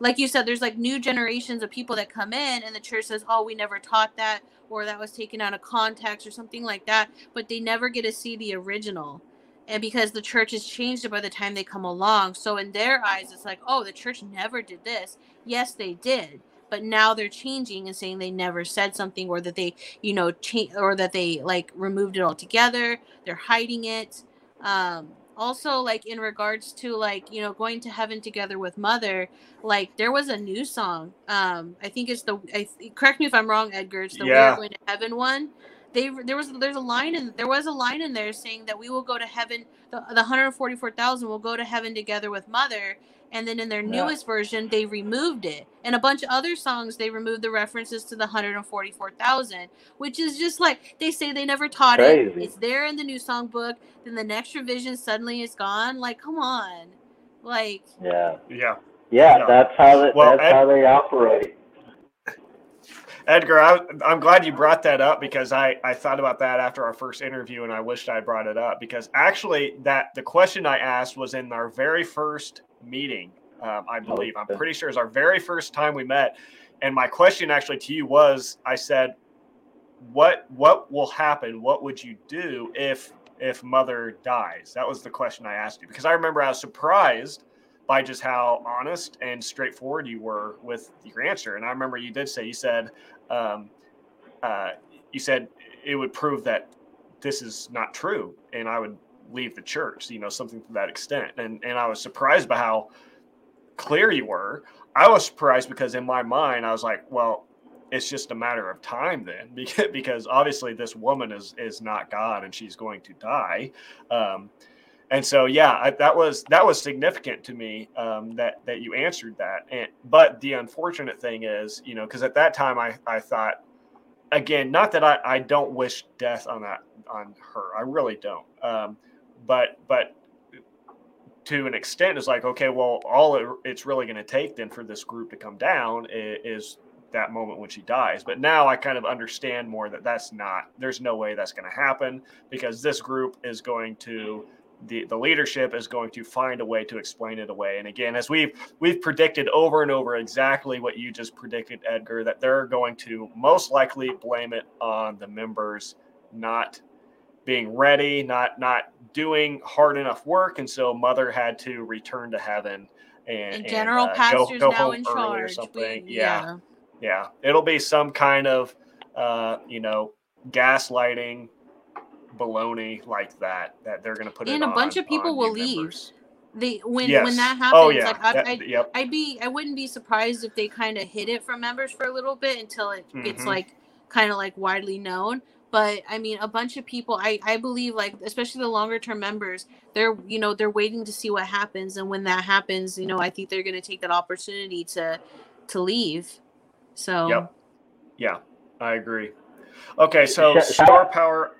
like you said, there's like new generations of people that come in and the church says, Oh, we never taught that, or that was taken out of context or something like that, but they never get to see the original and because the church has changed it by the time they come along so in their eyes it's like oh the church never did this yes they did but now they're changing and saying they never said something or that they you know change or that they like removed it altogether they're hiding it um also like in regards to like you know going to heaven together with mother like there was a new song um i think it's the I, correct me if i'm wrong edgar it's the yeah. we're going to heaven one they there was there's a line in there was a line in there saying that we will go to heaven the, the 144,000 will go to heaven together with mother. And then in their yeah. newest version they removed it. And a bunch of other songs they removed the references to the 144,000 which is just like they say they never taught Crazy. it it's there in the new song book then the next revision suddenly is gone. Like come on. Like yeah. Yeah. Yeah, yeah. that's how it, well, that's how they operate Edgar, I, am glad you brought that up because I, I thought about that after our first interview and I wished I brought it up because actually that the question I asked was in our very first meeting, um, I believe. I'm pretty sure it's our very first time we met. And my question actually to you was, I said, what what will happen? What would you do if if mother dies? That was the question I asked you because I remember I was surprised by just how honest and straightforward you were with your answer. And I remember you did say you said um, uh, you said it would prove that this is not true, and I would leave the church. You know, something to that extent. And and I was surprised by how clear you were. I was surprised because in my mind I was like, well, it's just a matter of time then, because obviously this woman is is not God and she's going to die. Um, and so yeah I, that was that was significant to me um, that that you answered that and but the unfortunate thing is you know because at that time i i thought again not that i i don't wish death on that on her i really don't um, but but to an extent is like okay well all it, it's really going to take then for this group to come down is, is that moment when she dies. But now I kind of understand more that that's not, there's no way that's going to happen because this group is going to the, the leadership is going to find a way to explain it away. And again, as we've we've predicted over and over exactly what you just predicted, Edgar, that they're going to most likely blame it on the members not being ready, not not doing hard enough work, and so mother had to return to heaven and, and general and, uh, pastor's go, go now in charge. Or something. We, yeah. yeah, yeah, it'll be some kind of uh, you know gaslighting baloney like that that they're going to put and a bunch of people will leave members. they when yes. when that oh, happens oh, yeah. like I'd, that, I'd, yep. I'd, be i wouldn't be surprised if they kind of hid it from members for a little bit until it mm-hmm. gets like kind of like widely known but i mean a bunch of people i i believe like especially the longer term members they're you know they're waiting to see what happens and when that happens you know i think they're going to take that opportunity to to leave so yep yeah i agree okay so star power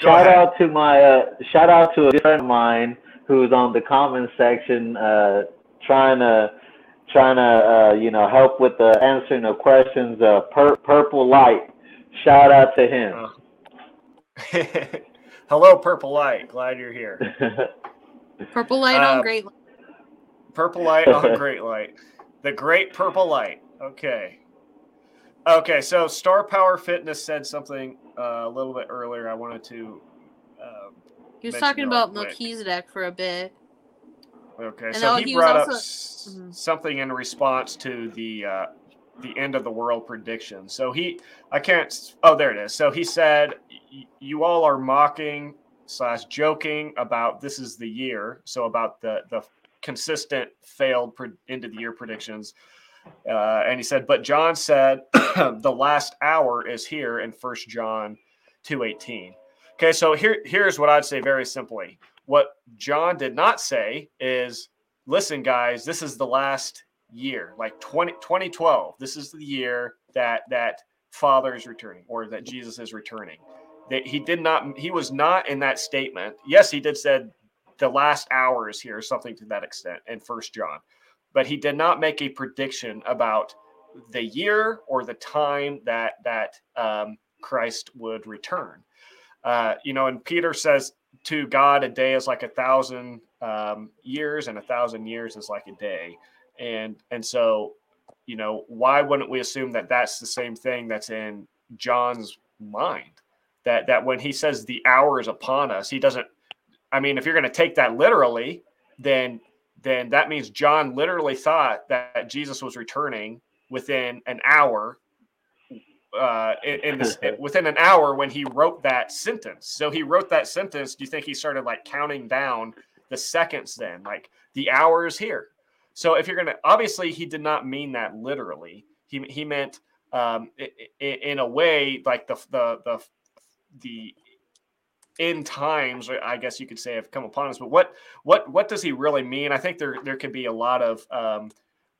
shout out to my uh, shout out to a friend of mine who's on the comment section uh, trying to trying to uh, you know help with the answering of questions. Uh, pur- purple light. Shout out to him. Hello, purple light. Glad you're here. purple light on um, great. Purple light on great light. The great purple light. Okay. Okay, so Star Power Fitness said something uh, a little bit earlier. I wanted to. Uh, he was talking about Melchizedek for a bit. Okay, and so he, he brought also... up mm-hmm. something in response to the uh, the end of the world prediction. So he, I can't. Oh, there it is. So he said, "You all are mocking slash joking about this is the year." So about the the consistent failed pre- end of the year predictions. Uh, and he said, but John said the last hour is here in First John 2:18. Okay, so here here's what I'd say very simply. What John did not say is, listen, guys, this is the last year, like 20, 2012. This is the year that that Father is returning or that Jesus is returning. That he did not, he was not in that statement. Yes, he did said the last hour is here, something to that extent in First John but he did not make a prediction about the year or the time that that um, Christ would return. Uh, you know, and Peter says to God, a day is like a thousand um, years, and a thousand years is like a day. And and so, you know, why wouldn't we assume that that's the same thing that's in John's mind? That that when he says the hour is upon us, he doesn't. I mean, if you're going to take that literally, then then that means John literally thought that Jesus was returning within an hour. Uh, in, in this, within an hour when he wrote that sentence. So he wrote that sentence. Do you think he started like counting down the seconds then? Like the hour is here. So if you're gonna, obviously he did not mean that literally. He he meant um, in, in a way like the the the the in times, I guess you could say, have come upon us. But what what what does he really mean? I think there there could be a lot of um,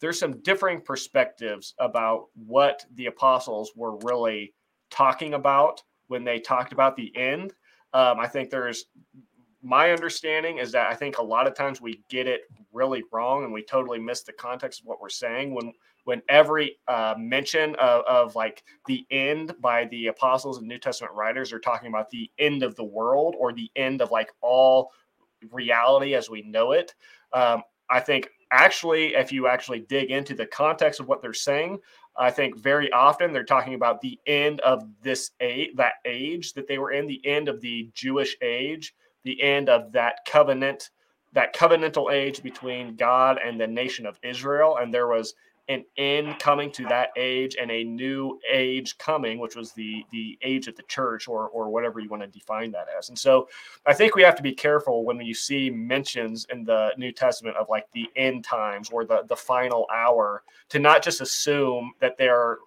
there's some differing perspectives about what the apostles were really talking about when they talked about the end. Um, I think there's my understanding is that I think a lot of times we get it really wrong and we totally miss the context of what we're saying when when every uh, mention of, of like the end by the apostles and New Testament writers are talking about the end of the world or the end of like all reality as we know it. Um, I think actually, if you actually dig into the context of what they're saying, I think very often they're talking about the end of this age, that age that they were in, the end of the Jewish age, the end of that covenant, that covenantal age between God and the nation of Israel. And there was an end coming to that age and a new age coming, which was the the age of the church or or whatever you want to define that as. And so I think we have to be careful when you see mentions in the New Testament of like the end times or the the final hour to not just assume that they're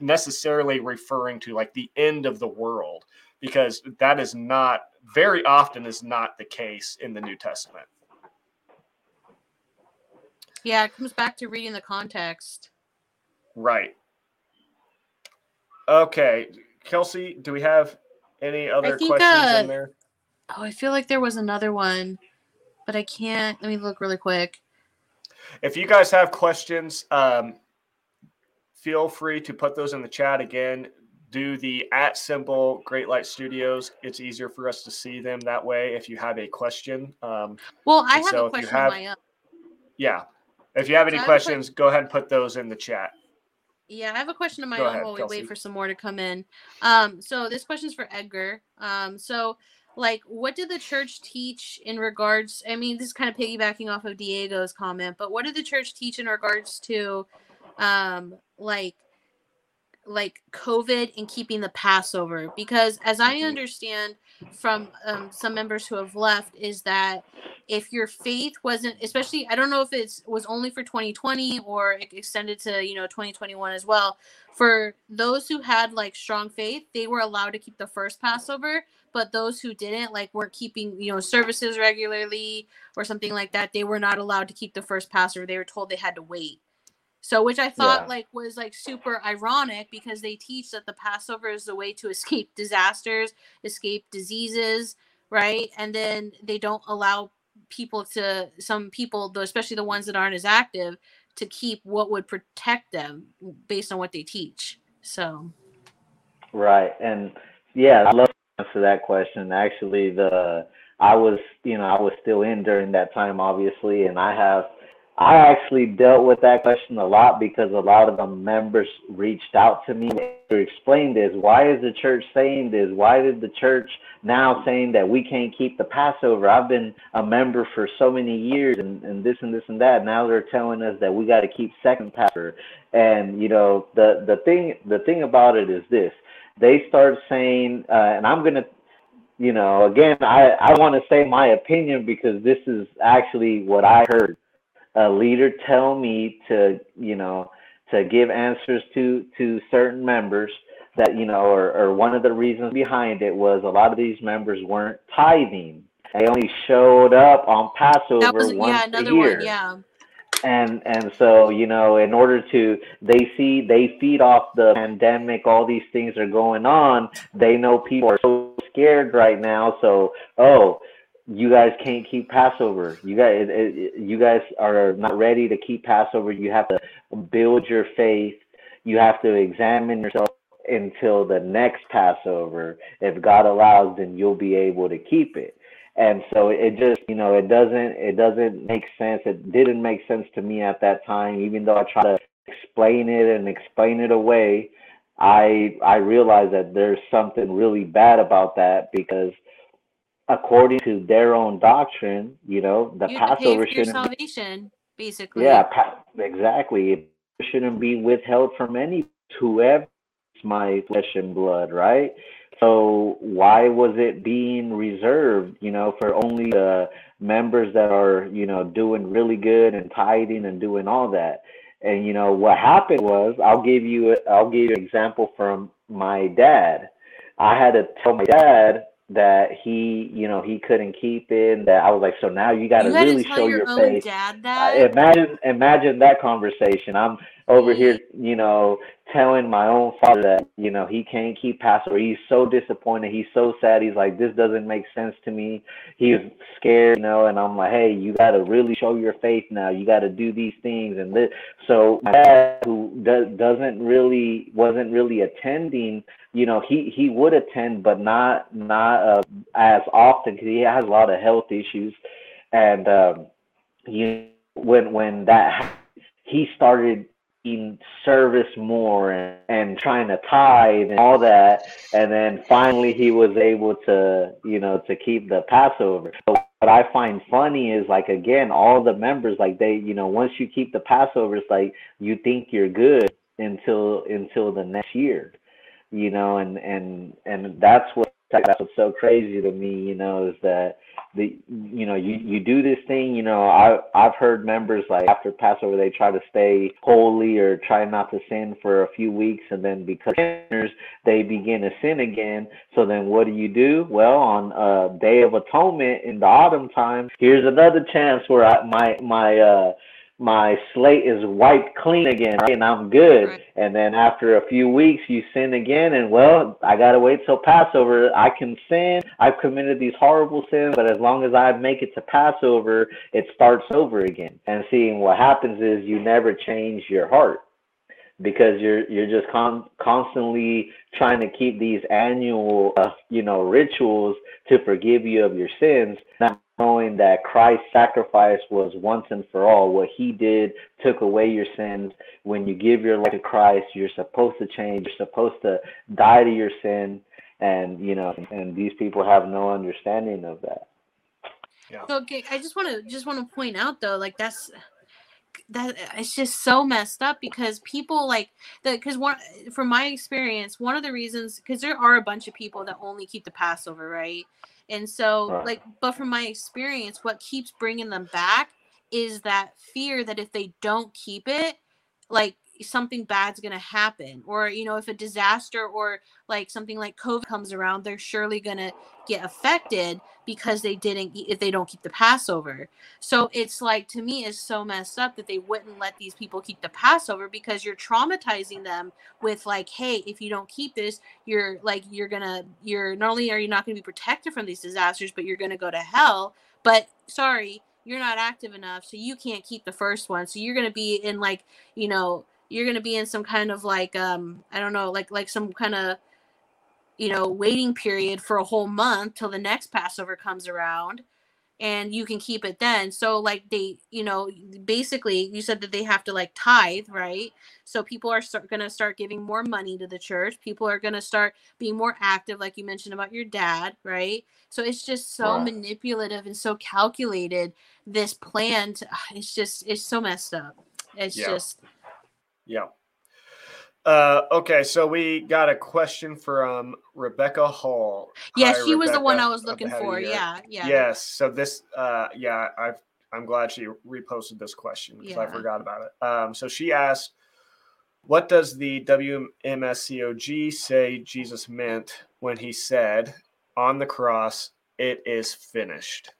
necessarily referring to like the end of the world because that is not very often is not the case in the New Testament. Yeah, it comes back to reading the context. Right. Okay, Kelsey, do we have any other think, questions uh, in there? Oh, I feel like there was another one, but I can't. Let me look really quick. If you guys have questions, um, feel free to put those in the chat again. Do the at symbol Great Light Studios. It's easier for us to see them that way if you have a question. Um, well, I have so a question have, my own. Yeah. If you have any so questions, go ahead and put those in the chat. Yeah, I have a question of my go own ahead, while we Kelsey. wait for some more to come in. Um, so this question is for Edgar. Um, so like what did the church teach in regards i mean this is kind of piggybacking off of diego's comment but what did the church teach in regards to um like like COVID and keeping the Passover because as I mm-hmm. understand from um, some members who have left is that if your faith wasn't especially I don't know if it was only for 2020 or it extended to you know 2021 as well for those who had like strong faith they were allowed to keep the first Passover but those who didn't like weren't keeping you know services regularly or something like that they were not allowed to keep the first Passover they were told they had to wait so, which I thought yeah. like was like super ironic because they teach that the Passover is the way to escape disasters, escape diseases, right? And then they don't allow people to some people, though, especially the ones that aren't as active, to keep what would protect them based on what they teach. So, right, and yeah, I love to answer that question. Actually, the I was, you know, I was still in during that time, obviously, and I have, I actually dealt with that question a lot because a lot of the members reached out to me to explain this. Why is the church saying this? Why did the church now saying that we can't keep the Passover? I've been a member for so many years and, and this and this and that. Now they're telling us that we got to keep second Passover. And you know, the the thing the thing about it is this they start saying, uh, and I'm gonna, you know, again, I I want to say my opinion because this is actually what I heard a leader tell me to, you know, to give answers to to certain members that you know, or, or one of the reasons behind it was a lot of these members weren't tithing. They only showed up on Passover was, once yeah, another a year. One, yeah and and so you know in order to they see they feed off the pandemic all these things are going on they know people are so scared right now so oh you guys can't keep passover. You guys you guys are not ready to keep passover. You have to build your faith. You have to examine yourself until the next passover. If god allows then you'll be able to keep it. And so it just you know it doesn't it doesn't make sense. It didn't make sense to me at that time. Even though i try to explain it and explain it away i i realize that there's something really bad about that because according to their own doctrine you know the you passover shouldn't salvation basically yeah pa- exactly it shouldn't be withheld from any whoever my flesh and blood right so why was it being reserved, you know, for only the members that are, you know, doing really good and tithing and doing all that? And you know what happened was, I'll give you, I'll give you an example from my dad. I had to tell my dad that he, you know, he couldn't keep in. That I was like, so now you got to really show your, your face. Dad that? imagine, imagine that conversation. I'm over here, you know, telling my own father that, you know, he can't keep Passover. He's so disappointed. He's so sad. He's like, this doesn't make sense to me. He's scared, you know, and I'm like, hey, you got to really show your faith now. You got to do these things. And this. so my dad, who does, doesn't really, wasn't really attending, you know, he, he would attend, but not, not uh, as often because he has a lot of health issues. And, um, you, when, when that, he started in service more and, and trying to tithe and all that. And then finally he was able to you know to keep the passover. So what i find funny is like again all the members like they you know once you keep the passover it's like you think you're good until until the next year you know and and and that's what that's what's so crazy to me you know is that the you know you you do this thing you know i i've heard members like after passover they try to stay holy or try not to sin for a few weeks and then because sinners they begin to sin again. So then what do you do? Well on uh day of atonement in the autumn time here's another chance where I, my my uh my slate is wiped clean again, right? And I'm good. Right. And then after a few weeks, you sin again, and well, I gotta wait till Passover. I can sin. I've committed these horrible sins, but as long as I make it to Passover, it starts over again. And seeing what happens is you never change your heart because you're you're just con- constantly trying to keep these annual uh, you know rituals to forgive you of your sins not knowing that Christ's sacrifice was once and for all. What he did took away your sins. When you give your life to Christ you're supposed to change. You're supposed to die to your sin. And you know and these people have no understanding of that. Yeah. So okay, I just want to just want to point out though, like that's that it's just so messed up because people like that because one from my experience one of the reasons because there are a bunch of people that only keep the passover right and so right. like but from my experience what keeps bringing them back is that fear that if they don't keep it like something bad's going to happen or you know if a disaster or like something like covid comes around they're surely going to get affected because they didn't if they don't keep the passover. So it's like to me it's so messed up that they wouldn't let these people keep the passover because you're traumatizing them with like hey if you don't keep this you're like you're gonna you're not only are you not going to be protected from these disasters but you're going to go to hell but sorry you're not active enough so you can't keep the first one. So you're going to be in like you know you're going to be in some kind of like um i don't know like like some kind of you know, waiting period for a whole month till the next Passover comes around and you can keep it then. So like they, you know, basically you said that they have to like tithe, right? So people are start, going to start giving more money to the church. People are going to start being more active like you mentioned about your dad, right? So it's just so wow. manipulative and so calculated this plan to, it's just it's so messed up. It's yeah. just Yeah. Uh, okay, so we got a question from Rebecca Hall. Yeah, Hi, she was the one I was looking for. Yeah, yeah. Yes. So this, uh, yeah, i I'm glad she reposted this question because yeah. I forgot about it. Um, so she asked, "What does the WMSCOG say Jesus meant when he said on the cross, it is finished?"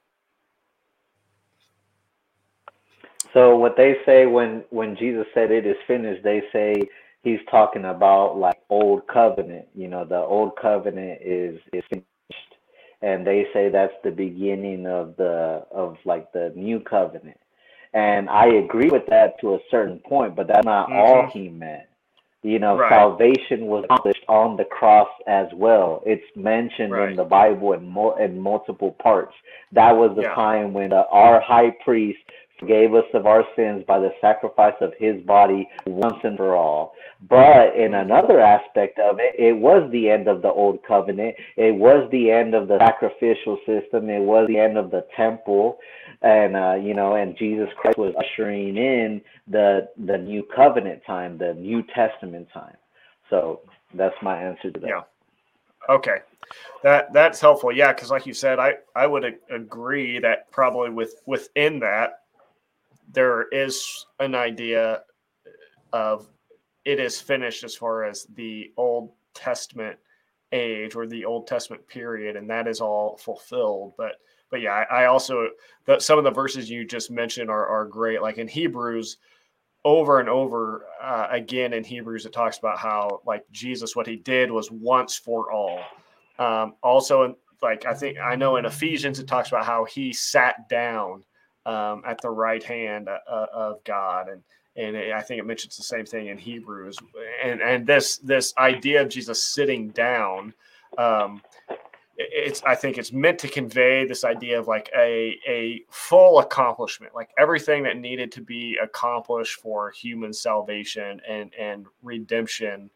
So what they say when when Jesus said it is finished, they say he's talking about like old covenant. You know, the old covenant is is finished, and they say that's the beginning of the of like the new covenant. And I agree with that to a certain point, but that's not mm-hmm. all he meant. You know, right. salvation was accomplished on the cross as well. It's mentioned right. in the Bible in more in multiple parts. That was the yeah. time when uh, our high priest forgave us of our sins by the sacrifice of his body once and for all. But in another aspect of it, it was the end of the old covenant. It was the end of the sacrificial system. It was the end of the temple. And, uh, you know, and Jesus Christ was ushering in the, the new covenant time, the New Testament time. So that's my answer to that. Yeah. Okay. That that's helpful. Yeah, because like you said, I I would agree that probably with within that there is an idea of it is finished as far as the Old Testament age or the Old Testament period, and that is all fulfilled. But but yeah, I, I also the, some of the verses you just mentioned are are great. Like in Hebrews, over and over uh, again in Hebrews, it talks about how like Jesus, what he did was once for all. Um, also, like I think I know in Ephesians, it talks about how he sat down um, at the right hand uh, uh, of God, and and I think it mentions the same thing in Hebrews. And and this this idea of Jesus sitting down, um, it's I think it's meant to convey this idea of like a a full accomplishment, like everything that needed to be accomplished for human salvation and and redemption,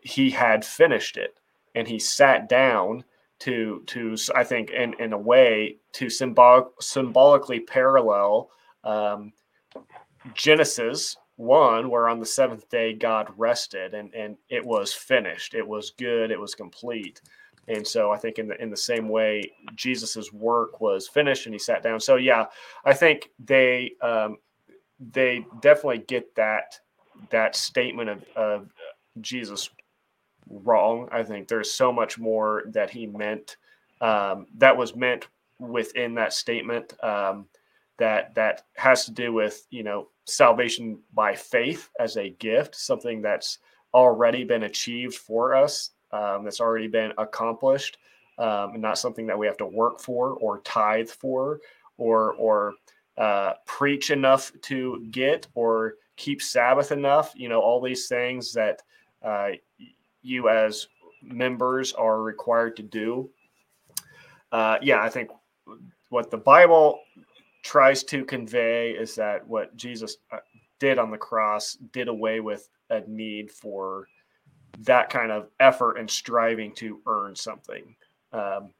he had finished it, and he sat down to to I think in in a way to symbol symbolically parallel um, Genesis one, where on the seventh day God rested and and it was finished, it was good, it was complete. And so I think in the in the same way, Jesus's work was finished and he sat down. So yeah, I think they um, they definitely get that that statement of, of Jesus wrong. I think there's so much more that he meant um, that was meant within that statement um, that that has to do with you know salvation by faith as a gift, something that's already been achieved for us, um, that's already been accomplished, um, and not something that we have to work for or tithe for or or uh, preach enough to get or keep Sabbath enough. You know all these things that uh, you as members are required to do. Uh, yeah, I think what the Bible tries to convey is that what Jesus uh, did on the cross did away with a need for that kind of effort and striving to earn something. Um,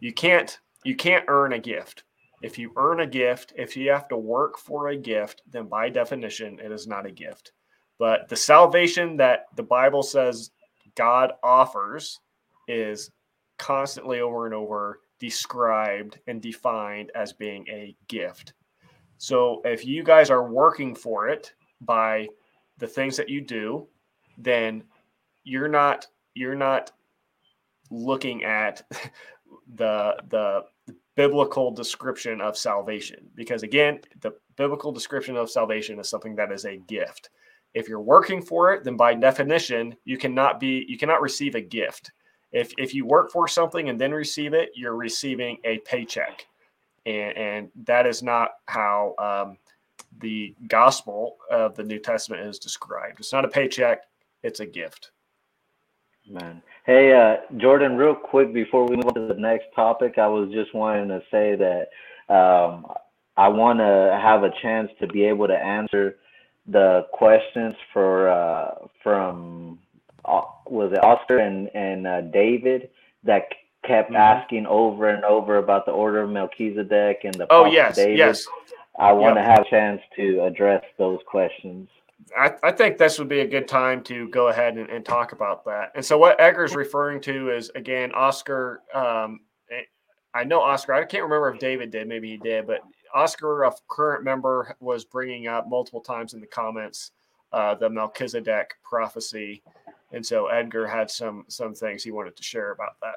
you can't you can't earn a gift. If you earn a gift, if you have to work for a gift, then by definition it is not a gift. But the salvation that the Bible says God offers is constantly over and over described and defined as being a gift. So if you guys are working for it by the things that you do, then you're not you're not looking at the the biblical description of salvation because again the biblical description of salvation is something that is a gift if you're working for it, then by definition, you cannot be you cannot receive a gift. If if you work for something and then receive it, you're receiving a paycheck, and and that is not how um, the gospel of the New Testament is described. It's not a paycheck; it's a gift. Man, Hey, uh, Jordan, real quick before we move on to the next topic, I was just wanting to say that um, I want to have a chance to be able to answer the questions for uh, from uh, was it Oscar and and uh, David that kept mm-hmm. asking over and over about the order of Melchizedek and the oh yes David. yes I want yep. to have a chance to address those questions. I, I think this would be a good time to go ahead and, and talk about that. And so, what Edgar's referring to is again, Oscar. Um, eh, I know Oscar. I can't remember if David did. Maybe he did, but Oscar, a current member, was bringing up multiple times in the comments uh, the Melchizedek prophecy, and so Edgar had some some things he wanted to share about that.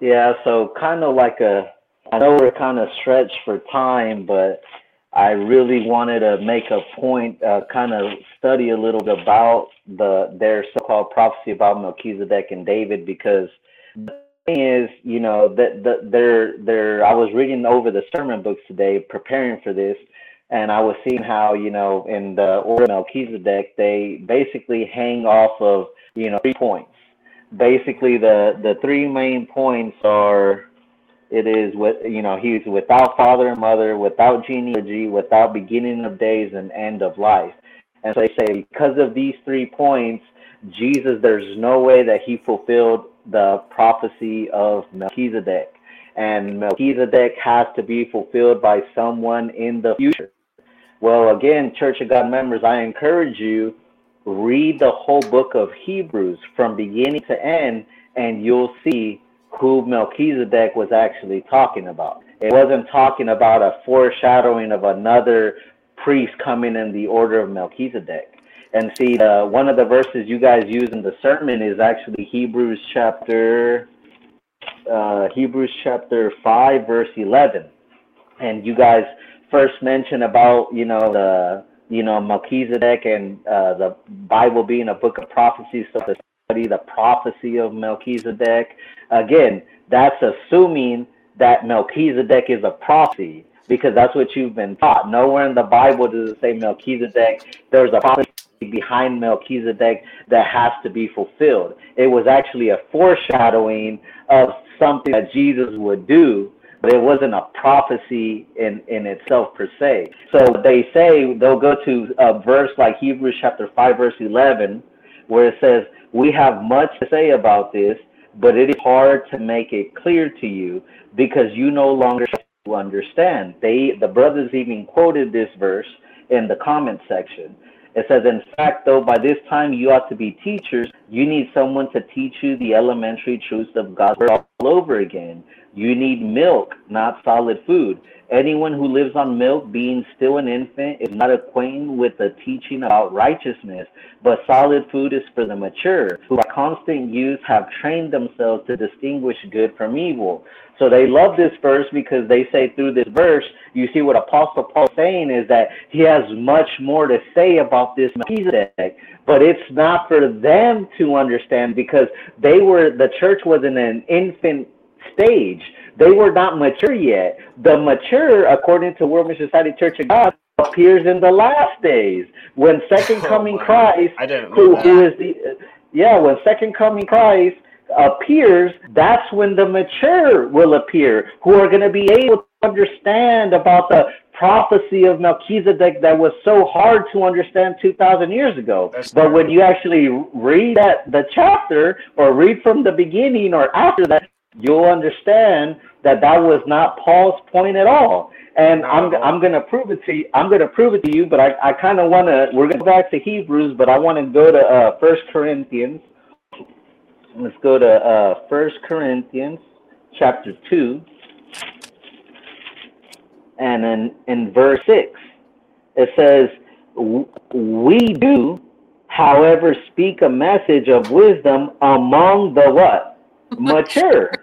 Yeah, so kind of like a, I know we're kind of stretched for time, but I really wanted to make a point, uh, kind of study a little bit about the their so-called prophecy about Melchizedek and David because is, you know, that the, they're they're. I was reading over the sermon books today, preparing for this, and I was seeing how you know in the order of Melchizedek they basically hang off of you know three points. Basically, the the three main points are it is with you know he's without father and mother, without genealogy, without beginning of days and end of life. And so they say because of these three points, Jesus, there's no way that he fulfilled the prophecy of Melchizedek. And Melchizedek has to be fulfilled by someone in the future. Well, again, Church of God members, I encourage you read the whole book of Hebrews from beginning to end, and you'll see who Melchizedek was actually talking about. It wasn't talking about a foreshadowing of another priest coming in the order of Melchizedek. And see, uh, one of the verses you guys use in the sermon is actually Hebrews chapter uh, Hebrews chapter five, verse eleven. And you guys first mention about you know the you know Melchizedek and uh, the Bible being a book of prophecy, so the study the prophecy of Melchizedek. Again, that's assuming that Melchizedek is a prophecy because that's what you've been taught. Nowhere in the Bible does it say Melchizedek. There's a prophecy behind Melchizedek that has to be fulfilled. It was actually a foreshadowing of something that Jesus would do, but it wasn't a prophecy in, in itself per se. So they say they'll go to a verse like Hebrews chapter 5, verse 11, where it says, We have much to say about this, but it is hard to make it clear to you because you no longer understand. They the brothers even quoted this verse in the comment section. It says, in fact, though by this time you ought to be teachers, you need someone to teach you the elementary truths of word all over again. You need milk, not solid food. Anyone who lives on milk, being still an infant, is not acquainted with the teaching about righteousness, but solid food is for the mature, who by constant use have trained themselves to distinguish good from evil. So they love this verse because they say through this verse, you see what Apostle Paul is saying is that he has much more to say about this Melchizedek, but it's not for them to understand because they were, the church was in an infant stage they were not mature yet. The mature, according to World Mission Society Church of God, appears in the last days when Second oh, Coming oh, Christ, who, who is the yeah, when Second Coming Christ appears, that's when the mature will appear, who are going to be able to understand about the prophecy of Melchizedek that was so hard to understand 2,000 years ago. That's but when you actually read that the chapter or read from the beginning or after that, you'll understand that that was not Paul's point at all. And no. I'm I'm gonna prove it to you. I'm gonna prove it to you. But I, I kind of wanna. We're gonna go back to Hebrews, but I want to go to uh, First Corinthians. Let's go to uh, First Corinthians chapter two, and then in verse six, it says, "We do, however, speak a message of wisdom among the what mature."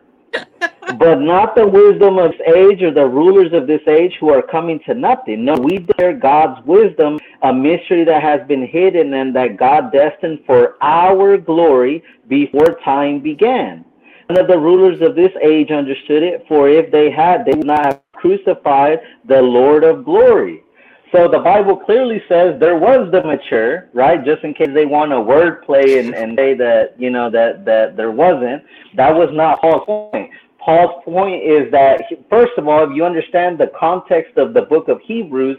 But not the wisdom of age or the rulers of this age who are coming to nothing. No, we declare God's wisdom, a mystery that has been hidden and that God destined for our glory before time began. None of the rulers of this age understood it, for if they had, they would not have crucified the Lord of glory. So the Bible clearly says there was the mature, right? Just in case they want to wordplay and, and say that, you know, that, that there wasn't. That was not Paul's point. Paul's point is that, first of all, if you understand the context of the book of Hebrews,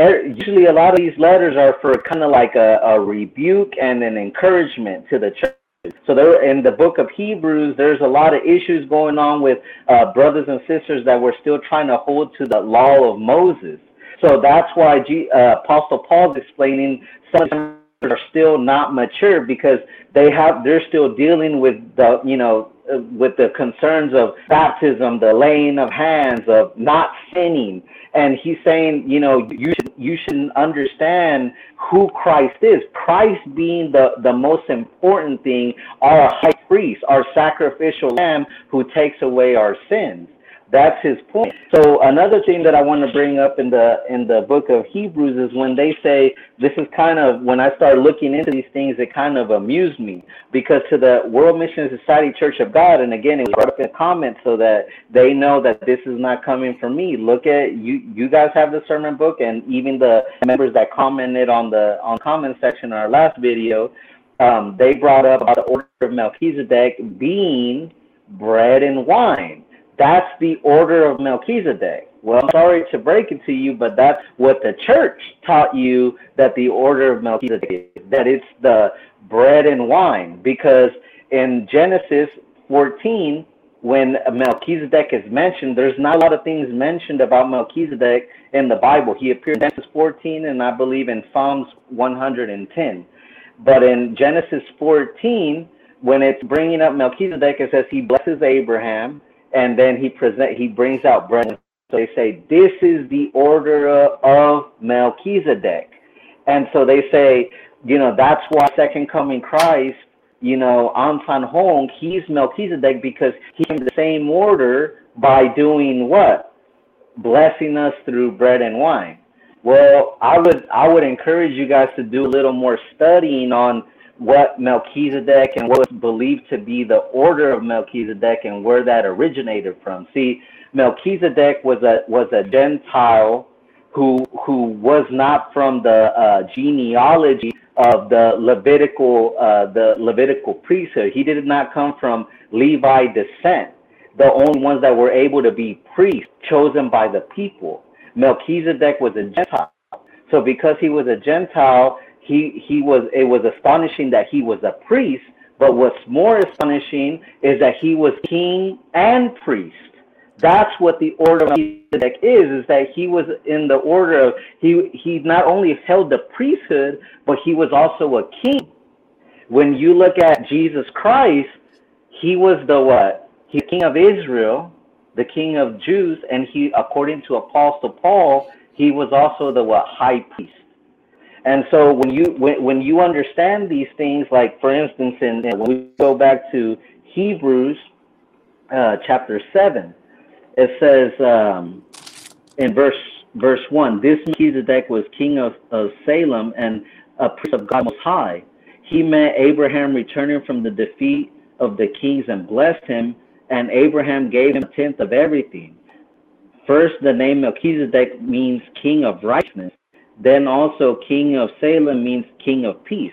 er, usually a lot of these letters are for kind of like a, a rebuke and an encouragement to the church. So there, in the book of Hebrews, there's a lot of issues going on with uh, brothers and sisters that were still trying to hold to the law of Moses. So that's why G, uh, Apostle Paul's explaining some of them are still not mature because they have they're still dealing with the you know with the concerns of baptism, the laying of hands, of not sinning. And he's saying, you know, you should you shouldn't understand who Christ is. Christ being the, the most important thing, our high priest, our sacrificial lamb who takes away our sins. That's his point. So another thing that I want to bring up in the in the book of Hebrews is when they say this is kind of when I start looking into these things, it kind of amused me because to the World Mission Society Church of God, and again it was brought up in comments so that they know that this is not coming from me. Look at you you guys have the sermon book and even the members that commented on the on comment section in our last video, um, they brought up about the order of Melchizedek being bread and wine. That's the order of Melchizedek. Well, sorry to break it to you, but that's what the church taught you that the order of Melchizedek is, that it's the bread and wine. Because in Genesis 14, when Melchizedek is mentioned, there's not a lot of things mentioned about Melchizedek in the Bible. He appears in Genesis 14 and I believe in Psalms 110. But in Genesis 14, when it's bringing up Melchizedek, it says he blesses Abraham and then he present he brings out bread. So they say this is the order of Melchizedek, and so they say, you know, that's why Second Coming Christ, you know, Ahnsahnghong, he's Melchizedek because he's in the same order by doing what, blessing us through bread and wine. Well, I would I would encourage you guys to do a little more studying on what Melchizedek and what was believed to be the order of Melchizedek and where that originated from. See, Melchizedek was a was a Gentile who who was not from the uh, genealogy of the Levitical uh, the Levitical priesthood. He did not come from Levi descent. The only ones that were able to be priests chosen by the people. Melchizedek was a Gentile. So because he was a Gentile, he he was it was astonishing that he was a priest but what's more astonishing is that he was king and priest. That's what the order of Melchizedek is is that he was in the order of he he not only held the priesthood but he was also a king. When you look at Jesus Christ he was the what? He's king of Israel the king of Jews and he according to apostle Paul he was also the what? High priest and so when you when, when you understand these things, like for instance, in, in when we go back to Hebrews uh, chapter seven, it says um, in verse verse one, this Melchizedek was king of, of Salem and a priest of God Most High. He met Abraham returning from the defeat of the kings and blessed him, and Abraham gave him a tenth of everything. First, the name Melchizedek means king of righteousness then also king of Salem means king of peace.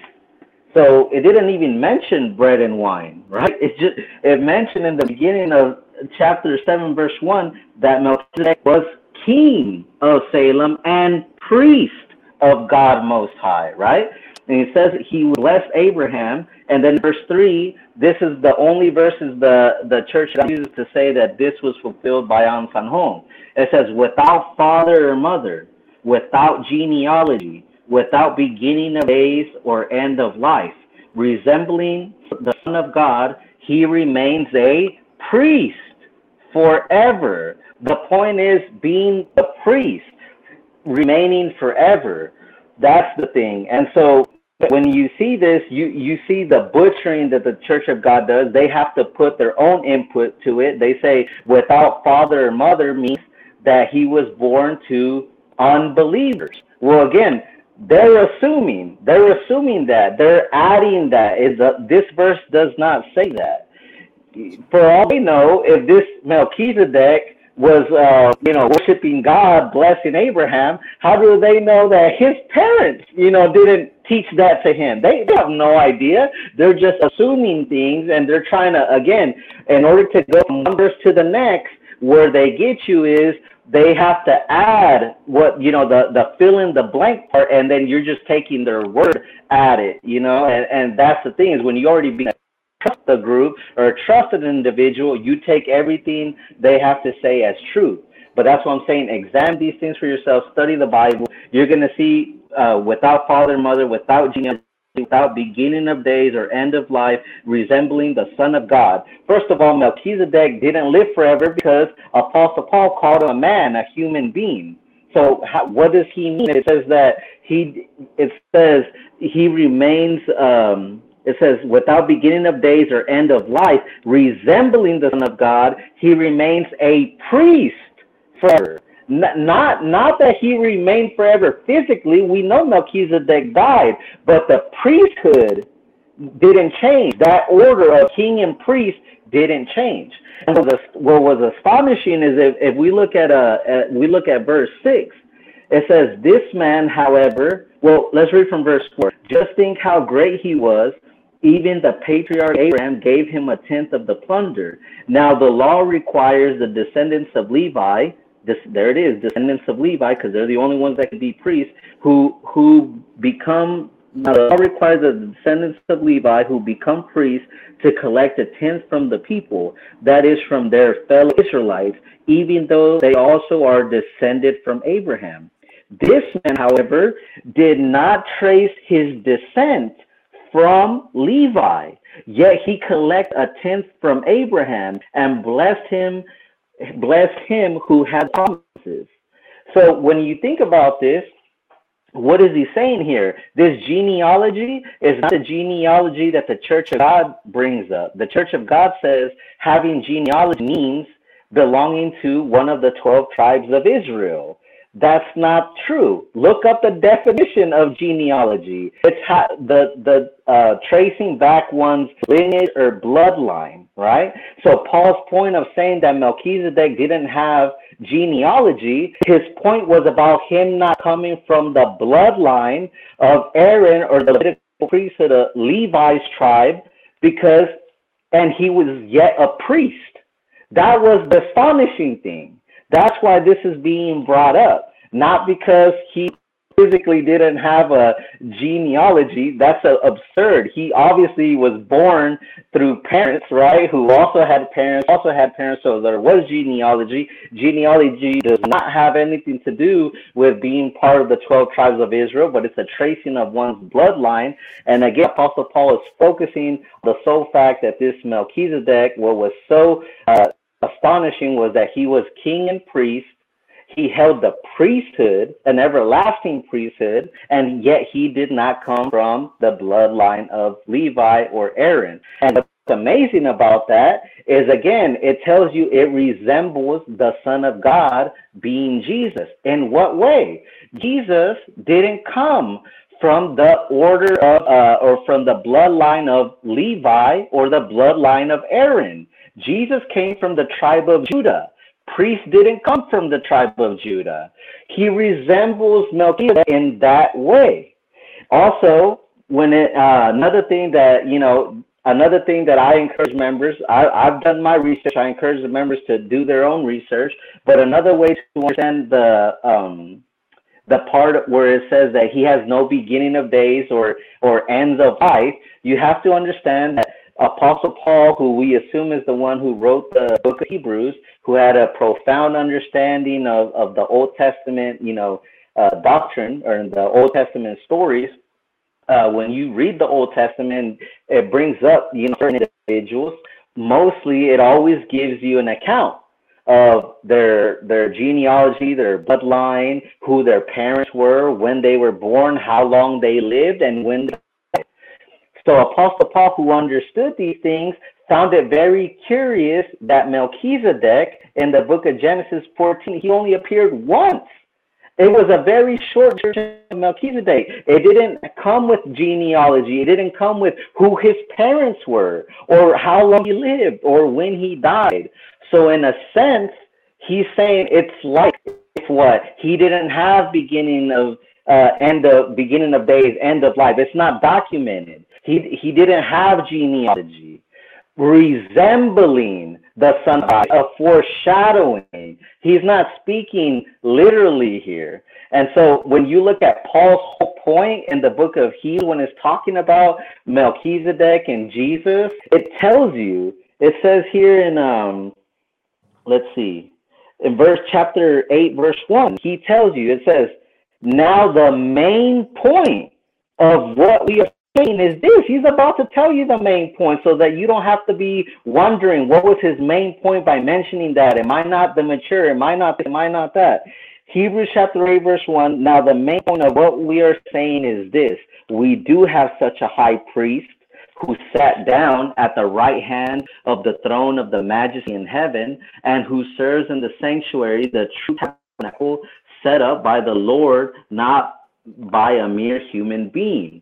So it didn't even mention bread and wine, right? It just it mentioned in the beginning of chapter seven, verse one, that Melchizedek was king of Salem and priest of God Most High, right? And he says he blessed Abraham. And then verse three, this is the only verses the, the church uses to say that this was fulfilled by Ahnsahnghong. It says, without father or mother, without genealogy, without beginning of days or end of life. Resembling the Son of God, he remains a priest forever. The point is being a priest, remaining forever. That's the thing. And so when you see this, you, you see the butchering that the Church of God does. They have to put their own input to it. They say without father or mother means that he was born to unbelievers. Well, again, they're assuming they're assuming that they're adding that is this verse does not say that. For all we know, if this Melchizedek was, uh, you know, worshiping God, blessing Abraham, how do they know that his parents, you know, didn't teach that to him? They, they have no idea. They're just assuming things and they're trying to, again, in order to go from one verse to the next, where they get you is they have to add what you know the the fill in the blank part and then you're just taking their word at it you know? And and that's the thing is when you already be trust the group or trust an individual you take everything they have to say as truth. But that's what i'm saying examine these things for yourself study the bible. You're going to see uh, without father mother without genealogy without beginning of days or end of life, resembling the Son of God. First of all, Melchizedek didn't live forever because Apostle Paul called him a man, a human being. So how, what does he mean? It says that he. It says he remains. Um, it says without beginning of days or end of life, resembling the Son of God, he remains a priest forever not not that he remained forever physically. We know Melchizedek died, but the priesthood didn't change. That order of king and priest didn't change. And what was astonishing is if, if we look at uh we look at verse six, it says, "This man, however, well, let's read from verse four. Just think how great he was." Even the patriarch Abraham gave him a tenth of the plunder. Now the law requires the descendants of Levi this, there it is, descendants of Levi, because they're the only ones that can be priests, who who become now the law requires the descendants of Levi who become priests to collect a tenth from the people, that is from their fellow Israelites, even though they also are descended from Abraham. This man, however, did not trace his descent from Levi, yet he collect a tenth from Abraham and blessed him bless him who had promises. So when you think about this, what is he saying here? This genealogy is not the genealogy that the Church of God brings up. The Church of God says having genealogy means belonging to one of the 12 tribes of Israel. That's not true. Look up the definition of genealogy. It's ha- the the uh, tracing back one's lineage or bloodline, right? So Paul's point of saying that Melchizedek didn't have genealogy, his point was about him not coming from the bloodline of Aaron or the Levitical priesthood of Levi's tribe, because and he was yet a priest. That was the astonishing thing. That's why this is being brought up, not because he physically didn't have a genealogy. That's a, absurd. He obviously was born through parents, right? Who also had parents, also had parents, so there was genealogy. Genealogy does not have anything to do with being part of the 12 tribes of Israel, but it's a tracing of one's bloodline. And again, Apostle Paul is focusing the sole fact that this Melchizedek, what was so uh, astonishing was that he was king and priest. He held the priesthood, an everlasting priesthood, and yet he did not come from the bloodline of Levi or Aaron. And what's amazing about that is, again, it tells you it resembles the Son of God being Jesus. In what way? Jesus didn't come from the order of, uh, or from the bloodline of Levi or the bloodline of Aaron. Jesus came from the tribe of Judah. Priest didn't come from the tribe of Judah. He resembles Melchizedek in that way. Also, when it, uh, another thing that you know, another thing that I encourage members, I, I've done my research. I encourage the members to do their own research. But another way to understand the um, the part where it says that he has no beginning of days or or ends of life, you have to understand that Apostle Paul, who we assume is the one who wrote the book of Hebrews, who had a profound understanding of, of the Old Testament, you know, uh, doctrine or the Old Testament stories. Uh, when you read the Old Testament, it brings up, you know, certain individuals. Mostly, it always gives you an account of their their genealogy, their bloodline, who their parents were, when they were born, how long they lived, and when so Apostle Paul, who understood these things, found it very curious that Melchizedek in the book of Genesis 14, he only appeared once. It was a very short description of Melchizedek. It didn't come with genealogy. It didn't come with who his parents were or how long he lived or when he died. So in a sense, He's saying it's like what he didn't have beginning of uh, end of beginning of days, end of life. It's not documented. He he didn't have genealogy resembling the Son of God, a foreshadowing. He's not speaking literally here. And so when you look at Paul's whole point in the book of Hebrews, when it's talking about Melchizedek and Jesus, it tells you, it says here in, um, let's see, in verse chapter 8, verse 1, he tells you, it says, now the main point of what we are saying is this. He's about to tell you the main point so that you don't have to be wondering what was his main point by mentioning that. Am I not the mature? Am I not? Am I not that? Hebrews chapter 8, verse 1. Now, the main point of what we are saying is this we do have such a high priest who sat down at the right hand of the throne of the majesty in heaven and who serves in the sanctuary, the true tabernacle set up by the Lord, not by a mere human being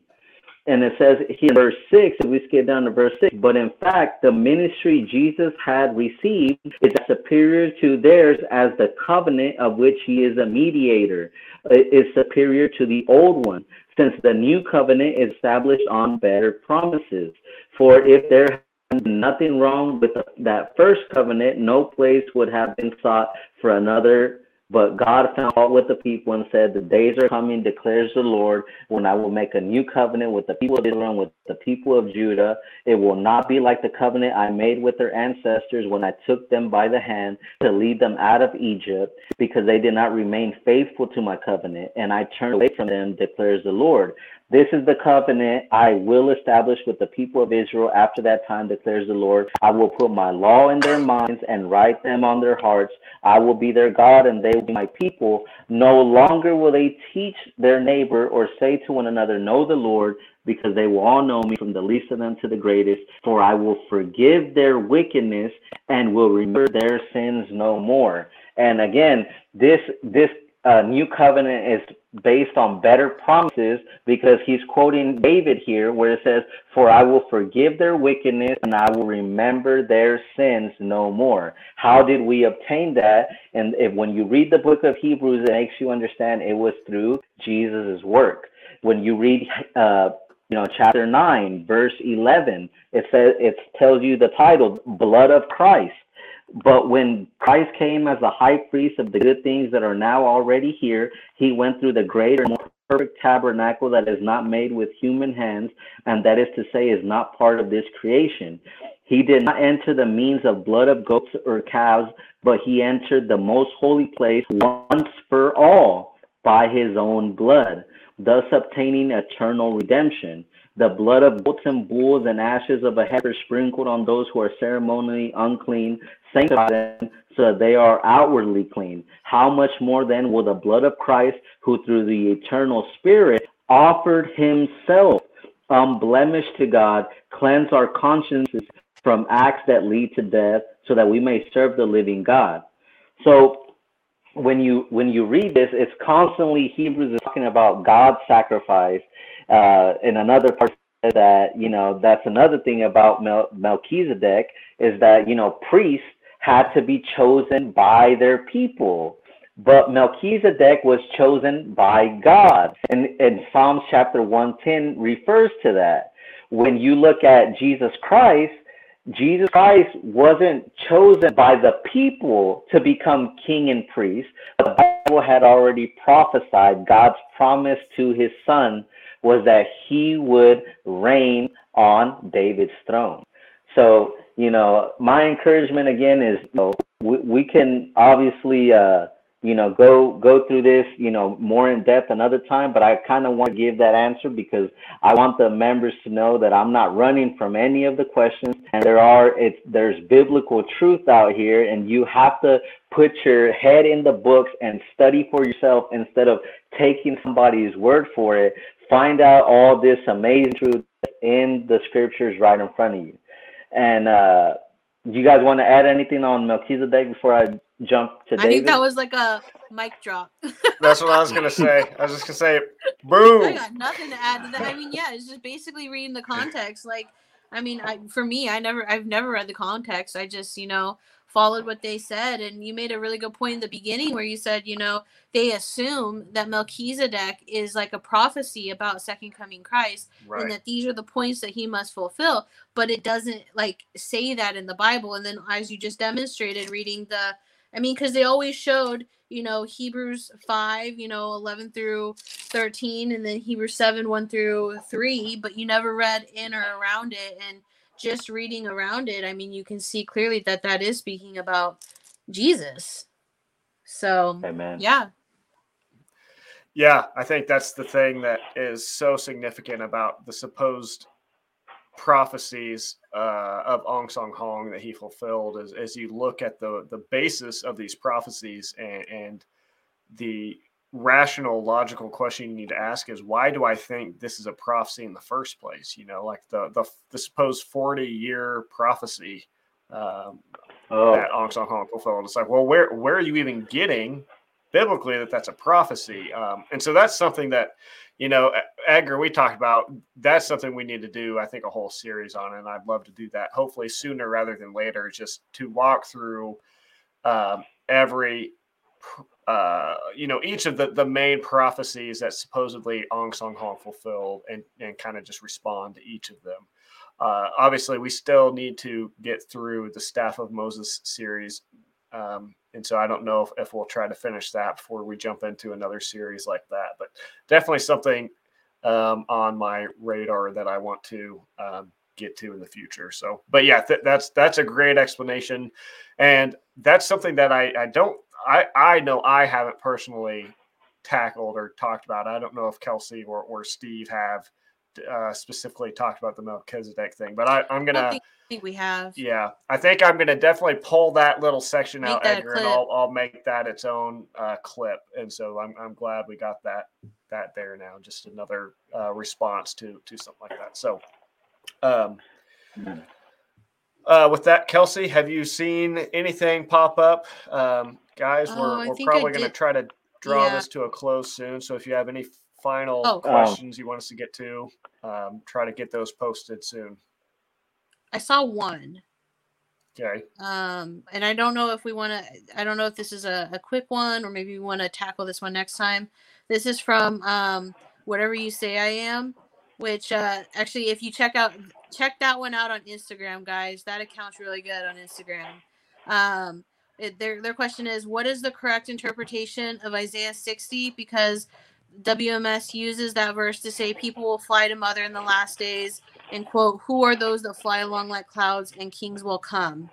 and it says here in verse 6, if we skip down to verse 6, but in fact, the ministry Jesus had received is superior to theirs as the covenant of which he is a mediator is superior to the old one, since the new covenant is established on better promises. For if there had been nothing wrong with that first covenant, no place would have been sought for another but God found fault with the people and said, The days are coming, declares the Lord, when I will make a new covenant with the people of Israel and with the people of Judah. It will not be like the covenant I made with their ancestors when I took them by the hand to lead them out of Egypt, because they did not remain faithful to my covenant, and I turned away from them, declares the Lord. This is the covenant I will establish with the people of Israel after that time, declares the Lord. I will put my law in their minds and write them on their hearts. I will be their God and they will be my people. No longer will they teach their neighbor or say to one another, Know the Lord, because they will all know me from the least of them to the greatest. For I will forgive their wickedness and will remember their sins no more. And again, this this uh, new covenant is based on better promises because he's quoting David here where it says, For I will forgive their wickedness and I will remember their sins no more. How did we obtain that? And if, when you read the book of Hebrews, it makes you understand it was through Jesus' work. When you read, uh, you know, chapter 9, verse 11, it says, it tells you the title, Blood of Christ. But when Christ came as the high priest of the good things that are now already here, he went through the greater and more perfect tabernacle that is not made with human hands, and that is to say, is not part of this creation. He did not enter the means of blood of goats or calves, but he entered the most holy place once for all by his own blood, thus obtaining eternal redemption. The blood of goats and bulls and ashes of a heifer sprinkled on those who are ceremonially unclean sanctify them so that they are outwardly clean. How much more then will the blood of Christ, who through the eternal Spirit offered himself unblemished to God, cleanse our consciences from acts that lead to death, so that we may serve the living God. So when you when you read this, it's constantly Hebrews is talking about God's sacrifice. Uh, in another part that you know that's another thing about Mel- Melchizedek is that you know priests had to be chosen by their people. But Melchizedek was chosen by God. And, and Psalms chapter 110 refers to that. When you look at Jesus Christ, Jesus Christ wasn't chosen by the people to become king and priest. The Bible had already prophesied God's promise to his son was that he would reign on David's throne. So you know, my encouragement again is, you know, we, we can obviously, uh, you know, go go through this, you know, more in depth another time. But I kind of want to give that answer because I want the members to know that I'm not running from any of the questions, and there are it's there's biblical truth out here, and you have to put your head in the books and study for yourself instead of taking somebody's word for it. Find out all this amazing truth in the scriptures right in front of you. And uh, do you guys want to add anything on Melchizedek before I jump to I David? I think that was like a mic drop. That's what I was gonna say. I was just gonna say, boom. I got nothing to add to that. I mean, yeah, it's just basically reading the context. Like, I mean, I, for me, I never, I've never read the context. I just, you know, followed what they said. And you made a really good point in the beginning where you said, you know, they assume that Melchizedek is like a prophecy about second coming Christ right. and that these are the points that he must fulfill. But it doesn't like say that in the Bible. And then as you just demonstrated reading the, I mean, because they always showed, you know, Hebrews 5, you know, 11 through 13, and then Hebrews 7, 1 through 3, but you never read in or around it. And just reading around it, I mean, you can see clearly that that is speaking about Jesus. So, Amen. yeah. Yeah, I think that's the thing that is so significant about the supposed prophecies uh, of Ahnsahnghong that he fulfilled as, as you look at the, the basis of these prophecies and, and the rational logical question you need to ask is why do i think this is a prophecy in the first place? You know like the the, the supposed 40 year prophecy um, oh. that Ahnsahnghong fulfilled it's like well where where are you even getting biblically that that's a prophecy? Um, and so that's something that you know edgar we talked about that's something we need to do i think a whole series on and i'd love to do that hopefully sooner rather than later just to walk through um, every uh, you know, each of the, the main prophecies that supposedly Ahnsahnghong fulfilled and, and kind of just respond to each of them. Uh, obviously, we still need to get through the Staff of Moses series. Um, and so I don't know if, if we'll try to finish that before we jump into another series like that. But definitely something um, on my radar that I want to um, get to in the future. So, but yeah, th- that's that's a great explanation, and that's something that I, I don't I I know I haven't personally tackled or talked about. I don't know if Kelsey or, or Steve have uh, specifically talked about the Melchizedek thing, but I, I'm gonna. I think, I think we have. Yeah, I think I'm gonna definitely pull that little section make out, Edgar, and I'll, I'll make that its own uh, clip. And so I'm I'm glad we got that that there now. Just another uh, response to to something like that. So, um, mm-hmm. uh, with that, Kelsey, have you seen anything pop up? Um, guys, we're, oh, we're probably going to try to draw yeah. this to a close soon. So if you have any final oh. questions you want us to get to, um, try to get those posted soon. I saw one. Okay. Um, and I don't know if we want to. I don't know if this is a, a quick one or maybe we want to tackle this one next time. This is from um, whatever you say I am, which uh, actually, if you check out check that one out on Instagram, guys, that account's really good on Instagram. Um, it, their their question is, what is the correct interpretation of Isaiah 60? Because WMS uses that verse to say people will fly to mother in the last days, and quote, "Who are those that fly along like clouds, and kings will come."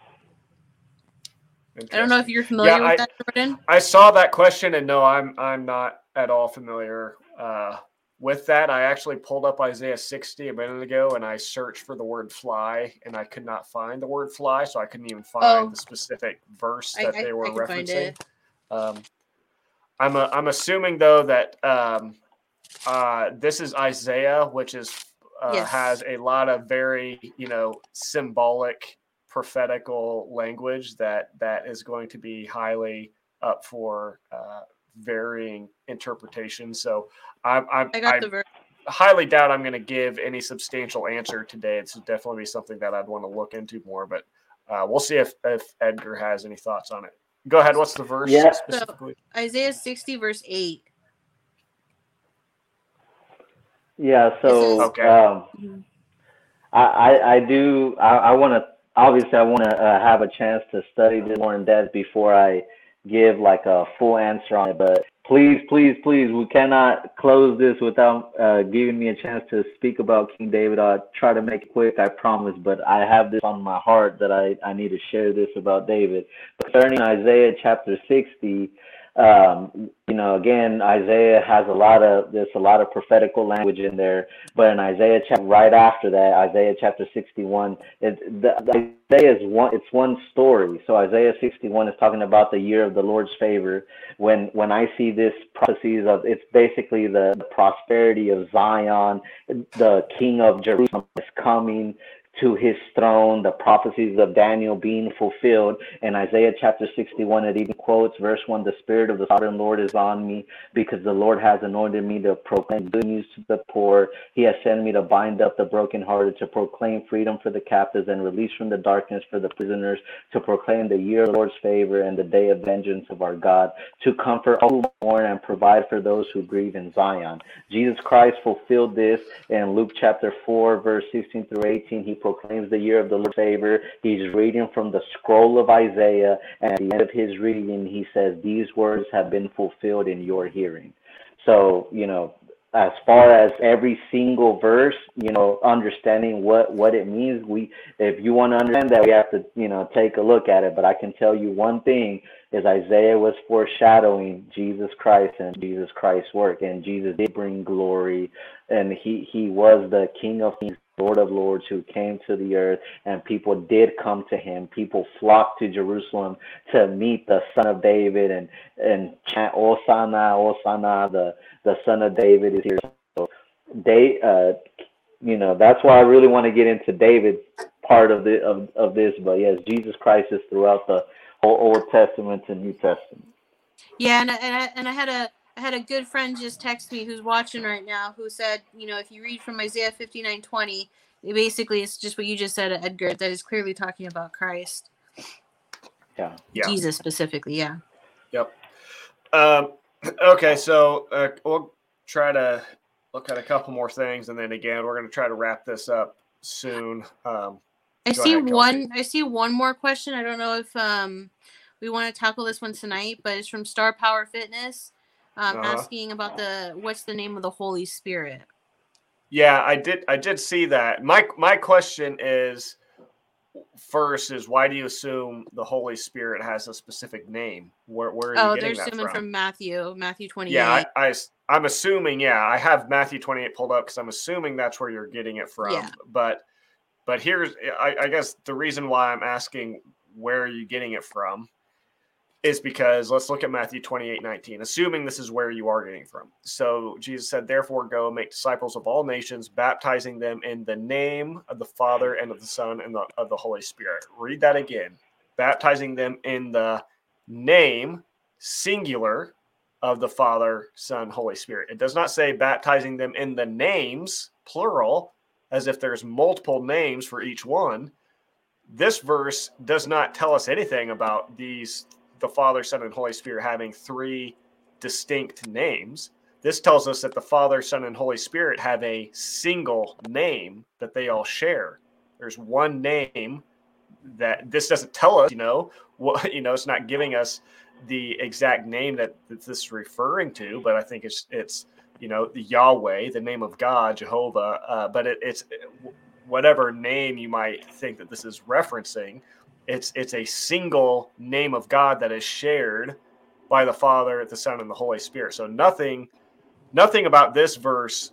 I don't know if you're familiar yeah, with I, that, Jordan. I saw that question, and no, I'm I'm not at all familiar uh, with that, I actually pulled up Isaiah 60 a minute ago and I searched for the word fly and I could not find the word fly. So I couldn't even find oh. the specific verse that I, they were referencing. Um, I'm, a, I'm assuming though that um, uh, this is Isaiah, which is uh, yes. has a lot of very, you know, symbolic prophetical language that that is going to be highly up for uh, varying interpretations. So I'm, I'm I got I the ver- highly doubt I'm going to give any substantial answer today. It's definitely be something that I'd want to look into more, but uh, we'll see if, if Edgar has any thoughts on it. Go ahead. What's the verse yeah. specifically? So, Isaiah 60 verse 8. Yeah. So okay. Um, mm-hmm. I, I, I do I, I want to obviously I want to uh, have a chance to study this more in depth before I give like a full answer on it, but please, please, please, we cannot close this without uh, giving me a chance to speak about King David. I'll try to make it quick, I promise, but I have this on my heart that I, I need to share this about David. Concerning Isaiah chapter 60, um, you know, again, Isaiah has a lot of there's a lot of prophetical language in there, but in Isaiah chapter right after that, Isaiah chapter 61, it, the, the Isaiah is one it's one story. So Isaiah 61 is talking about the year of the Lord's favor. When when I see this prophecies of it's basically the, the prosperity of Zion, the King of Jerusalem is coming to his throne, the prophecies of Daniel being fulfilled. In Isaiah chapter 61, it even quotes verse 1 The Spirit of the Sovereign Lord is on me because the Lord has anointed me to proclaim good news to the poor. He has sent me to bind up the brokenhearted, to proclaim freedom for the captives and release from the darkness for the prisoners, to proclaim the year of the Lord's favor and the day of vengeance of our God, to comfort all who mourn and provide for those who grieve in Zion. Jesus Christ fulfilled this in Luke chapter 4, verse 16 through 18. He proclaims the year of the Lord's favor. He's reading from the scroll of Isaiah, and at the end of his reading, he says, These words have been fulfilled in your hearing. So, you know, as far as every single verse, you know, understanding what what it means, we if you want to understand that, we have to, you know, take a look at it. But I can tell you one thing is Isaiah was foreshadowing Jesus Christ and Jesus Christ's work, and Jesus did bring glory, and he he was the King of Kings Lord of Lords who came to the earth, and people did come to him. People flocked to Jerusalem to meet the Son of David and and chant Hosanna, Hosanna, the the Son of David is here. So they, uh, you know, that's why I really want to get into David part of the of, of this. But yes, Jesus Christ is throughout the whole Old Testament and New Testament. Yeah, and and I, and I had a I had a good friend just text me who's watching right now who said, you know, if you read from Isaiah 59 20, it basically it's just what you just said, Edgar, that is clearly talking about Christ. Yeah. yeah. Jesus specifically, yeah. Yep. Um, okay, so uh, we'll try to look at a couple more things, and then again, we're going to try to wrap this up soon. Um, I see ahead, one. I see one more question. I don't know if um, we want to tackle this one tonight, but it's from Star Power Fitness um, uh-huh. asking about the what's the name of the Holy Spirit. Yeah, I did. I did see that. My my question is first is why do you assume the Holy Spirit has a specific name? Where where are oh, you getting they're assuming from? from Matthew, Matthew twenty eight. Yeah, I, I I'm assuming. Yeah, I have Matthew twenty eight pulled up because I'm assuming that's where you're getting it from. Yeah. But but here's I, I guess the reason why I'm asking where are you getting it from is because let's look at Matthew 28 19, assuming this is where you are getting from. So Jesus said, Therefore, go make disciples of all nations, baptizing them in the name of the Father and of the Son and the, of the Holy Spirit. Read that again. Baptizing them in the name, singular, of the Father, Son, Holy Spirit. It does not say baptizing them in the names, plural, as if there's multiple names for each one. This verse does not tell us anything about these the Father, Son, and Holy Spirit having three distinct names. This tells us that the Father, Son, and Holy Spirit have a single name that they all share. There's one name that this doesn't tell us, you know, what you know, it's not giving us the exact name that, that this is referring to, but I think it's it's you know the Yahweh, the name of God, Jehovah. Uh, but it, it's whatever name you might think that this is referencing it's it's a single name of God that is shared by the Father, the Son, and the Holy Spirit. So nothing nothing about this verse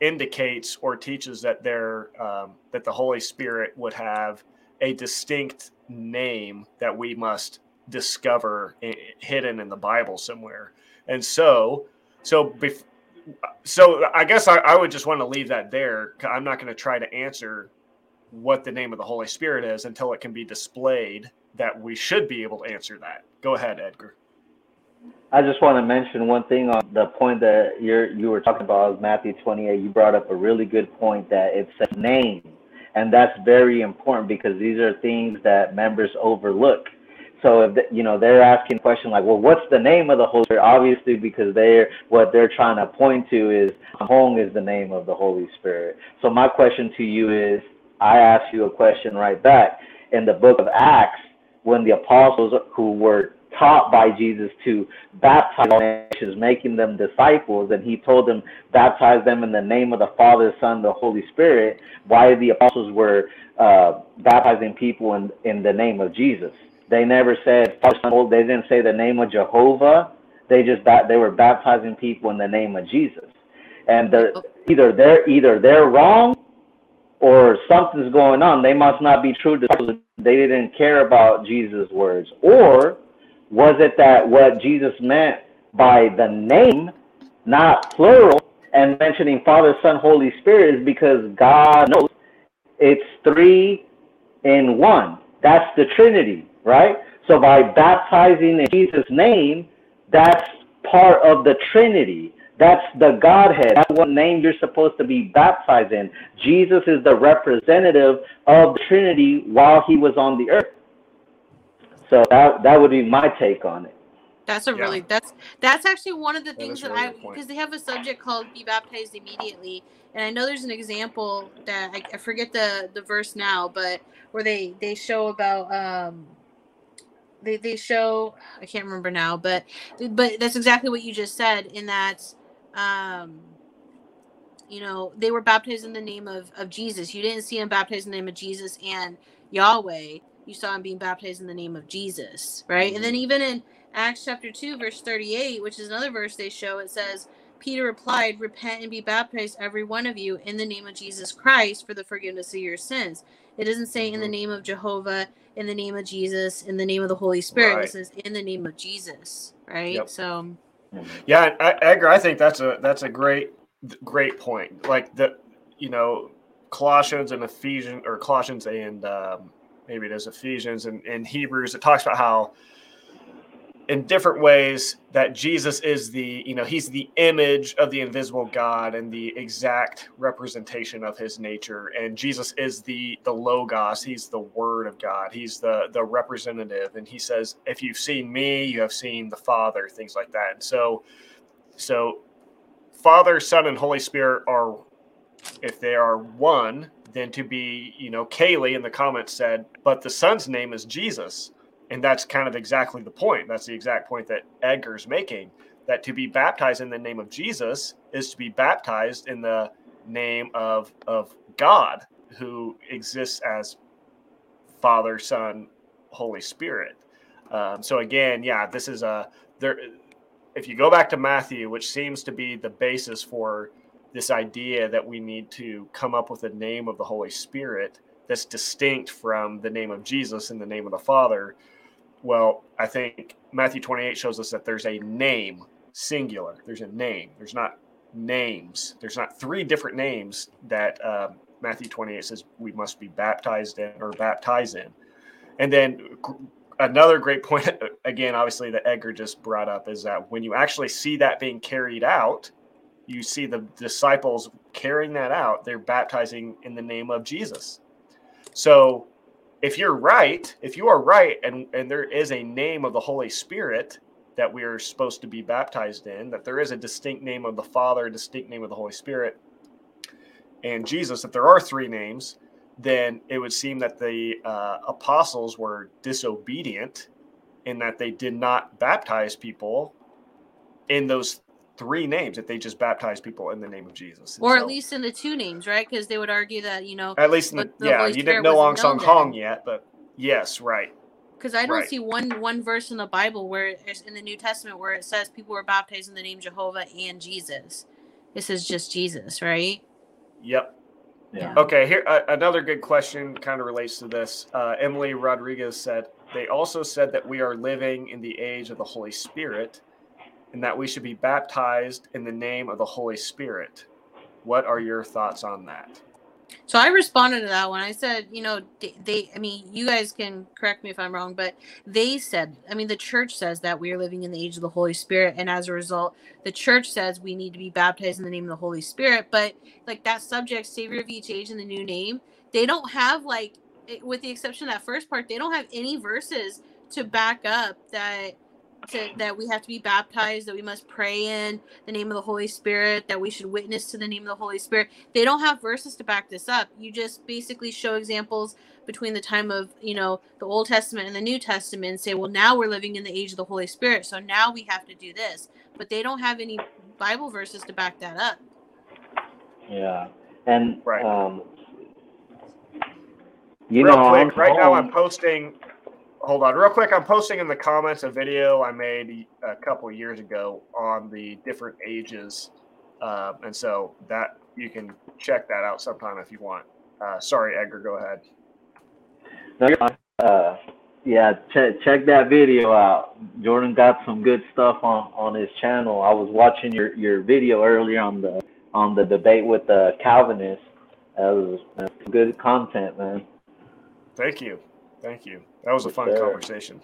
indicates or teaches that there um, that the Holy Spirit would have a distinct name that we must discover hidden in the Bible somewhere. And so, so bef- so I guess I, I would just want to leave that there. I'm not going to try to answer what the name of the Holy Spirit is until it can be displayed that we should be able to answer that. Go ahead, Edgar. I just want to mention one thing on the point that you're you were talking about Matthew 28. You brought up a really good point that it's a name, and that's very important because these are things that members overlook. So if the, you know they're asking a question like, well, what's the name of the Holy Spirit? Obviously, because they're what they're trying to point to is Hong is the name of the Holy Spirit. So my question to you is, I ask you a question right back. In the book of Acts, when the apostles who were taught by Jesus to baptize all nations, making them disciples, and he told them, baptize them in the name of the Father, Son, the Holy Spirit, why the apostles were uh, baptizing people in, in the name of Jesus. They never said, Father. they didn't say the name of Jehovah. They just they were baptizing people in the name of Jesus. And the, either they're either they're wrong or something's going on. They must not be true disciples. They didn't care about Jesus' words. Or was it that what Jesus meant by the name, not plural, and mentioning Father, Son, Holy Spirit is because God knows it's three in one. That's the Trinity, right? So by baptizing in Jesus' name, that's part of the Trinity. That's the Godhead. That's what name you're supposed to be baptized in. Jesus is the representative of the Trinity while he was on the earth. So that that would be my take on it. That's a really that's that's actually one of the things that, that I because they have a subject called "Be Baptized Immediately," and I know there's an example that I, I forget the the verse now, but where they they show about um they they show I can't remember now, but but that's exactly what you just said in that um you know they were baptized in the name of of Jesus. You didn't see him baptized in the name of Jesus and Yahweh. You saw him being baptized in the name of Jesus, right? Mm-hmm. And then mm-hmm. even in Acts chapter 2 verse 38, which is another verse they show, it says Peter replied, Repent and be baptized, every one of you, in the name of Jesus Christ for the forgiveness of your sins. It doesn't say in the mm-hmm. name of Jehovah, in the name of Jesus, in the name of the Holy Spirit. Right. It says in the name of Jesus, right? Yep. So, yeah, I, Edgar, I think that's a that's a great great point. Like the, you know, Colossians and Ephesians or Colossians and um, maybe it is Ephesians and, and Hebrews. It talks about how in different ways that Jesus is the, you know, he's the image of the invisible God and the exact representation of his nature. And Jesus is the the logos, he's the word of God. He's the the representative and he says, if you've seen me, you have seen the Father, things like that. And so so Father, Son and Holy Spirit are if they are one, then to be, you know, Kaylee in the comments said, but the son's name is Jesus and that's kind of exactly the point. That's the exact point that Edgar's making. That to be baptized in the name of Jesus is to be baptized in the name of of God, who exists as Father, Son, Holy Spirit. Um, so again, yeah, this is a there. If you go back to Matthew, which seems to be the basis for this idea that we need to come up with a name of the Holy Spirit that's distinct from the name of Jesus and the name of the Father, well, I think Matthew 28 shows us that there's a name, singular. There's a name. There's not names. There's not three different names that uh, Matthew 28 says we must be baptized in or baptize in. And then another great point, again, obviously, that Edgar just brought up is that when you actually see that being carried out, you see the disciples carrying that out, they're baptizing in the name of Jesus. So if you're right, if you are right, and and there is a name of the Holy Spirit that we are supposed to be baptized in, that there is a distinct name of the Father, a distinct name of the Holy Spirit, and Jesus, that there are three names, then it would seem that the uh, apostles were disobedient in that they did not baptize people in those three names if they just baptize people in the name of Jesus. And or at least in the two names, right? Because they would argue that, you know, at least in the, the yeah, you didn't know Ahnsahnghong yet, but yes, right. Because I don't right. see one one verse in the Bible where in the New Testament where it says people were baptized in the name Jehovah and Jesus. This is just Jesus, right? Yep. Yeah. Okay. Here, uh, another good question kind of relates to this. Uh, Emily Rodriguez said they also said that we are living in the age of the Holy Spirit and that we should be baptized in the name of the Holy Spirit. What are your thoughts on that? So I responded to that one. I said, you know, they, they, I mean, you guys can correct me if I'm wrong, but they said, I mean, the church says that we are living in the age of the Holy Spirit. And as a result, the church says we need to be baptized in the name of the Holy Spirit. But like that subject, Savior of each age in the new name, they don't have like, with the exception of that first part, they don't have any verses to back up that to, that we have to be baptized, that we must pray in the name of the Holy Spirit, that we should witness to the name of the Holy Spirit. They don't have verses to back this up. You just basically show examples between the time of, you know, the Old Testament and the New Testament and say, well, now we're living in the age of the Holy Spirit. So now we have to do this. But they don't have any Bible verses to back that up. Yeah. And, right. um, you Real know, quick, right now I'm posting hold on real quick. I'm posting in the comments a video i made a couple years ago on the different ages. Uh, and so that you can check that out sometime if you want. Uh, sorry edgar go ahead. Uh, yeah check, check that video out. Jordan got some good stuff on on his channel. I was watching your your video earlier on the on the debate with the calvinists. That was that's good content, man. Thank you, thank you. That was a fun conversation.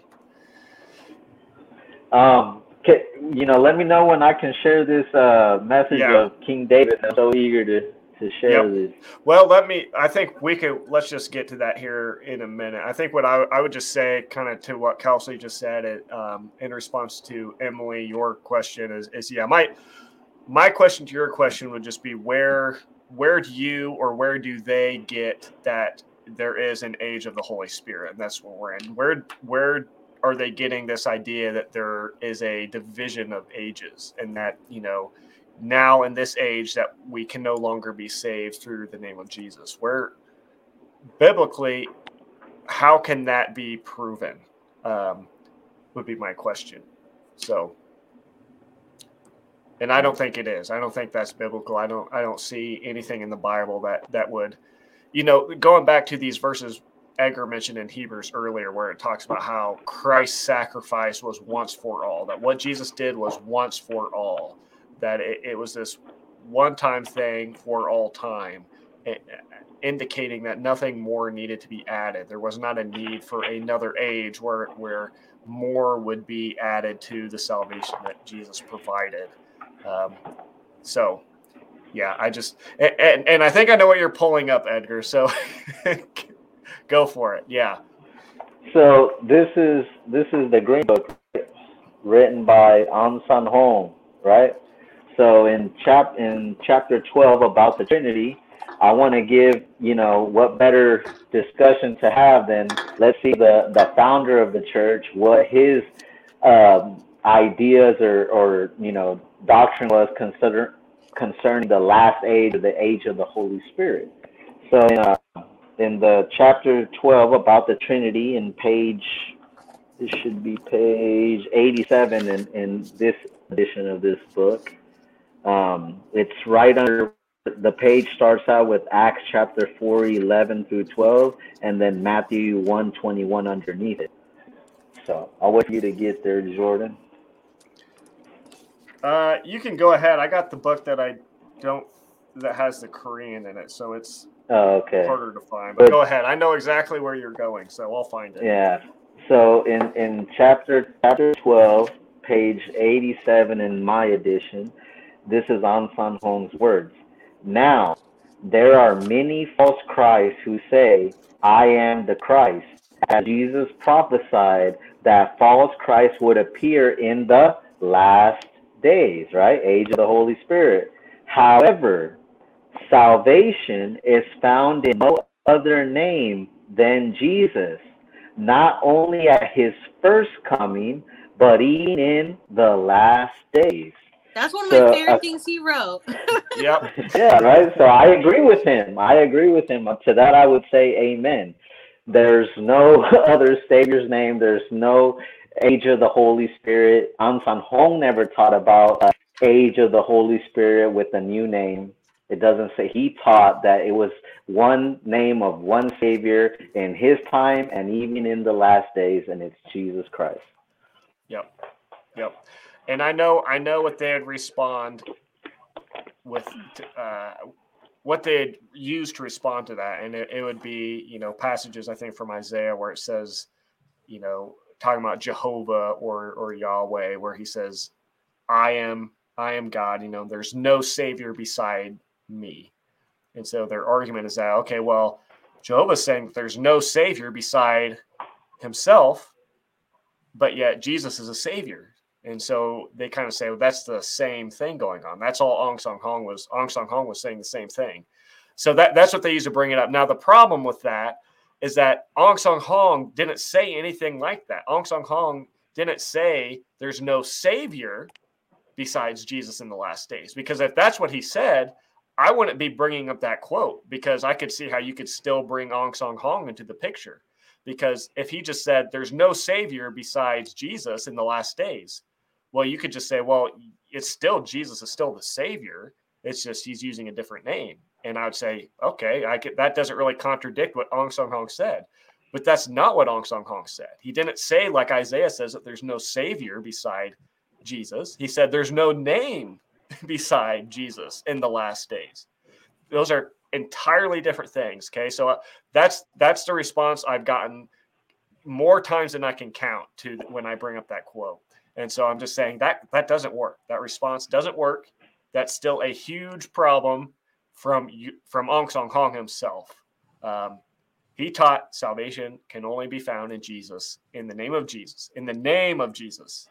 Um, you know, let me know when I can share this uh, message yeah. of King David. I'm so eager to to share yep. this. Well, let me. I think we could. Let's just get to that here in a minute. I think what I, I would just say, kind of to what Kelsey just said, it um, in response to Emily, your question is, is yeah, my my question to your question would just be where where do you or where do they get that there is an age of the Holy Spirit, and that's what we're in. Where where are they getting this idea that there is a division of ages and that you know now in this age that we can no longer be saved through the name of Jesus? Where biblically how can that be proven um, would be my question. So and i don't think it is. I don't think that's biblical. I don't i don't see anything in the bible that that would you know going back to these verses Edgar mentioned in Hebrews earlier, where it talks about how Christ's sacrifice was once for all, that what Jesus did was once for all, that it, it was this one time thing for all time, indicating that nothing more needed to be added. There was not a need for another age where, where more would be added to the salvation that Jesus provided. Um, so, yeah, I just, and, and I think I know what you're pulling up, Edgar. So, Go for it. Yeah. So this is this is the Green Book written by Ahnsahnghong, right? So in chap in chapter 12 about the Trinity, I want to give, you know, what better discussion to have than let's see the the founder of the church, what his um, ideas or or you know doctrine was consider concerning the last age or the age of the Holy Spirit. So in uh, in the chapter 12 about the Trinity in page, this should be page 87 in, in this edition of this book. Um, it's right under the page starts out with Acts chapter 4, 11 through 12, and then Matthew 1, 21 underneath it. So I'll wait for you to get there, Jordan. Uh, you can go ahead. I got the book that I don't that has the Korean in it, so it's Oh, okay. Harder to find. But, but, go ahead. I know exactly where you're going, so I'll find it. Yeah. So in in chapter chapter 12, page 87 in my edition, this is Ahnsahnghong's words. Now, there are many false Christs who say, I am the Christ, as Jesus prophesied that false Christ would appear in the last days, right? Age of the Holy Spirit. However, salvation is found in no other name than Jesus, not only at his first coming, but even in the last days. That's one of so, my favorite uh, things he wrote. yep. Yeah, right. So I agree with him. I agree with him. To that, I would say amen. There's no other Savior's name. There's no age of the Holy Spirit. Ahnsahnghong never taught about uh, age of the Holy Spirit with a new name. It doesn't say he taught that it was one name of one Savior in his time and even in the last days, and it's Jesus Christ. Yep. Yep. And I know I know what they'd respond with uh, what they'd use to respond to that. And it, it would be, you know, passages I think from Isaiah where it says, you know, talking about Jehovah or or Yahweh, where he says, I am I am God, you know, there's no savior beside me. And so their argument is that, okay, well, Jehovah's saying there's no savior beside himself, but yet Jesus is a savior. And so they kind of say, well, that's the same thing going on. That's all Ahnsahnghong was. Ahnsahnghong was saying the same thing. So that, that's what they use to bring it up. Now, the problem with that is that Ahnsahnghong didn't say anything like that. Ahnsahnghong didn't say there's no savior besides Jesus in the last days. Because if that's what he said, I wouldn't be bringing up that quote because I could see how you could still bring Ahnsahnghong into the picture. Because if he just said there's no savior besides Jesus in the last days, well, you could just say, well, it's still Jesus is still the savior. It's just he's using a different name. And I would say, okay, I could, that doesn't really contradict what Ahnsahnghong said. But that's not what Ahnsahnghong said. He didn't say, like Isaiah says, that there's no savior beside Jesus. He said there's no name beside Jesus in the last days. Those are entirely different things. Okay, so uh, that's that's the response I've gotten more times than I can count to when I bring up that quote. And so I'm just saying that that doesn't work. That response doesn't work. That's still a huge problem from from Ahnsahnghong himself. Um, he taught salvation can only be found in Jesus, in the name of Jesus, in the name of Jesus,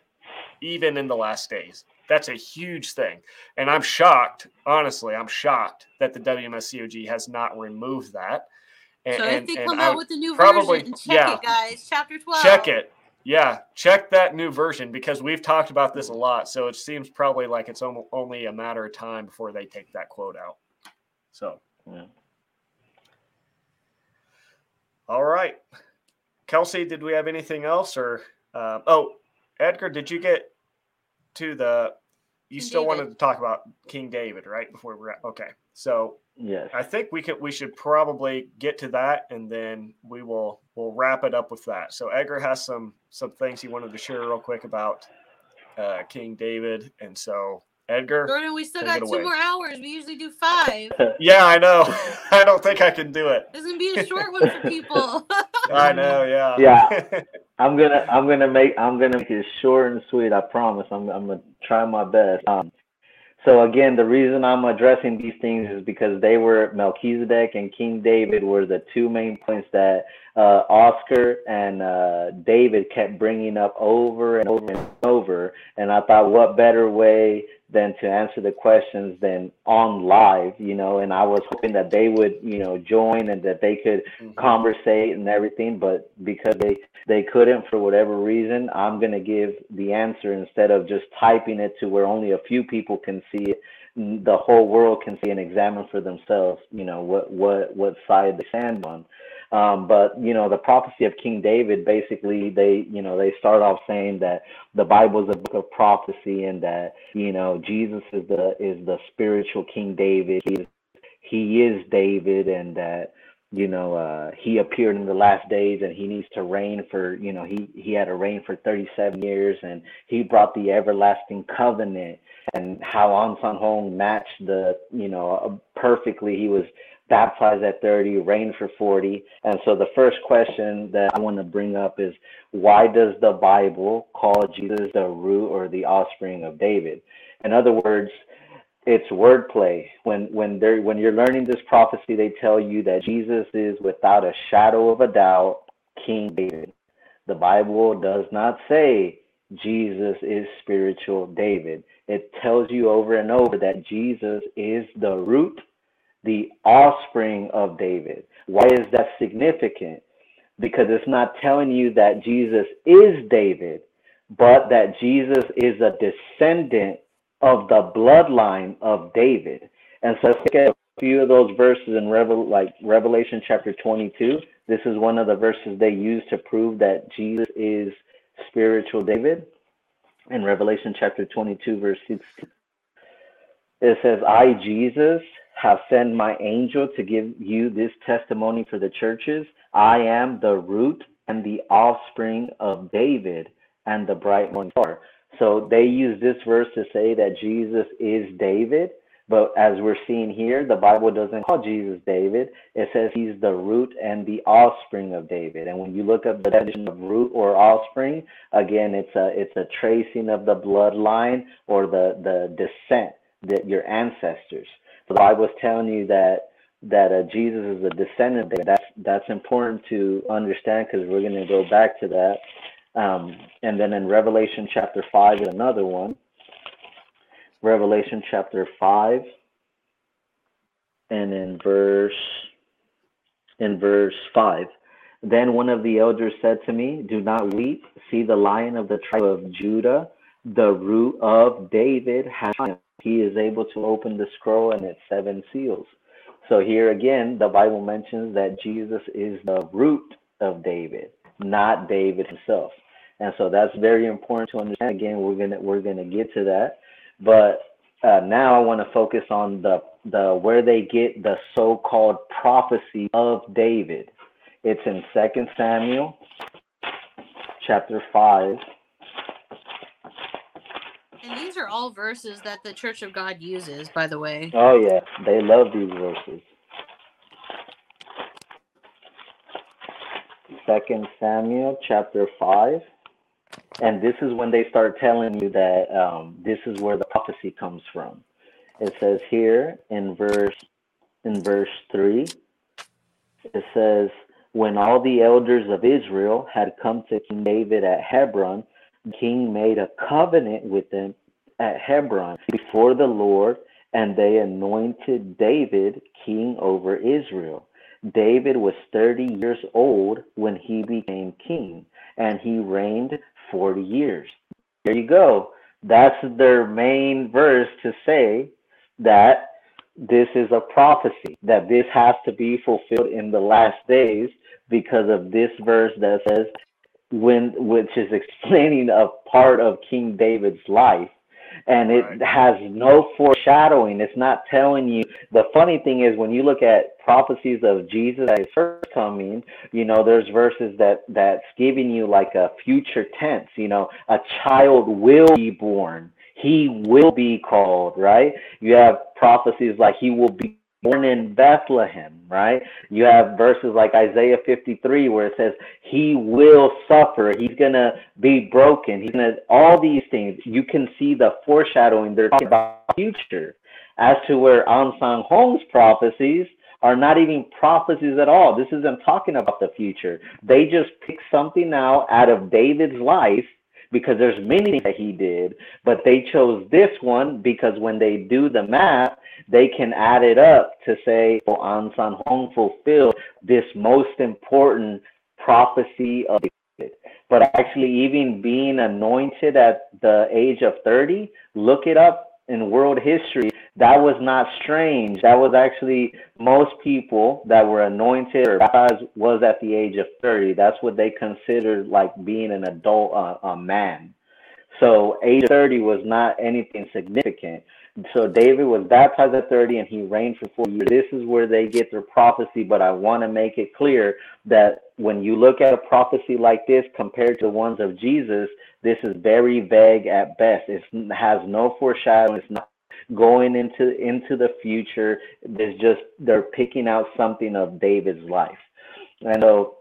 even in the last days. That's a huge thing. And I'm shocked, honestly, I'm shocked that the WMSCOG has not removed that. And, so if they come out with a new probably, version, check yeah, it, guys. Chapter 12. Check it. Yeah, check that new version because we've talked about this a lot. So it seems probably like it's only a matter of time before they take that quote out. So, yeah. all right. Kelsey, did we have anything else? Or, uh, oh, Edgar, did you get to the you still David. wanted to talk about King David, right? Before we're at, okay. So yeah, I think we could we should probably get to that, and then we will we'll wrap it up with that. So Edgar has some some things he wanted to share real quick about uh, King David, and so Edgar. Jordan, we still got two more hours. We usually do five. yeah, I know. I don't think I can do it. This is gonna be a short one for people. I know. Yeah. Yeah. I'm gonna I'm gonna make I'm gonna make it short and sweet. I promise. I'm I'm gonna try my best. Um, so again, the reason I'm addressing these things is because they were Melchizedek and King David were the two main points that uh, Oscar and uh, David kept bringing up over and over and over. And I thought, what better way than to answer the questions than on live, you know, and I was hoping that they would, you know, join and that they could mm-hmm. conversate and everything, but because they they couldn't for whatever reason, I'm going to give the answer instead of just typing it to where only a few people can see it, the whole world can see and examine for themselves, you know, what what what side they stand on. Um, but you know, the prophecy of King David, basically, they you know they start off saying that the Bible is a book of prophecy, and that you know Jesus is the is the spiritual King David. He is, he is David, and that you know uh, he appeared in the last days, and he needs to reign for you know he he had to reign for 37 years, and he brought the everlasting covenant. And how Ahnsahnghong matched the you know perfectly. He was baptized at 30, reigned for 40. And so the first question that I want to bring up is why does the Bible call Jesus the root or the offspring of David? In other words, it's wordplay. When when they when you're learning this prophecy, they tell you that Jesus is without a shadow of a doubt King David. The Bible does not say Jesus is spiritual David. It tells you over and over that Jesus is the root the offspring of David. Why is that significant? Because it's not telling you that Jesus is David, but that Jesus is a descendant of the bloodline of David. And so let's look at a few of those verses in Revel like Revelation chapter 22. This is one of the verses they use to prove that Jesus is spiritual David. In Revelation chapter 22, verse 16, it says, I, Jesus, have sent my angel to give you this testimony for the churches. I am the root and the offspring of David and the bright morning star. So they use this verse to say that Jesus is David. But as we're seeing here, the Bible doesn't call Jesus David. It says he's the root and the offspring of David. And when you look up the definition of root or offspring, again, it's a it's a tracing of the bloodline or the the descent that your ancestors. The Bible is telling you that that uh, Jesus is a descendant. That's that's important to understand because we're going to go back to that. Um, and then in Revelation chapter five is another one. Revelation chapter five, and in verse in verse five. Then one of the elders said to me, Do not weep. See, the lion of the tribe of Judah, the root of David, has triumphed he is able to open the scroll and its seven seals. So here again, the Bible mentions that Jesus is the root of David, not David himself. And so that's very important to understand. Again, we're gonna we're gonna get to that, but uh, now I want to focus on the the where they get the so-called prophecy of David. It's in Second Samuel, chapter five, are all verses that the Church of God uses, by the way. Oh yeah, they love these verses. Second Samuel chapter five, and this is when they start telling you that um, this is where the prophecy comes from. It says here in verse in verse three, it says, "When all the elders of Israel had come to King David at Hebron." king made a covenant with them at Hebron before the Lord, and they anointed David king over Israel." David was 30 years old when he became king, and he reigned 40 years. There you go. That's their main verse to say that this is a prophecy, that this has to be fulfilled in the last days because of this verse that says, when which is explaining a part of King David's life and it right. has no foreshadowing. It's not telling you. The funny thing is, when you look at prophecies of Jesus at his first coming, you know, there's verses that that's giving you like a future tense. You know, a child will be born. He will be called, right? You have prophecies like he will be born in Bethlehem, right? You have verses like Isaiah 53 where it says he will suffer, he's going to be broken, he's going to all these things. You can see the foreshadowing they're talking about future. As to where Ahnsahnghong's prophecies are not even prophecies at all. This isn't talking about the future. They just pick something now out of David's life because there's many that he did, but they chose this one because when they do the math, they can add it up to say, well, Ahnsahnghong fulfilled this most important prophecy of. But actually, even being anointed at the age of 30, look it up in world history, that was not strange. That was actually most people that were anointed or baptized was at the age of 30. That's what they considered like being an adult uh, a man. So age 30 was not anything significant. So David was baptized at 30 and he reigned for four years. This is where they get their prophecy, but I want to make it clear that when you look at a prophecy like this compared to the ones of Jesus, this is very vague at best. It has no foreshadowing. It's not going into into the future. There's just they're picking out something of David's life. And so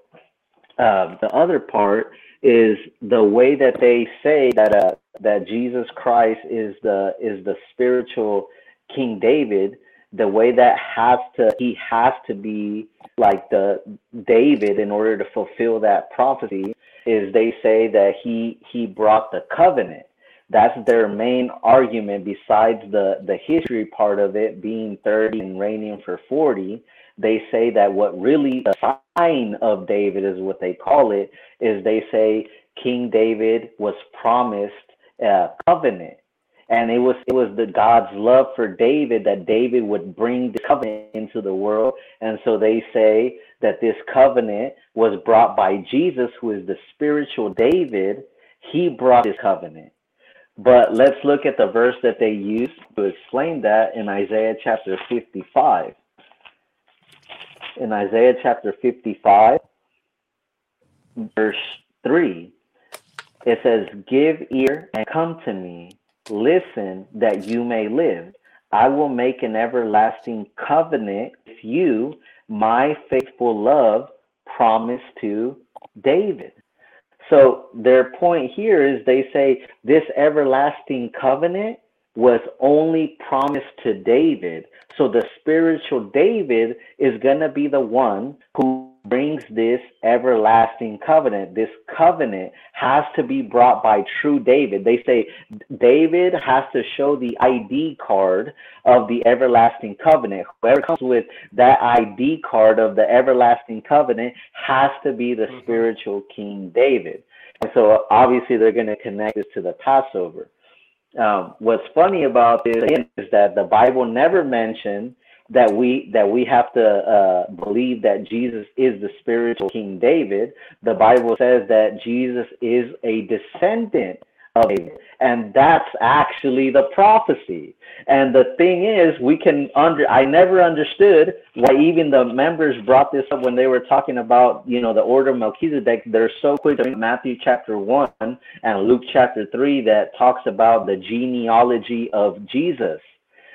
uh, the other part is the way that they say that uh, that Jesus Christ is the is the spiritual King David. The way that has to he has to be like the David in order to fulfill that prophecy is they say that he he brought the covenant that's their main argument besides the the history part of it being 30 and reigning for 40 they say that what really the sign of david is what they call it is they say king david was promised a covenant. And it was it was the god's love for david that david would bring the covenant into the world. And so they say that this covenant was brought by jesus who is the spiritual david. He brought this covenant but let's look at the verse that they use to explain that in Isaiah chapter 55. In Isaiah chapter 55, verse 3, it says, Give ear and come to me. Listen that you may live. I will make an everlasting covenant with you, my faithful love promised to David. So their point here is they say this everlasting covenant was only promised to David. So the spiritual David is going to be the one who brings this everlasting covenant. This covenant has to be brought by true David. They say David has to show the ID card of the everlasting covenant. Whoever comes with that ID card of the everlasting covenant has to be the mm-hmm. spiritual King David. And so obviously they're going to connect this to the Passover. Um, what's funny about this is that the Bible never mentioned that we that we have to uh, believe that Jesus is the spiritual King David. The Bible says that Jesus is a descendant of David, and that's actually the prophecy. And the thing is, we can under. I never understood why even the members brought this up when they were talking about you know the order of Melchizedek. They're so quick to Matthew chapter one and Luke chapter three that talks about the genealogy of Jesus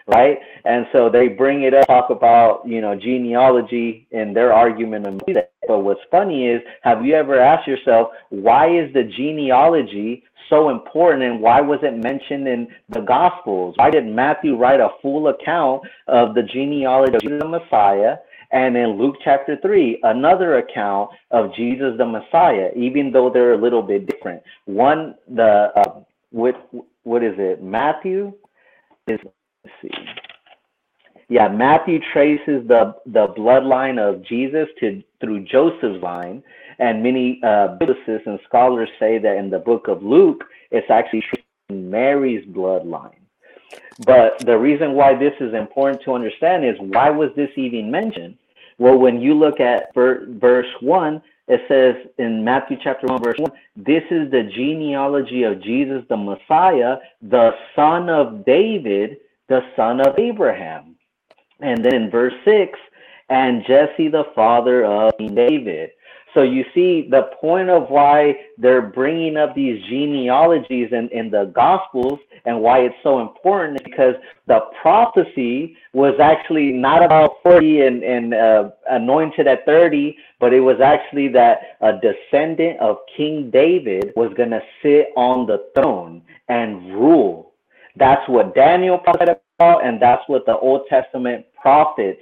right? And so they bring it up, talk about you know genealogy and their argument. But what's funny is, have you ever asked yourself, why is the genealogy so important and why was it mentioned in the Gospels? Why did Matthew write a full account of the genealogy of Jesus the Messiah? And in Luke chapter 3, another account of Jesus the Messiah, even though they're a little bit different. One, the, uh, what, what is it? Matthew is, see yeah, Matthew traces the the bloodline of Jesus to through Joseph's line, and many uh, biblicists and scholars say that in the book of Luke, it's actually Mary's bloodline. But the reason why this is important to understand is why was this even mentioned? Well, when you look at verse one, it says in Matthew chapter 1, verse 1, this is the genealogy of Jesus the Messiah, the son of David, the son of Abraham. And then in verse 6, and Jesse the father of David. So you see the point of why they're bringing up these genealogies in, in the Gospels and why it's so important is because the prophecy was actually not about 40 and, and uh, anointed at 30, but it was actually that a descendant of King David was going to sit on the throne and rule. That's what Daniel prophesied about, and that's what the Old Testament prophets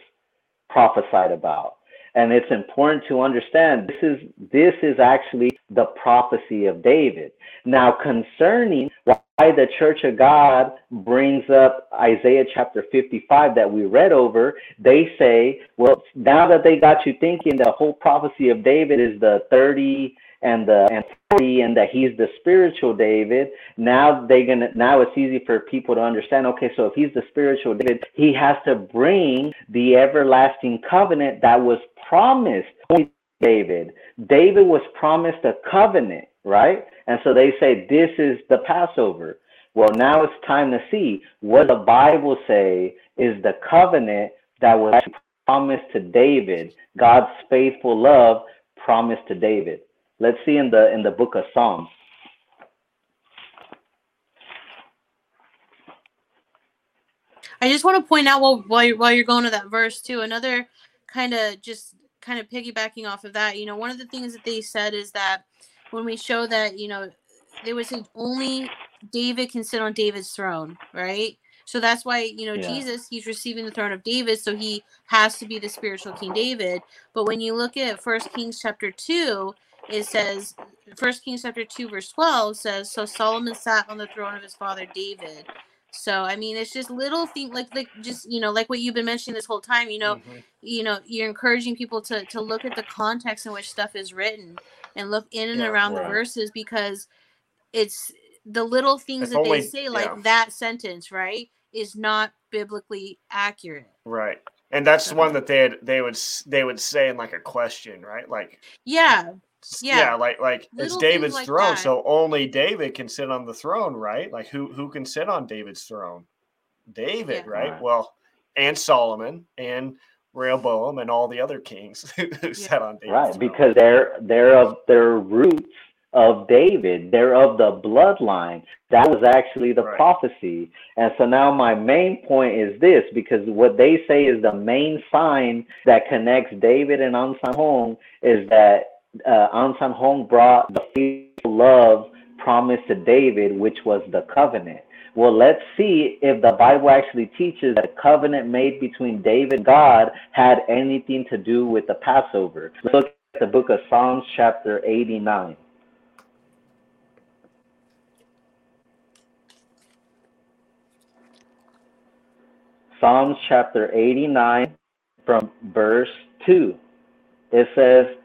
prophesied about. And it's important to understand this is this is actually the prophecy of David. Now concerning why the Church of God brings up Isaiah chapter 55 that we read over, they say, well, now that they got you thinking the whole prophecy of David is the 30 and the and 40 and that he's the spiritual David, now they're gonna now it's easy for people to understand, okay, so if he's the spiritual David, he has to bring the everlasting covenant that was promised David. David was promised a covenant, right? And so they say this is the Passover. Well, now it's time to see what the Bible say is the covenant that was promised to David, God's faithful love promised to David. Let's see in the in the book of Psalms. I just want to point out while while you're, while you're going to that verse too, another kind of just kind of piggybacking off of that. You know, one of the things that they said is that when we show that you know they would say only David can sit on David's throne, right? So that's why, you know, yeah. Jesus, he's receiving the throne of David, so he has to be the spiritual King David. But when you look at First Kings chapter 2, it says First Kings chapter two verse twelve says, "So Solomon sat on the throne of his father David." So I mean, it's just little things like like just you know like what you've been mentioning this whole time. You know, mm-hmm. you know, you're encouraging people to to look at the context in which stuff is written and look in and yeah, around right. the verses because it's the little things it's that only, they say, like yeah. that sentence, right, is not biblically accurate. Right and that's one that they they would they would say in like a question, right? Like yeah, yeah, yeah like like Little it's David's like throne, that. so only David can sit on the throne, right? Like who who can sit on David's throne? David, yeah. right? right? Well, and Solomon and Rehoboam and all the other kings who yeah. sat on David's right throne. because they're they're of their roots of David. They're of the bloodline. That was actually the right. prophecy. And so now my main point is this because what they say is the main sign that connects David and An San Hong is that uh, Ahnsahnghong brought the faithful love promised to David, which was the covenant. Well, let's see if the Bible actually teaches that a covenant made between David and God had anything to do with the Passover. Let's look at the book of Psalms, chapter 89. Psalms chapter 89 from verse 2. It says,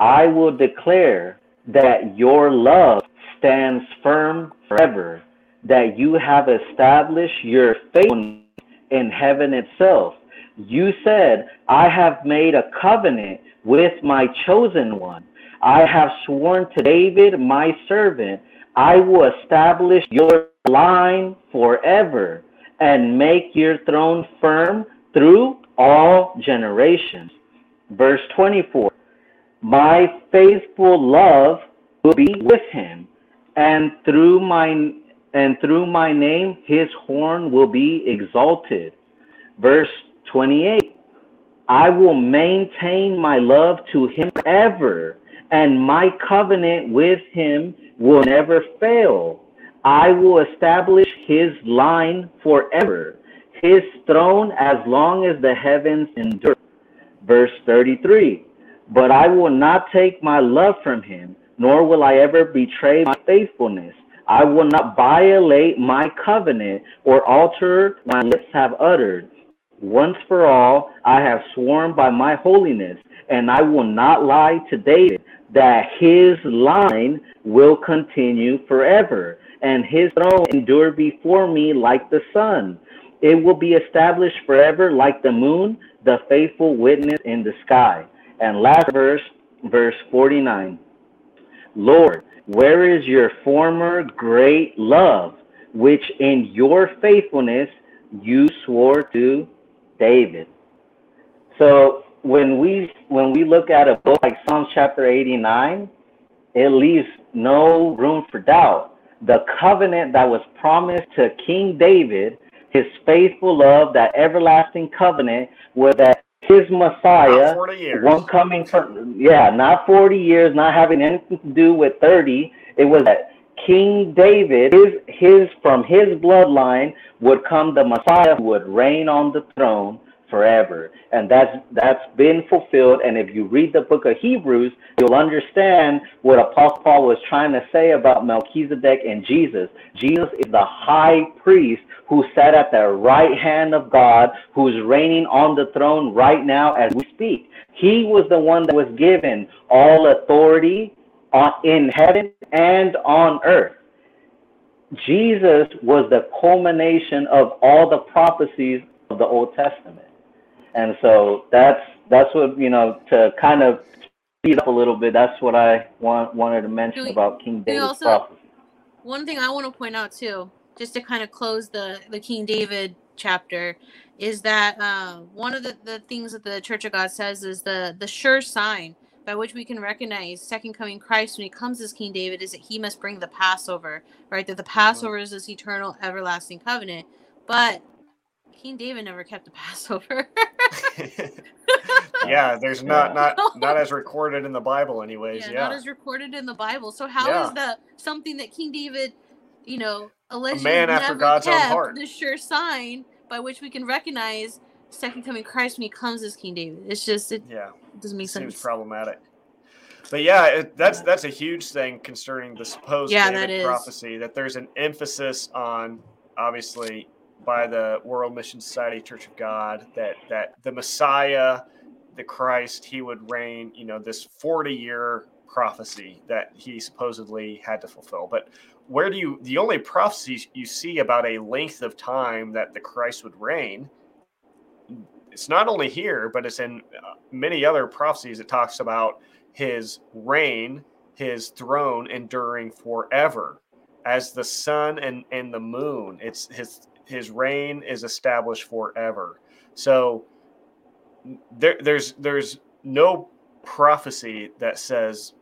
I will declare that your love stands firm forever, that you have established your faithfulness in heaven itself. You said, I have made a covenant with my chosen one. I have sworn to David, my servant, I will establish your line forever and make your throne firm through all generations. Verse 24 my faithful love will be with him, and through my and through my name his horn will be exalted. Verse 28. I will maintain my love to him ever, and my covenant with him will never fail. I will establish his line forever, his throne as long as the heavens endure. Verse 33 But I will not take my love from him, nor will I ever betray my faithfulness. I will not violate my covenant or alter my lips have uttered. Once for all, I have sworn by my holiness, and I will not lie to David, that his line will continue forever, and his throne endure before me like the sun. It will be established forever like the moon, the faithful witness in the sky. And last verse, verse 49. Lord, where is your former great love, which in your faithfulness you swore to David? So when we when we look at a book like Psalms chapter 89, it leaves no room for doubt. The covenant that was promised to King David, his faithful love, that everlasting covenant, was that his Messiah, one coming from, yeah, not 40 years, not having anything to do with 30. It was that King David, his, his from his bloodline would come the Messiah who would reign on the throne forever. And that's that's been fulfilled. And if you read the book of Hebrews, you'll understand what Apostle Paul was trying to say about Melchizedek and Jesus. Jesus is the high priest who sat at the right hand of God, who's reigning on the throne right now as we speak. He was the one that was given all authority on, in heaven and on earth. Jesus was the culmination of all the prophecies of the Old Testament. And so that's that's what you know to kind of speed up a little bit. That's what I want wanted to mention we, about King David's also, prophecy. One thing I want to point out too, just to kind of close the the King David chapter, is that uh, one of the, the things that the Church of God says is the the sure sign by which we can recognize second coming Christ when he comes as King David is that he must bring the Passover, right? That the Passover is this eternal, everlasting covenant. But King David never kept the Passover. yeah, there's not not not as recorded in the Bible, anyways. Yeah, yeah. not as recorded in the Bible. So how yeah. is that something that King David, you know, allegedly a man after God's own heart, the sure sign by which we can recognize second coming Christ when he comes as King David? It's just it. Yeah, it doesn't make it sense. Seems problematic. But yeah, it, that's that's a huge thing concerning the supposed yeah, David prophecy that there's an emphasis on obviously by the World Mission Society Church of God that that the Messiah, the Christ, he would reign, you know, this 40 year prophecy that he supposedly had to fulfill. But where do you the only prophecies you see about a length of time that the Christ would reign? It's not only here, but it's in uh, many other prophecies. It talks about his reign, his throne enduring forever as the sun and, and the moon. It's his his reign is established forever. So there, there's there's no prophecy that says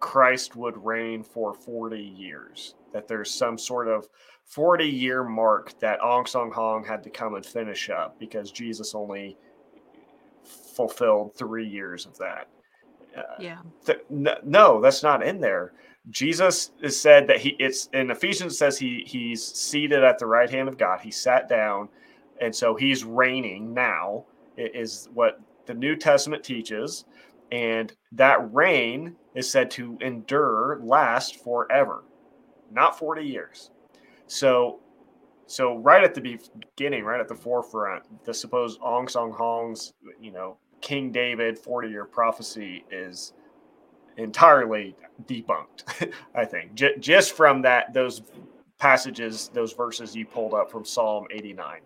Christ would reign for 40 years. That there's some sort of 40 year mark that Ahnsahnghong had to come and finish up because Jesus only fulfilled three years of that. Uh, yeah. Th- no, that's not in there. Jesus is said that he it's in Ephesians says he he's seated at the right hand of God. He sat down, and so he's reigning now. Is what the New Testament teaches, and that reign is said to endure, last forever, not forty years. So, so right at the beginning, right at the forefront, the supposed Ahnsahnghong's, you know, King David forty year prophecy is entirely debunked. I think J- just from that those passages, those verses you pulled up from Psalm 89.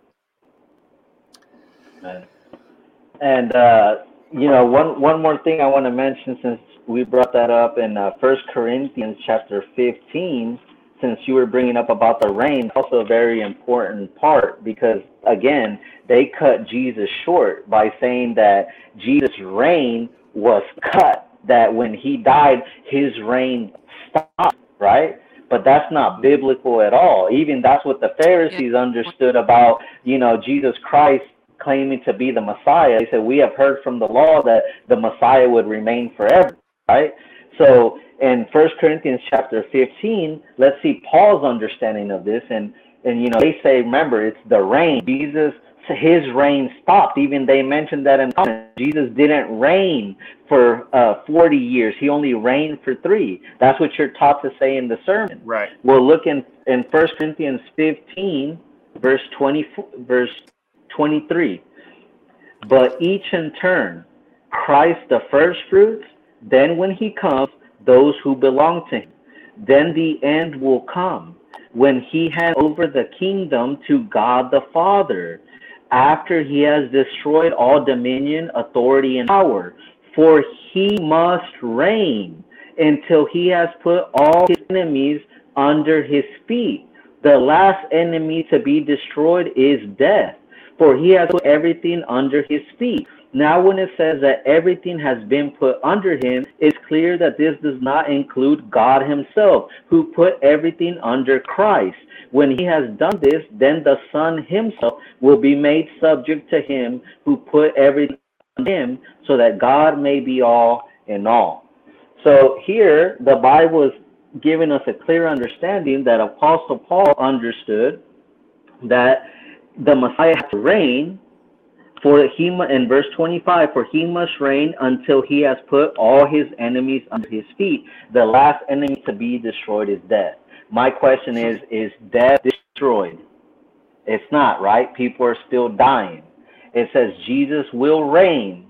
And uh, you know, one one more thing I want to mention since we brought that up in uh, First Corinthians chapter 15. Since you were bringing up about the reign, also a very important part because again, they cut Jesus short by saying that Jesus' reign was cut that when he died, his reign stopped, right? But that's not biblical at all. Even that's what the Pharisees understood about, you know, Jesus Christ claiming to be the Messiah. They said, We have heard from the law that the Messiah would remain forever, right? So in First Corinthians chapter 15, let's see Paul's understanding of this. And, and you know, they say, remember, it's the reign. Jesus his reign stopped. Even they mentioned that in comments. Jesus didn't reign for uh, 40 years. He only reigned for three. That's what you're taught to say in the sermon. Right. Well, look in, in 1 Corinthians 15, verse 20, verse 23. But each in turn, Christ the first fruits, then when he comes, those who belong to him. Then the end will come when he hands over the kingdom to God the Father after he has destroyed all dominion, authority, and power. For he must reign until he has put all his enemies under his feet. The last enemy to be destroyed is death, for he has put everything under his feet. Now, when it says that everything has been put under him, it's clear that this does not include God himself, who put everything under Christ. When he has done this, then the Son himself will be made subject to him who put everything on him, so that God may be all in all. So here, the Bible is giving us a clear understanding that Apostle Paul understood that the Messiah has to reign for he in verse 25 for he must reign until he has put all his enemies under his feet the last enemy to be destroyed is death my question is, is death destroyed? It's not, right? People are still dying. It says Jesus will reign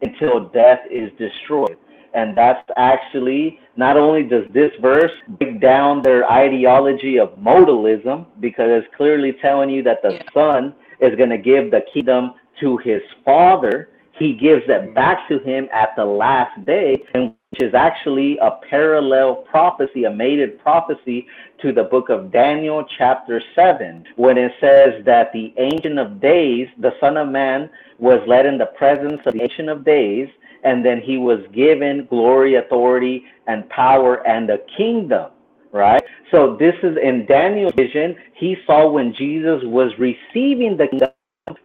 until death is destroyed. And that's actually not only does this verse break down their ideology of modalism, because it's clearly telling you that the yeah. Son is going to give the kingdom to his Father, he gives it back to him at the last day. And which is actually a parallel prophecy, a mated prophecy to the book of Daniel, chapter 7, when it says that the Ancient of Days, the Son of Man, was led in the presence of the Ancient of Days, and then he was given glory, authority, and power and a kingdom. Right? So, this is in Daniel's vision, he saw when Jesus was receiving the kingdom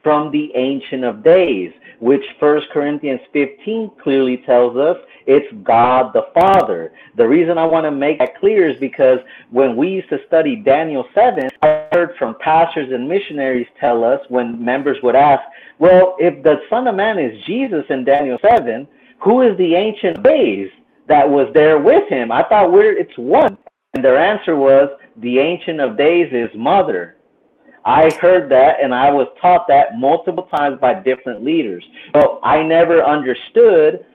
from the Ancient of Days, which First Corinthians 15 clearly tells us it's God the Father. The reason I want to make that clear is because when we used to study Daniel 7, I heard from pastors and missionaries tell us when members would ask, well, if the Son of Man is Jesus in Daniel 7, who is the Ancient of Days that was there with him? I thought we're, it's one. And their answer was, the Ancient of Days is Mother. I heard that and I was taught that multiple times by different leaders. But I never understood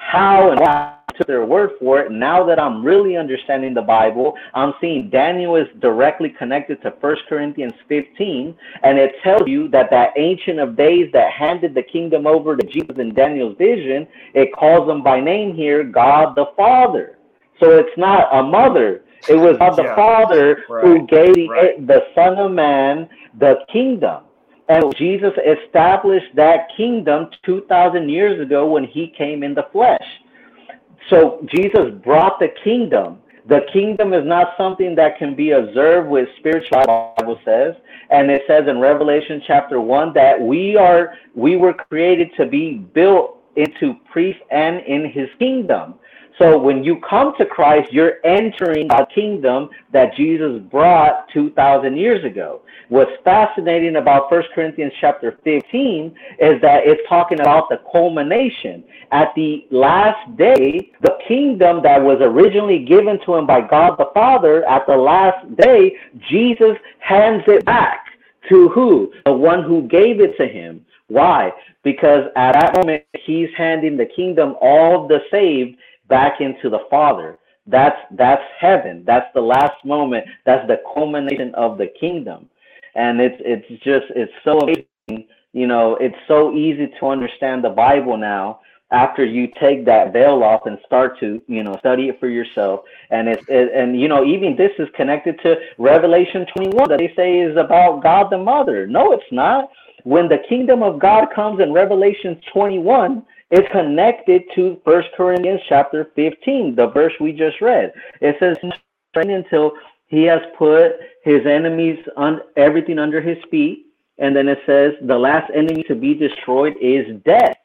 how and why I took their word for it. Now that I'm really understanding the Bible, I'm seeing Daniel is directly connected to 1 Corinthians 15, and it tells you that that Ancient of Days that handed the kingdom over to Jesus in Daniel's vision, it calls him by name here, God the Father. So it's not a mother it was God the yeah. Father right. who gave the, right. the Son of Man the kingdom. And Jesus established that kingdom 2,000 years ago when he came in the flesh. So Jesus brought the kingdom. The kingdom is not something that can be observed with spiritual Bible says. And it says in Revelation chapter 1 that we are we were created to be built into priests and in his kingdom. So when you come to Christ, you're entering a kingdom that Jesus brought 2,000 years ago. What's fascinating about 1 Corinthians chapter 15 is that it's talking about the culmination. At the last day, the kingdom that was originally given to him by God the Father, at the last day, Jesus hands it back to who? The one who gave it to him. Why? Because at that moment, he's handing the kingdom, all the saved, back into the Father. That's that's heaven. That's the last moment. That's the culmination of the kingdom. And it's it's just it's so amazing. You know, it's so easy to understand the Bible now after you take that veil off and start to you know study it for yourself and it's it, and you know even this is connected to revelation 21 that they say is about god the mother no it's not when the kingdom of god comes in revelation 21 it's connected to First Corinthians chapter 15, the verse we just read. It says, until he has put his enemies on everything under his feet. and then it says the last enemy to be destroyed is death.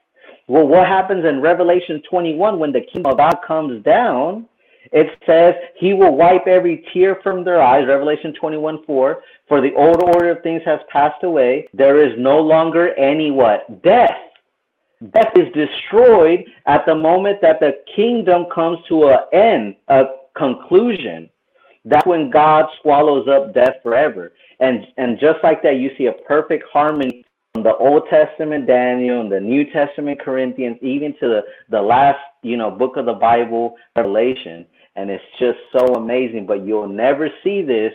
Well, what happens in Revelation 21 when the kingdom of God comes down? It says he will wipe every tear from their eyes, Revelation 21 4. For the old order of things has passed away. There is no longer any what? Death. Death is destroyed at the moment that the kingdom comes to an end, a conclusion. That's when God swallows up death forever. And and just like that, you see a perfect harmony from the Old Testament Daniel and the New Testament Corinthians, even to the, the last, you know, book of the Bible, Revelation. And it's just so amazing. But you'll never see this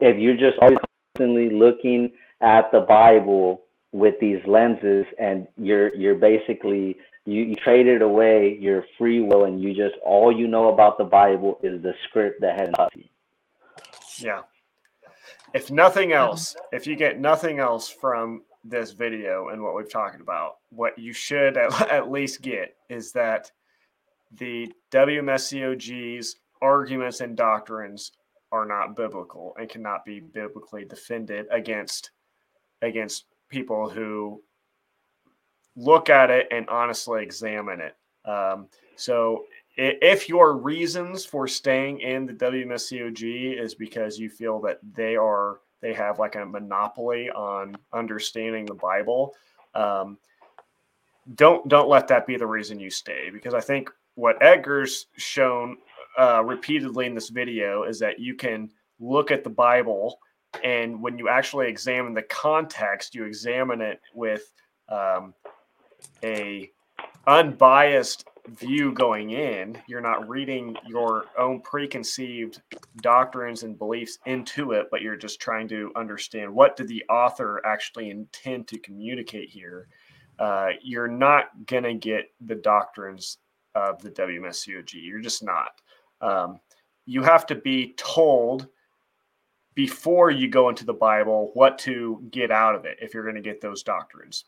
if you're just always constantly looking at the Bible with these lenses and you're you're basically you, you traded away your free will and you just all you know about the Bible is the script that has you. Yeah. If nothing mm-hmm. else, if you get nothing else from this video and what we've talked about, what you should at, at least get is that the WMSCOG's arguments and doctrines are not biblical and cannot be biblically defended against against people who look at it and honestly examine it. Um, so if your reasons for staying in the WMSCOG is because you feel that they are they have like a monopoly on understanding the Bible, um, don't don't let that be the reason you stay because I think what Edgar's shown uh, repeatedly in this video is that you can look at the Bible and when you actually examine the context, you examine it with um, a unbiased view going in. You're not reading your own preconceived doctrines and beliefs into it, but you're just trying to understand what did the author actually intend to communicate here. Uh, you're not gonna get the doctrines of the WMSCOG. You're just not. Um, you have to be told before you go into the Bible what to get out of it if you're going to get those doctrines.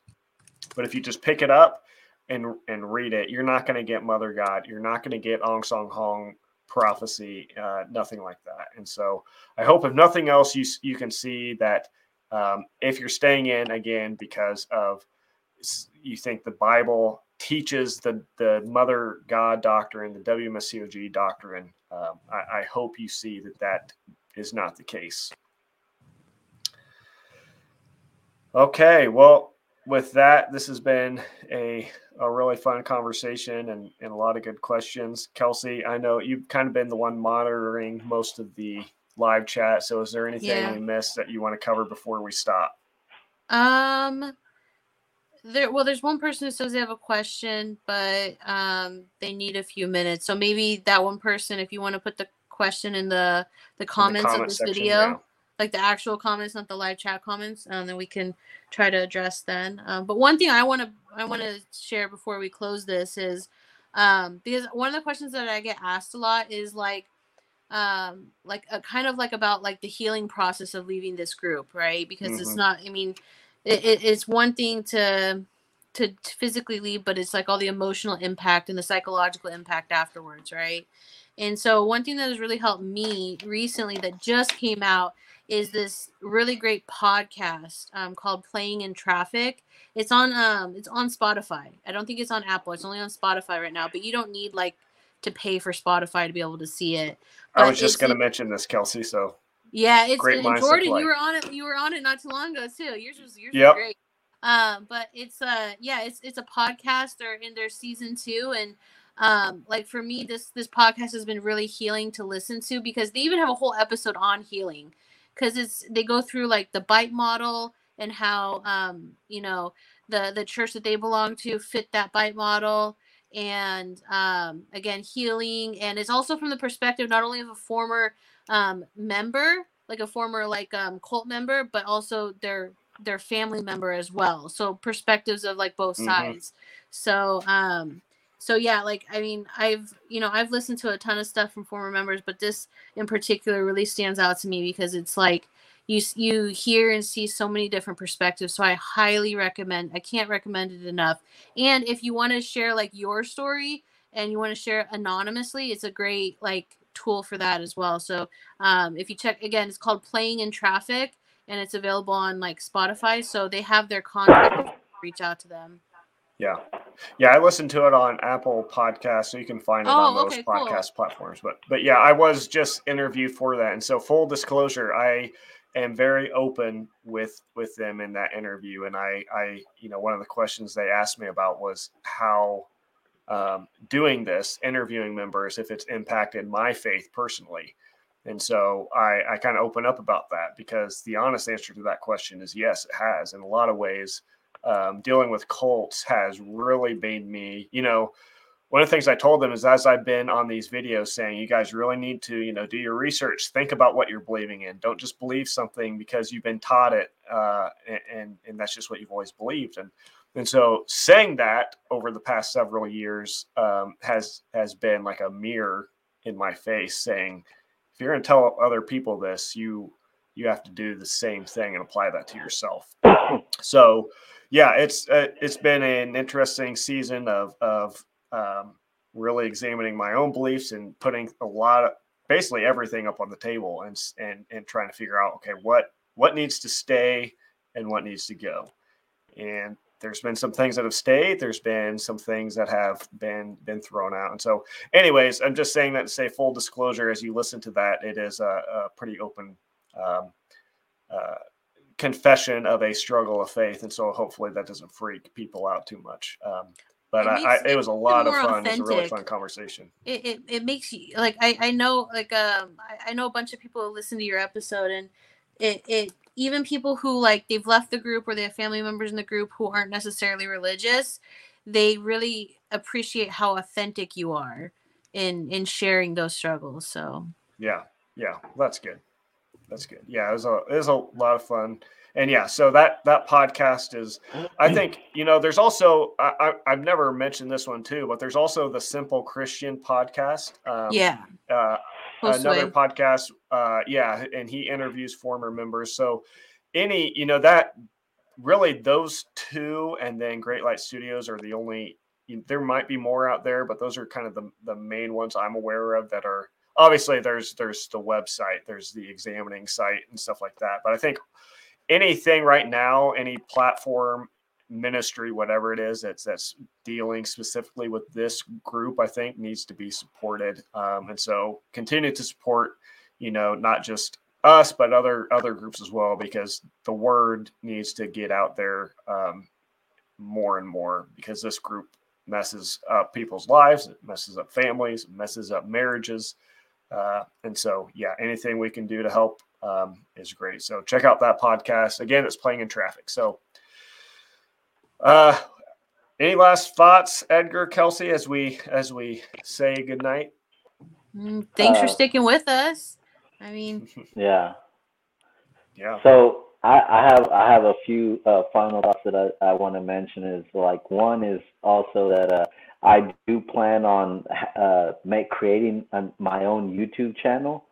But if you just pick it up and and read it, you're not going to get Mother God. You're not going to get Ahnsahnghong prophecy, uh, nothing like that. And so I hope, if nothing else, you you can see that um, if you're staying in again because of you think the Bible teaches the the Mother God doctrine, the WMSCOG doctrine. Um, I, I hope you see that that is not the case. Okay, well, with that, this has been a, a really fun conversation and, and a lot of good questions. Kelsey, I know you've kind of been the one monitoring most of the live chat. So is there anything yeah. we missed that you want to cover before we stop? Um there well there's one person who says they have a question, but um they need a few minutes. So maybe that one person, if you want to put the question in the the comments the comment of this video. Yeah like the actual comments, not the live chat comments, and um, then we can try to address then. Um, but one thing I want to I want to share before we close this is um, because one of the questions that I get asked a lot is like um like a kind of like about like the healing process of leaving this group right because mm-hmm. it's not i mean it, it, it's one thing to, to to physically leave but it's like all the emotional impact and the psychological impact afterwards right and so one thing that has really helped me recently that just came out is this really great podcast um, called Playing in Traffic. It's on um it's on Spotify. I don't think it's on Apple. It's only on Spotify right now, but you don't need like to pay for Spotify to be able to see it. But I was just going to mention this, Kelsey. So yeah, it's great Jordan. You were on it. You were on it not too long ago too. Yours was yours yep. was great. Um, but it's uh yeah, it's it's a podcast. They're in their season two, and um, like for me, this this podcast has been really healing to listen to because they even have a whole episode on healing. Because it's they go through like the bite model and how um, you know the the church that they belong to fit that bite model and um, again healing. And it's also from the perspective not only of a former um, member like a former like um, cult member but also their their family member as well. So perspectives of like both mm-hmm. sides. So um so yeah like i mean i've you know i've listened to a ton of stuff from former members but this in particular really stands out to me because it's like you you hear and see so many different perspectives so i highly recommend i can't recommend it enough and if you want to share like your story and you want to share anonymously it's a great like tool for that as well so um, if you check again it's called playing in traffic and it's available on like Spotify. So they have their contact. Reach out to them. Yeah, yeah, I listened to it on Apple Podcasts, so you can find it oh, on those okay, podcast cool. platforms. But but yeah, I was just interviewed for that, and so full disclosure, I am very open with with them in that interview, and I I you know one of the questions they asked me about was how um, doing this, interviewing members, if it's impacted my faith personally. And so I, I kind of open up about that because the honest answer to that question is yes, it has. In a lot of ways, um, dealing with cults has really made me, you know, one of the things I told them is as I've been on these videos saying, you guys really need to, you know, do your research, think about what you're believing in. Don't just believe something because you've been taught it, uh, and and that's just what you've always believed. And and so saying that over the past several years um, has has been like a mirror in my face, saying, if you're going to tell other people this, you you have to do the same thing and apply that to yourself. So, yeah, it's uh, it's been an interesting season of of um, really examining my own beliefs and putting a lot of basically everything up on the table and and and trying to figure out okay what what needs to stay and what needs to go. And there's been some things that have stayed there's been some things that have been been thrown out and so anyways i'm just saying that to say full disclosure as you listen to that it is a, a pretty open um, uh, confession of a struggle of faith and so hopefully that doesn't freak people out too much um, but it, I, I, it was a lot of fun. Authentic. It was a really fun conversation. It, it, it makes you like I, I know like um I, I know a bunch of people listen to your episode and it it even people who like they've left the group or they have family members in the group who aren't necessarily religious, they really appreciate how authentic you are in in sharing those struggles. So yeah, yeah, that's good. That's good. Yeah, it was a it was a lot of fun. And yeah, so that that podcast is, I think you know, there's also I, I have never mentioned this one too, but there's also the Simple Christian podcast. Um, yeah. Uh, another podcast. Uh, yeah, and he interviews former members. So any, you know, that really those two, and then Great Light Studios are the only. There might be more out there, but those are kind of the the main ones I'm aware of that are obviously there's there's the website, there's the examining site and stuff like that. But I think anything right now, any platform ministry, whatever it is that's that's dealing specifically with this group, I think needs to be supported. Um, and so continue to support, you know, not just us but other other groups as well, because the word needs to get out there um, more and more because this group messes up people's lives, it messes up families, messes up marriages. Uh, and so, yeah, anything we can do to help um, is great. So check out that podcast. Again, it's playing in traffic. So uh, any last thoughts, Edgar, Kelsey, as we as we say goodnight? Mm, thanks uh, for sticking with us. I mean, yeah, yeah. So I, I have I have a few uh, final thoughts that I, I want to mention. Is like one is also that uh, I do plan on uh, make creating a, my own YouTube channel,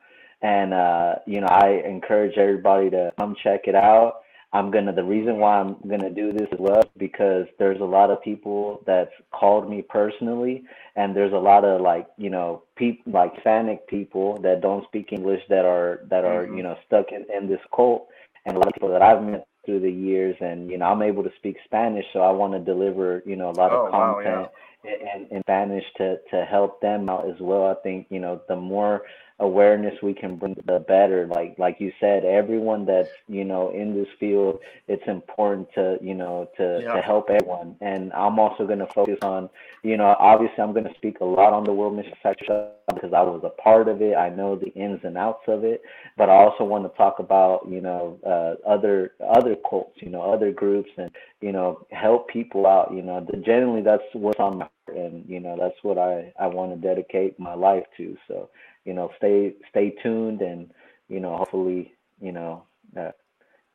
and uh, you know I encourage everybody to come check it out. I'm gonna the reason why I'm gonna do this as well because there's a lot of people that's called me personally and there's a lot of like you know people like Hispanic people that don't speak English that are that are mm-hmm. you know stuck in, in this cult and a lot of people that I've met through the years and you know I'm able to speak Spanish so I want to deliver you know a lot oh, of content wow, yeah. in, in Spanish to to help them out as well. I think you know the more awareness we can bring the better. Like like you said everyone that's you know in this field it's important to you know to yeah. to help everyone. And i'm also going to focus on you know obviously i'm going to speak a lot on the world mission sector because i was a part of it. I know the ins and outs of it. But i also want to talk about you know uh, other other cults you know other groups and you know help people out you know. Generally that's what's on my heart and you know that's what i i want to dedicate my life to. So you know, stay stay tuned and you know, hopefully, you know, uh,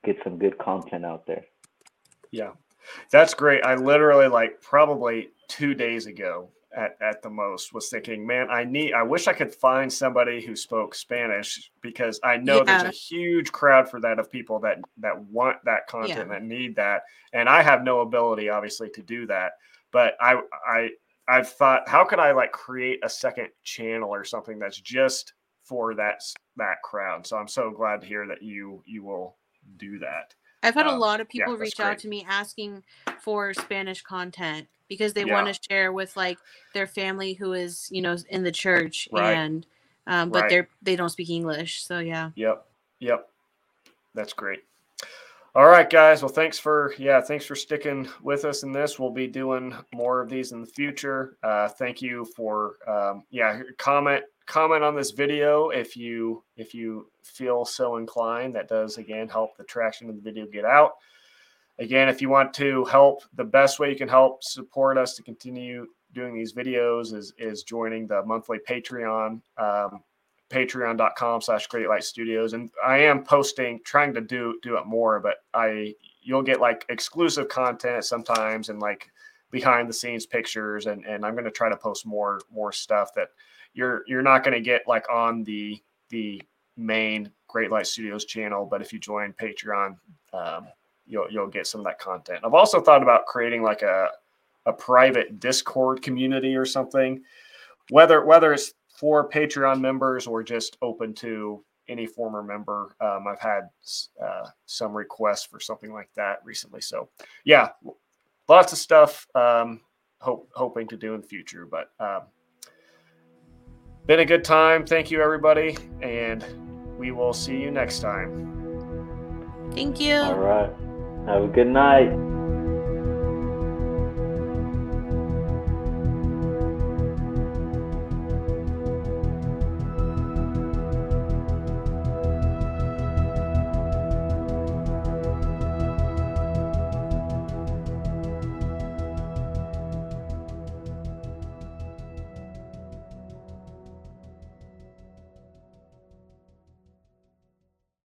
get some good content out there. Yeah, that's great. I literally like probably two days ago at, at the most was thinking, man, I need, I wish I could find somebody who spoke Spanish because I know yeah. there's a huge crowd for that of people that that want that content yeah. that need that, and I have no ability obviously to do that. But I I I've thought, how could I like create a second channel or something that's just for that that crowd? So I'm so glad to hear that you you will do that. I've had um, a lot of people yeah, reach out to me asking for Spanish content because they yeah. want to share with like their family who is you know in the church right. and um, but right. they're they don't speak English. So yeah. Yep. Yep. That's great. All right, guys. Well, thanks for yeah, thanks for sticking with us in this. We'll be doing more of these in the future. Uh, thank you for um, yeah, comment comment on this video if you if you feel so inclined. That does again help the traction of the video get out. Again, if you want to help, the best way you can help support us to continue doing these videos is is joining the monthly Patreon. Um, patreon.com slash great light studios and i am posting trying to do do it more but i you'll get like exclusive content sometimes and like behind the scenes pictures. And and i'm going to try to post more more stuff that you're you're not going to get like on the the main great light studios channel. But if you join patreon um, you'll you'll get some of that content. I've also thought about creating like a a private Discord community or something. Whether whether it's for Patreon members or just open to any former member, um, I've had uh, some requests for something like that recently. So yeah, lots of stuff. Um, hope hoping to do in the future, but um, been a good time. Thank you, everybody, and we will see you next time. Thank you. All right. Have a good night.